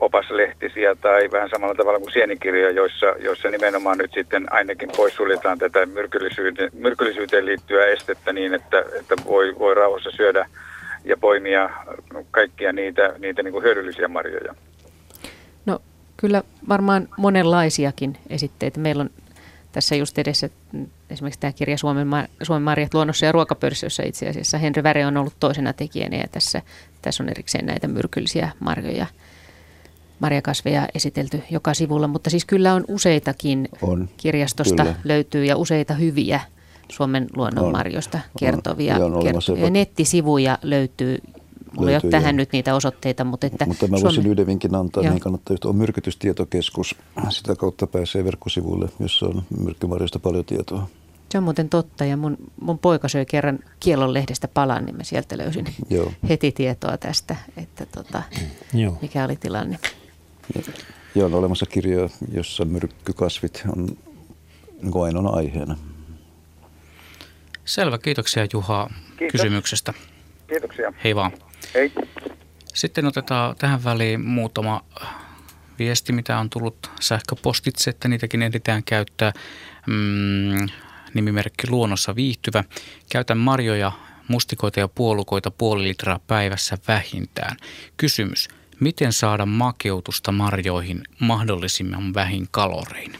opaslehtisiä tai vähän samalla tavalla kuin sienikirjoja, joissa, joissa nimenomaan nyt sitten ainakin poissuljetaan tätä myrkyllisyyteen, myrkyllisyyteen liittyvää estettä niin, että, että voi, voi rauhassa syödä ja poimia kaikkia niitä, niitä niin kuin hyödyllisiä marjoja. No kyllä varmaan monenlaisiakin esitteitä. Meillä on tässä just edessä esimerkiksi tämä kirja Suomen, Suomen marjat luonnossa ja ruokapörssissä itse asiassa. Henry Väre on ollut toisena tekijänä ja tässä, tässä on erikseen näitä myrkyllisiä marjoja, marjakasveja esitelty joka sivulla. Mutta siis kyllä on useitakin on, kirjastosta kyllä. löytyy ja useita hyviä Suomen luonnonmarjoista kertovia, on, kertovia. nettisivuja löytyy Mulla ei ole tähän jo. nyt niitä osoitteita, mutta että... Mutta mä voisin Suomen... yhden vinkin antaa, Joo. niin kannattaa, on myrkytystietokeskus. Sitä kautta pääsee verkkosivuille, jossa on myrkkymarjoista paljon tietoa. Se on muuten totta ja mun, mun poika söi kerran kielon lehdestä palan, niin mä sieltä löysin Joo. heti tietoa tästä, että tota, Joo. mikä oli tilanne. Joo, on olemassa kirjoja, jossa myrkkykasvit on niin ainoana aiheena. Selvä, kiitoksia Juha Kiitos. kysymyksestä. Kiitoksia. Hei vaan. Hei. Sitten otetaan tähän väliin muutama viesti, mitä on tullut sähköpostitse, että niitäkin ehditään käyttää. Mm, nimimerkki Luonnossa viihtyvä. Käytän marjoja, mustikoita ja puolukoita puoli litraa päivässä vähintään. Kysymys. Miten saada makeutusta marjoihin mahdollisimman vähin kalorein?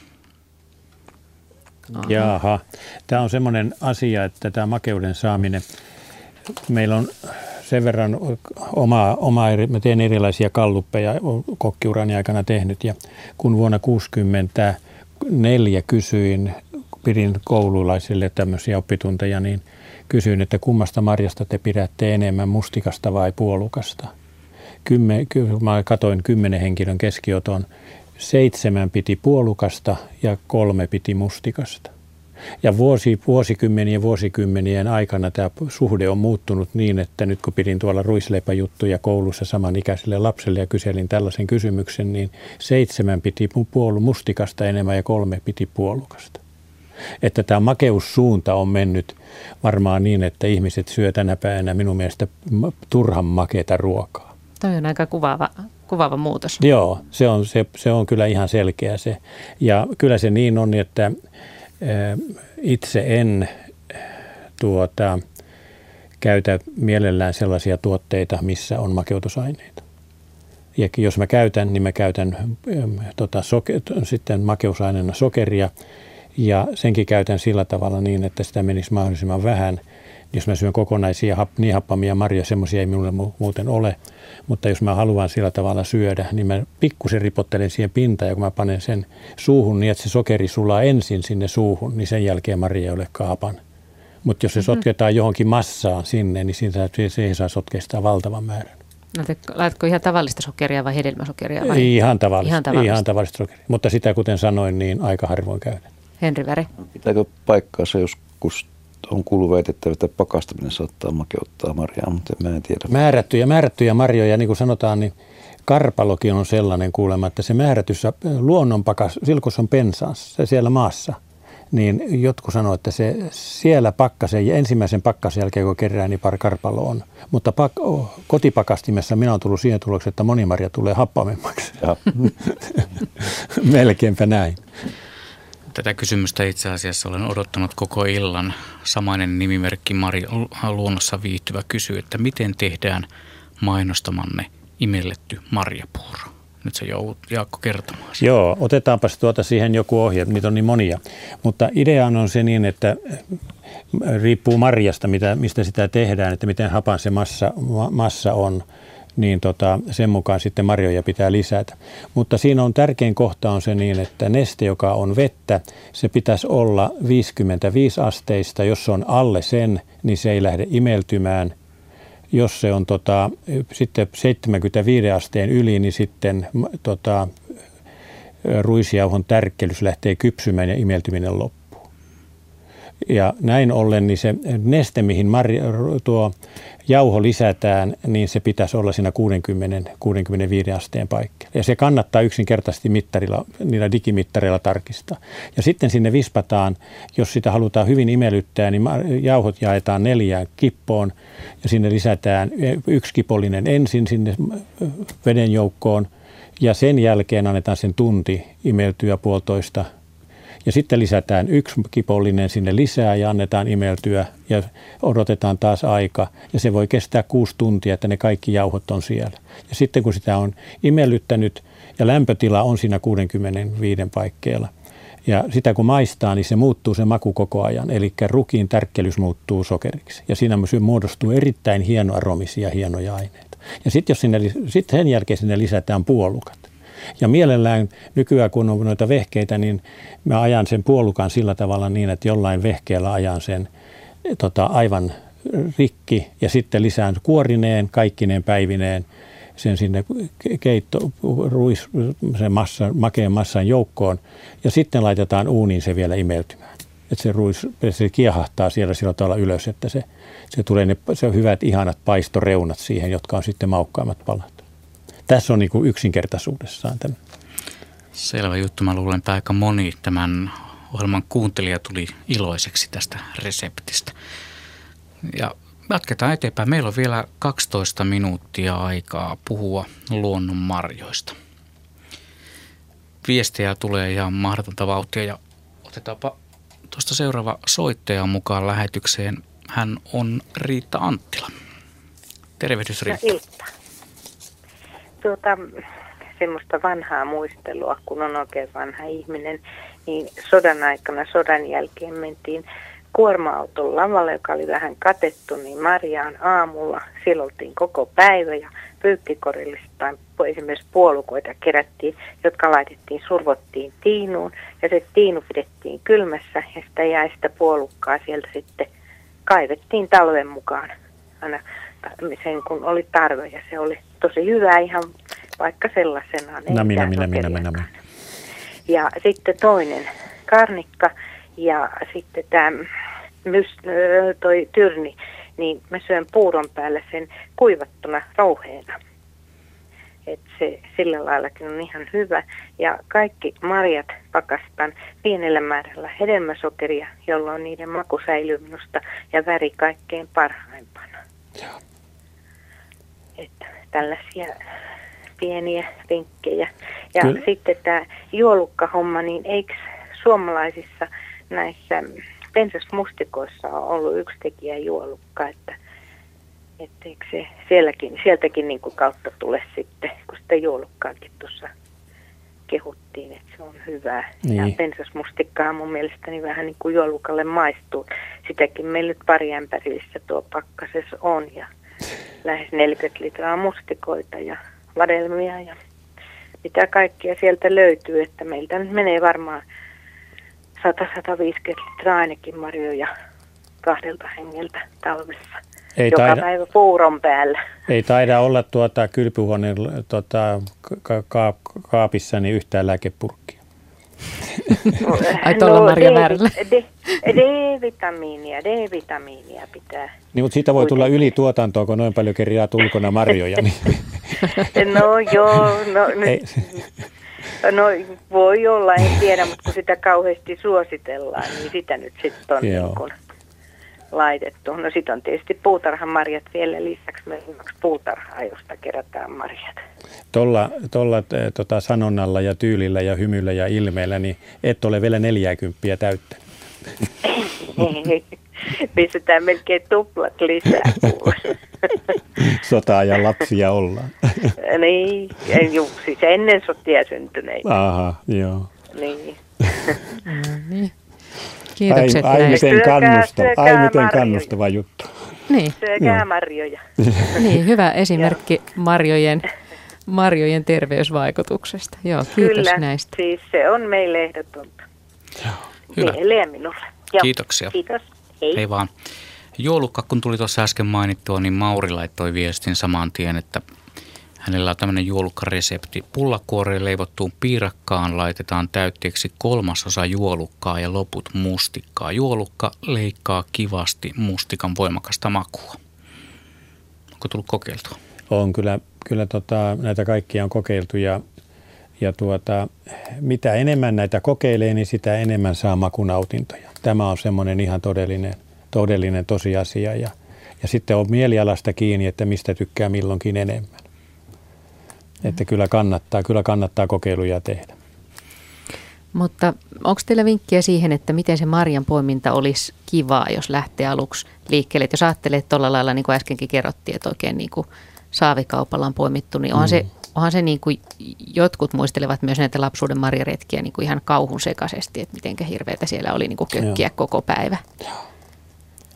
Jaha. Tämä on semmoinen asia, että tämä makeuden saaminen, meillä on sen verran omaa, omaa eri, mä teen erilaisia kalluppeja kokkiurani aikana tehnyt ja kun vuonna 1964 kysyin, pidin koululaisille tämmöisiä oppitunteja, niin kysyin, että kummasta marjasta te pidätte enemmän, mustikasta vai puolukasta. Kymmen, mä katoin kymmenen henkilön keskioton, seitsemän piti puolukasta ja kolme piti mustikasta. Ja vuosi, vuosikymmenien vuosikymmenien aikana tämä suhde on muuttunut niin, että nyt kun pidin tuolla ruisleipäjuttuja koulussa samanikäiselle lapselle ja kyselin tällaisen kysymyksen, niin seitsemän piti puolu mustikasta enemmän ja kolme piti puolukasta. Että tämä makeussuunta on mennyt varmaan niin, että ihmiset syö tänä päivänä minun mielestä turhan makeita ruokaa. Toi on aika kuvaava, kuvaava muutos. Joo, se on, se, se on kyllä ihan selkeä se. Ja kyllä se niin on, että itse en tuota, käytä mielellään sellaisia tuotteita, missä on makeutusaineita. Ja jos mä käytän, niin mä käytän tota, soke, sitten makeusaineena sokeria ja senkin käytän sillä tavalla niin, että sitä menisi mahdollisimman vähän. Jos mä syön kokonaisia niin happamia marjoja, semmoisia ei minulle muuten ole, mutta jos mä haluan sillä tavalla syödä, niin mä pikkusen ripottelen siihen pintaan ja kun mä panen sen suuhun niin, että se sokeri sulaa ensin sinne suuhun, niin sen jälkeen Maria ei ole kaapan. Mutta jos se mm-hmm. sotketaan johonkin massaan sinne, niin siinä se ei saa sotkea sitä valtavan määrän. No te, laitatko ihan tavallista sokeria vai hedelmäsokeria? Vai? Ihan tavallista, ihan tavallista. Ihan tavallista sokeria. Mutta sitä kuten sanoin, niin aika harvoin käytän. Henri Väre. Pitääkö paikkaa se joskus on kuullut väitettävä, että pakastaminen saattaa makeuttaa marjaa, mutta mä en tiedä. Määrättyjä, määrättyjä marjoja, niin kuin sanotaan, niin karpalokin on sellainen kuulemma, että se määrätyssä luonnonpakas, silkus on pensaassa siellä maassa, niin jotkut sanoo, että se siellä pakkasen ja ensimmäisen pakkasen jälkeen, kun kerää, niin pari karpalo on. Mutta pak- oh, kotipakastimessa minä olen tullut siihen tulokseen, että monimarja tulee happamemmaksi. Melkeinpä näin. Tätä kysymystä itse asiassa olen odottanut koko illan. Samainen nimimerkki Mari Luonnossa viihtyvä kysyy, että miten tehdään mainostamanne imelletty marjapuuro? Nyt se joudut Jaakko kertomaan. Sitä. Joo, otetaanpas tuota siihen joku ohje, niitä on niin monia. Mutta idea on se niin, että riippuu marjasta, mistä sitä tehdään, että miten hapan se massa, massa on niin tota, sen mukaan sitten marjoja pitää lisätä. Mutta siinä on tärkein kohta on se niin, että neste, joka on vettä, se pitäisi olla 55 asteista. Jos se on alle sen, niin se ei lähde imeltymään. Jos se on tota, sitten 75 asteen yli, niin sitten tota, ruisjauhon tärkkelys lähtee kypsymään ja imeltyminen loppuu. Ja näin ollen niin se neste, mihin marja, tuo jauho lisätään, niin se pitäisi olla siinä 60-65 asteen paikkeilla. Ja se kannattaa yksinkertaisesti mittarilla, niillä digimittareilla tarkistaa. Ja sitten sinne vispataan, jos sitä halutaan hyvin imelyttää, niin jauhot jaetaan neljään kippoon ja sinne lisätään yksi kipollinen ensin sinne veden joukkoon ja sen jälkeen annetaan sen tunti imeltyä puolitoista ja sitten lisätään yksi kipollinen sinne lisää ja annetaan imeltyä ja odotetaan taas aika. Ja se voi kestää kuusi tuntia, että ne kaikki jauhot on siellä. Ja sitten kun sitä on imellyttänyt ja lämpötila on siinä 65 paikkeilla, ja sitä kun maistaa, niin se muuttuu se maku koko ajan. Eli rukiin tärkkelys muuttuu sokeriksi. Ja siinä myös muodostuu erittäin hienoaromisia hienoja aineita. Ja sitten sit sen jälkeen sinne lisätään puolukat. Ja mielellään nykyään, kun on noita vehkeitä, niin mä ajan sen puolukan sillä tavalla niin, että jollain vehkeellä ajan sen tota, aivan rikki ja sitten lisään kuorineen, kaikkineen päivineen sen sinne keitto, ruis, sen massa, makeen massan joukkoon ja sitten laitetaan uuniin se vielä imeltymään. Että se ruis se kiehahtaa siellä sillä tavalla ylös, että se, se tulee ne se hyvät ihanat paistoreunat siihen, jotka on sitten maukkaammat palat. Tässä on niin kuin yksinkertaisuudessaan tämä. Selvä juttu. Mä luulen, että aika moni tämän ohjelman kuuntelija tuli iloiseksi tästä reseptistä. Ja jatketaan eteenpäin. Meillä on vielä 12 minuuttia aikaa puhua luonnon marjoista. Viestejä tulee ihan mahdotonta vauhtia ja otetaanpa tuosta seuraava soittaja mukaan lähetykseen. Hän on Riitta Anttila. Tervehdys Riitta. Ilta tuota, semmoista vanhaa muistelua, kun on oikein vanha ihminen, niin sodan aikana, sodan jälkeen mentiin kuorma-auton lavalle, joka oli vähän katettu, niin Mariaan aamulla. Siellä oltiin koko päivä ja pyykkikorillista esimerkiksi puolukoita kerättiin, jotka laitettiin, survottiin tiinuun ja se tiinu pidettiin kylmässä ja sitä jäi sitä puolukkaa sieltä sitten kaivettiin talven mukaan aina sen kun oli tarve ja se oli tosi hyvä ihan vaikka sellaisenaan. No minä, minä, minä, minä, minä. Ja sitten toinen karnikka ja sitten tämä toi tyrni, niin mä syön puuron päällä sen kuivattuna rouheena. Et se sillä laillakin on ihan hyvä. Ja kaikki marjat pakastan pienellä määrällä hedelmäsokeria, jolloin niiden maku säilyy minusta ja väri kaikkein parhaimpana. Joo. Tällaisia pieniä vinkkejä. Ja Kyllä. sitten tämä juolukkahomma, niin eikö suomalaisissa näissä pensasmustikoissa ole ollut yksi tekijä juolukka, että etteikö se sielläkin, sieltäkin niin kuin kautta tule sitten, kun sitä juolukkaakin tuossa kehuttiin, että se on hyvää. Niin. Ja pensasmustikkaa mun mielestäni vähän niin kuin juolukalle maistuu. Sitäkin meillä nyt pari ämpärissä tuo pakkasessa on ja lähes 40 litraa mustikoita ja vadelmia ja mitä kaikkea sieltä löytyy, että meiltä nyt menee varmaan 100-150 litraa ainakin marjoja kahdelta hengeltä talvessa. Ei Joka taida, päivä puuron päällä. Ei taida olla tuota kylpyhuoneen tuota, ka- ka- kaapissa niin yhtään lääkepurkkia. Ai tuolla no, Marja väärällä. D-vitamiinia, D-vitamiinia pitää. Niin, mutta siitä voi tulla ylituotantoa, kun noin paljon kerjaa ulkona marjoja. Niin. no joo, no nyt. No voi olla, en tiedä, mutta kun sitä kauheasti suositellaan, niin sitä nyt sitten on niin kun laitettu. No sitten on tietysti puutarhan marjat vielä lisäksi myös puutarhaa, josta kerätään marjat. Tuolla, tuolla eh, tota, sanonnalla ja tyylillä ja hymyllä ja ilmeellä, niin et ole vielä 40 täyttä. Pistetään melkein tuplat lisää Sotaa ja lapsia ollaan. niin, ju, siis ennen sotia syntyneitä. Aha, joo. Niin. niin. Kiitokset ai, ai, miten, kannustava, ai miten kannustava juttu. Niin. Syökää marjoja. niin, hyvä esimerkki marjojen, marjojen terveysvaikutuksesta. Joo, kiitos Kyllä, näistä. siis se on meille ehdotonta. Hyvä. Meille ja minulle. Joo. Kiitoksia. Kiitos. Hei. Hei vaan. Joulukka, kun tuli tuossa äsken mainittua, niin Mauri laittoi viestin saman tien, että hänellä on tämmöinen juolukkaresepti. Pullakuoreen leivottuun piirakkaan laitetaan täytteeksi kolmasosa juolukkaa ja loput mustikkaa. Juolukka leikkaa kivasti mustikan voimakasta makua. Onko tullut kokeiltua? On kyllä, kyllä tota, näitä kaikkia on kokeiltu ja, ja tuota, mitä enemmän näitä kokeilee, niin sitä enemmän saa makunautintoja. Tämä on semmoinen ihan todellinen, todellinen tosiasia ja, ja sitten on mielialasta kiinni, että mistä tykkää milloinkin enemmän. Että kyllä kannattaa, kyllä kannattaa kokeiluja tehdä. Mutta onko teillä vinkkiä siihen, että miten se marjan poiminta olisi kivaa, jos lähtee aluksi liikkeelle? Et jos ajattelee tuolla lailla, niin kuin äskenkin kerrottiin, että oikein niin kuin saavikaupalla on poimittu, niin onhan mm. se, onhan se niin kuin, jotkut muistelevat myös näitä lapsuuden marjaretkiä niin kuin ihan kauhun sekaisesti, että miten hirveätä siellä oli niin kuin kökkiä Joo. koko päivä.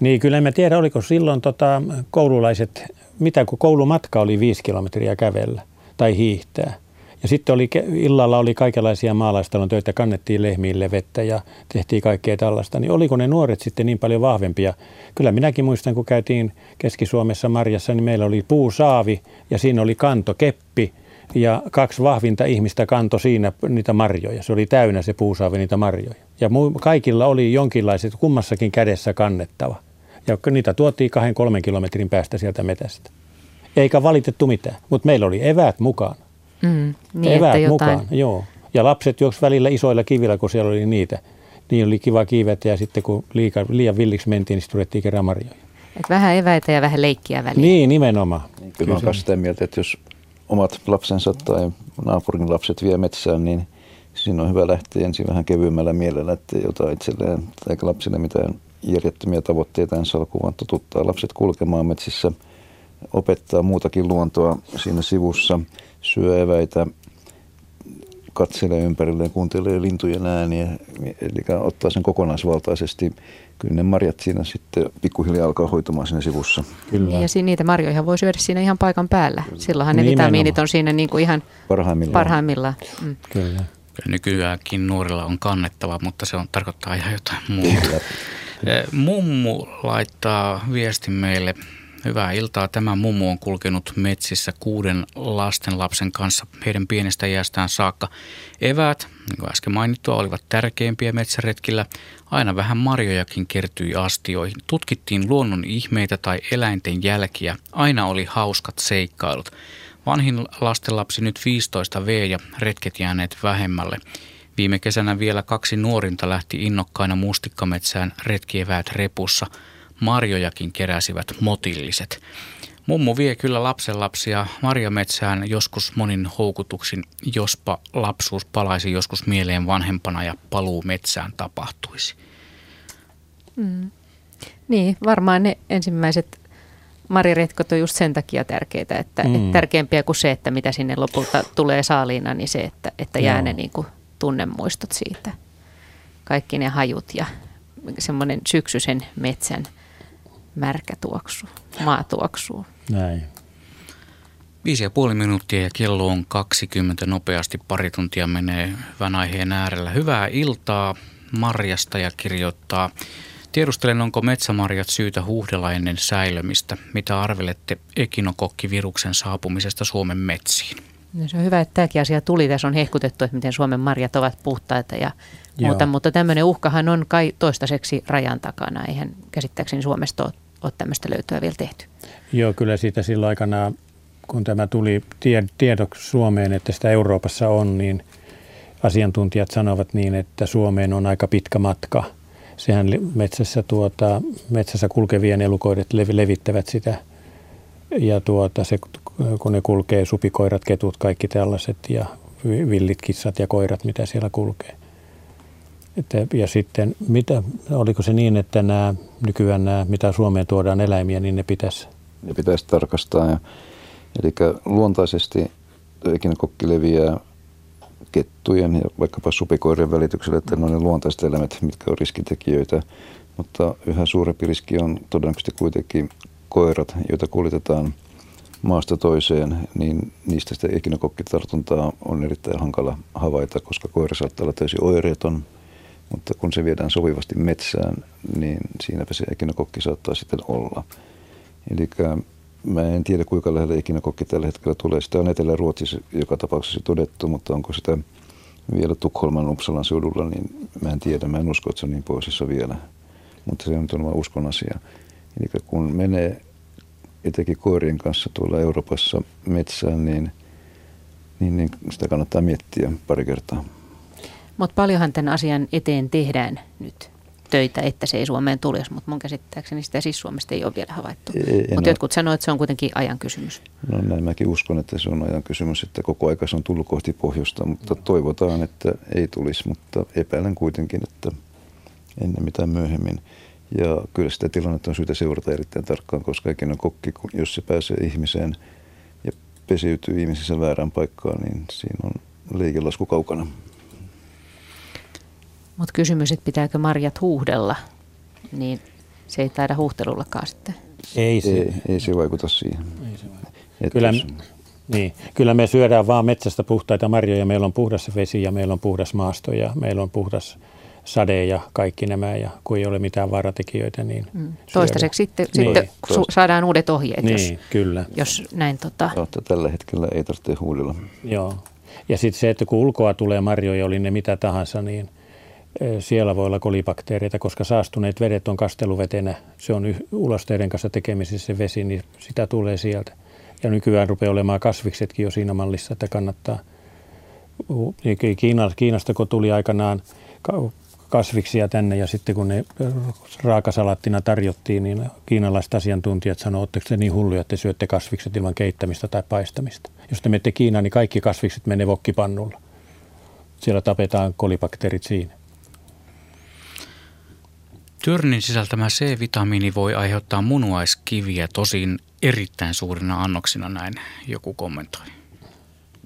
Niin, kyllä en tiedä, oliko silloin tota, koululaiset, mitä kun koulumatka oli viisi kilometriä kävellä tai hiihtää. Ja sitten oli, illalla oli kaikenlaisia maalaistalon töitä, kannettiin lehmiille vettä ja tehtiin kaikkea tällaista. Niin oliko ne nuoret sitten niin paljon vahvempia? Kyllä minäkin muistan, kun käytiin Keski-Suomessa marjassa, niin meillä oli puusaavi ja siinä oli kanto, keppi ja kaksi vahvinta ihmistä kanto siinä niitä marjoja. Se oli täynnä se puusaavi niitä marjoja. Ja kaikilla oli jonkinlaiset kummassakin kädessä kannettava. Ja niitä tuotiin kahden kolmen kilometrin päästä sieltä metästä. Eikä valitettu mitään, mutta meillä oli eväät mukaan. Mm, niin, eväät jotain... mukaan, joo. Ja lapset juoksi välillä isoilla kivillä, kun siellä oli niitä. Niin oli kiva kiivetä ja sitten kun liika, liian villiksi mentiin, niin sitten ruvettiin kerran marjoja. Et vähän eväitä ja vähän leikkiä väliin. Niin, nimenomaan. Kyllä, Kyllä on sitä mieltä, että jos omat lapsensa tai naapurin lapset vie metsään, niin siinä on hyvä lähteä ensin vähän kevyemmällä mielellä, että jotain itselleen tai lapsille mitään järjettömiä tavoitteita en saa kuvan totuttaa lapset kulkemaan metsissä, opettaa muutakin luontoa siinä sivussa, syö eväitä, katselee ympärilleen, kuuntelee lintujen ääniä, eli ottaa sen kokonaisvaltaisesti. Kyllä ne marjat siinä sitten pikkuhiljaa alkaa hoitumaan siinä sivussa. Kyllä. Ja niitä marjoja voi syödä siinä ihan paikan päällä. Silloinhan ne Nimenomaan. vitamiinit on siinä niin kuin ihan parhaimmillaan. parhaimmillaan. Mm. Kyllä. Nykyäänkin nuorilla on kannettava, mutta se on, tarkoittaa ihan jotain muuta. Mummu laittaa viestin meille. Hyvää iltaa. Tämä mummu on kulkenut metsissä kuuden lasten lapsen kanssa heidän pienestä iästään saakka. Eväät, niin kuin äsken mainittua, olivat tärkeimpiä metsäretkillä. Aina vähän marjojakin kertyi astioihin. Tutkittiin luonnon ihmeitä tai eläinten jälkiä. Aina oli hauskat seikkailut. Vanhin lastenlapsi nyt 15 V ja retket jääneet vähemmälle. Viime kesänä vielä kaksi nuorinta lähti innokkaina mustikkametsään retkieväät repussa. Marjojakin keräsivät motilliset. Mummu vie kyllä lapsenlapsia marjametsään joskus monin houkutuksin, jospa lapsuus palaisi joskus mieleen vanhempana ja paluu metsään tapahtuisi. Mm. Niin, varmaan ne ensimmäiset mariretkot on just sen takia tärkeitä, että, mm. että tärkeämpiä kuin se, että mitä sinne lopulta tulee saaliina, niin se, että, että jää ne niin kuin tunnemuistot siitä. Kaikki ne hajut ja semmoinen syksyisen metsän märkä tuoksu, maatuoksu. Näin. Viisi ja puoli minuuttia ja kello on 20 nopeasti. Pari tuntia menee hyvän aiheen äärellä. Hyvää iltaa Marjasta ja kirjoittaa. Tiedustelen, onko metsämarjat syytä huuhdella ennen säilömistä. Mitä arvelette ekinokokkiviruksen saapumisesta Suomen metsiin? No se on hyvä, että tämäkin asia tuli. Tässä on hehkutettu, että miten Suomen marjat ovat puhtaita ja muuta, mutta tämmöinen uhkahan on kai toistaiseksi rajan takana. Eihän käsittääkseni Suomesta ole, ole tämmöistä löytöä vielä tehty. Joo, kyllä siitä silloin aikana, kun tämä tuli tiedoksi Suomeen, että sitä Euroopassa on, niin asiantuntijat sanovat niin, että Suomeen on aika pitkä matka. Sehän metsässä, tuota, metsässä kulkevien elukoidet levittävät sitä ja tuota, se, kun ne kulkee, supikoirat, ketut, kaikki tällaiset ja villit kissat ja koirat, mitä siellä kulkee. Että, ja sitten, mitä, oliko se niin, että nämä, nykyään nämä, mitä Suomeen tuodaan eläimiä, niin ne pitäisi? Ne pitäisi tarkastaa. Ja, eli luontaisesti ekinokokki leviää kettujen ja vaikkapa supikoirien välityksellä, että ne on ne luontaiset eläimet, mitkä on riskitekijöitä. Mutta yhä suurempi riski on todennäköisesti kuitenkin koirat, joita kuljetetaan maasta toiseen, niin niistä sitä ekinokokkitartuntaa on erittäin hankala havaita, koska koira saattaa olla täysin oireeton, mutta kun se viedään sopivasti metsään, niin siinäpä se ekinokokki saattaa sitten olla. Eli mä en tiedä kuinka lähellä ekinokokki tällä hetkellä tulee. Sitä on Etelä-Ruotsissa joka tapauksessa todettu, mutta onko sitä vielä Tukholman Uppsalan seudulla, niin mä en tiedä. Mä en usko, että se on niin pohjoisessa vielä. Mutta se on tuolla uskon asia. Eli kun menee etenkin koirien kanssa tuolla Euroopassa metsään, niin, niin, niin sitä kannattaa miettiä pari kertaa. Mutta paljonhan tämän asian eteen tehdään nyt töitä, että se ei Suomeen tulisi, mutta mun käsittääkseni sitä siis Suomesta ei ole vielä havaittu. Mutta jotkut sanoivat, että se on kuitenkin ajan kysymys. No näin mäkin uskon, että se on ajan kysymys, että koko aika se on tullut kohti pohjoista, mutta toivotaan, että ei tulisi, mutta epäilen kuitenkin, että ennen mitään myöhemmin. Ja kyllä sitä tilannetta on syytä seurata erittäin tarkkaan, koska on kokki, jos se pääsee ihmiseen ja pesiytyy ihmisissä väärään paikkaan, niin siinä on liikelasku kaukana. Mutta kysymys, että pitääkö marjat huuhdella, niin se ei taida huuhtelullakaan sitten. Ei se, ei, ei se vaikuta siihen. Ei se vaikuta. Kyllä, niin. Kyllä me syödään vaan metsästä puhtaita marjoja. Meillä on puhdas vesi ja meillä on puhdas maasto ja meillä on puhdas sade ja kaikki nämä, ja kun ei ole mitään vaaratekijöitä, niin mm. Toistaiseksi sitten, niin, sitten toista. saadaan uudet ohjeet, niin, jos, kyllä. jos näin tota... Jotta tällä hetkellä ei tarvitse huudella. Joo, ja sitten se, että kun ulkoa tulee marjoja, oli ne mitä tahansa, niin siellä voi olla kolibakteereita, koska saastuneet vedet on kasteluvetenä. Se on ulosteiden kanssa tekemisissä se vesi, niin sitä tulee sieltä. Ja nykyään rupeaa olemaan kasviksetkin jo siinä mallissa, että kannattaa. Kiinasta kun tuli aikanaan kasviksia tänne ja sitten kun ne raakasalattina tarjottiin, niin kiinalaiset asiantuntijat sanoivat, että te niin hulluja, että te syötte kasvikset ilman keittämistä tai paistamista. Jos te menette Kiinaan, niin kaikki kasvikset menee vokkipannulla. Siellä tapetaan kolibakteerit siinä. Tyrnin sisältämä C-vitamiini voi aiheuttaa munuaiskiviä, tosin erittäin suurina annoksina, näin joku kommentoi.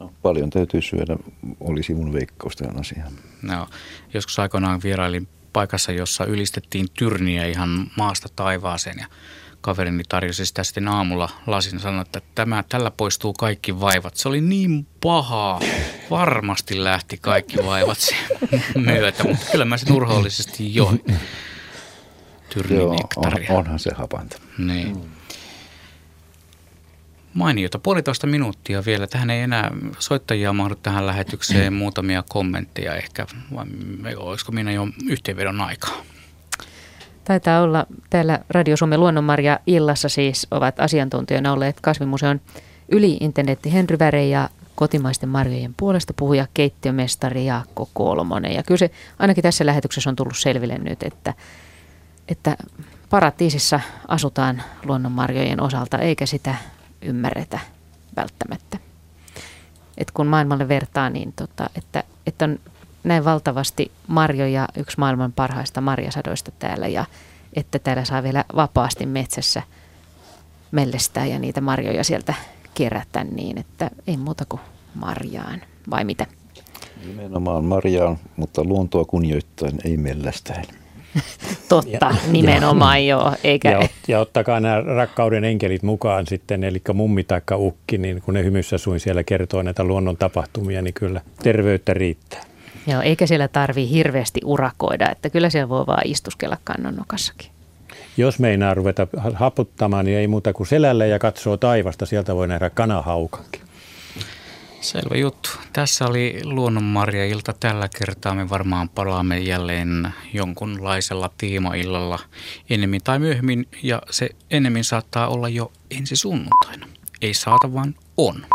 No, paljon täytyy syödä, olisi mun veikkaus tähän asiaan. No, joskus aikoinaan vierailin paikassa, jossa ylistettiin tyrniä ihan maasta taivaaseen ja kaverini tarjosi sitä sitten aamulla lasin sanoi, että tämä, tällä poistuu kaikki vaivat. Se oli niin pahaa. Varmasti lähti kaikki vaivat myötä, mutta kyllä mä sen urhoollisesti join. Joo, on, onhan se hapanta. Niin. Mm. Mainiota. Puolitoista minuuttia vielä. Tähän ei enää soittajia mahdu tähän lähetykseen. Muutamia kommentteja ehkä. Vai olisiko minä jo yhteenvedon aikaa? Taitaa olla täällä Radio Suomen luonnonmarja illassa siis ovat asiantuntijoina olleet kasvimuseon yli-internetti Henry Väre ja kotimaisten marjojen puolesta puhuja keittiömestari Jaakko Kolmonen. Ja kyllä se ainakin tässä lähetyksessä on tullut selville nyt, että, että paratiisissa asutaan luonnonmarjojen osalta, eikä sitä ymmärretä välttämättä. Et kun maailmalle vertaa, niin tota, että, että on näin valtavasti marjoja, yksi maailman parhaista marjasadoista täällä ja että täällä saa vielä vapaasti metsässä mellestää ja niitä marjoja sieltä kerätä niin, että ei muuta kuin marjaan, vai mitä? Nimenomaan marjaan, mutta luontoa kunnioittain, ei mellästäen. Totta, ja, nimenomaan ja, joo. Eikä... Ja, ja ottakaa nämä rakkauden enkelit mukaan sitten, eli mummi tai ukki, niin kun ne hymyssä suin siellä kertoo näitä luonnon tapahtumia, niin kyllä terveyttä riittää. Joo, eikä siellä tarvi hirveästi urakoida, että kyllä siellä voi vaan istuskella kannonnokassakin. Jos meinaa ruveta haputtamaan, niin ei muuta kuin selälle ja katsoo taivasta, sieltä voi nähdä kanahaukankin. Selvä juttu. Tässä oli Luonnonmarja-ilta tällä kertaa. Me varmaan palaamme jälleen jonkunlaisella tiimaillalla enemmän tai myöhemmin. Ja se enemmän saattaa olla jo ensi sunnuntaina. Ei saata, vaan on.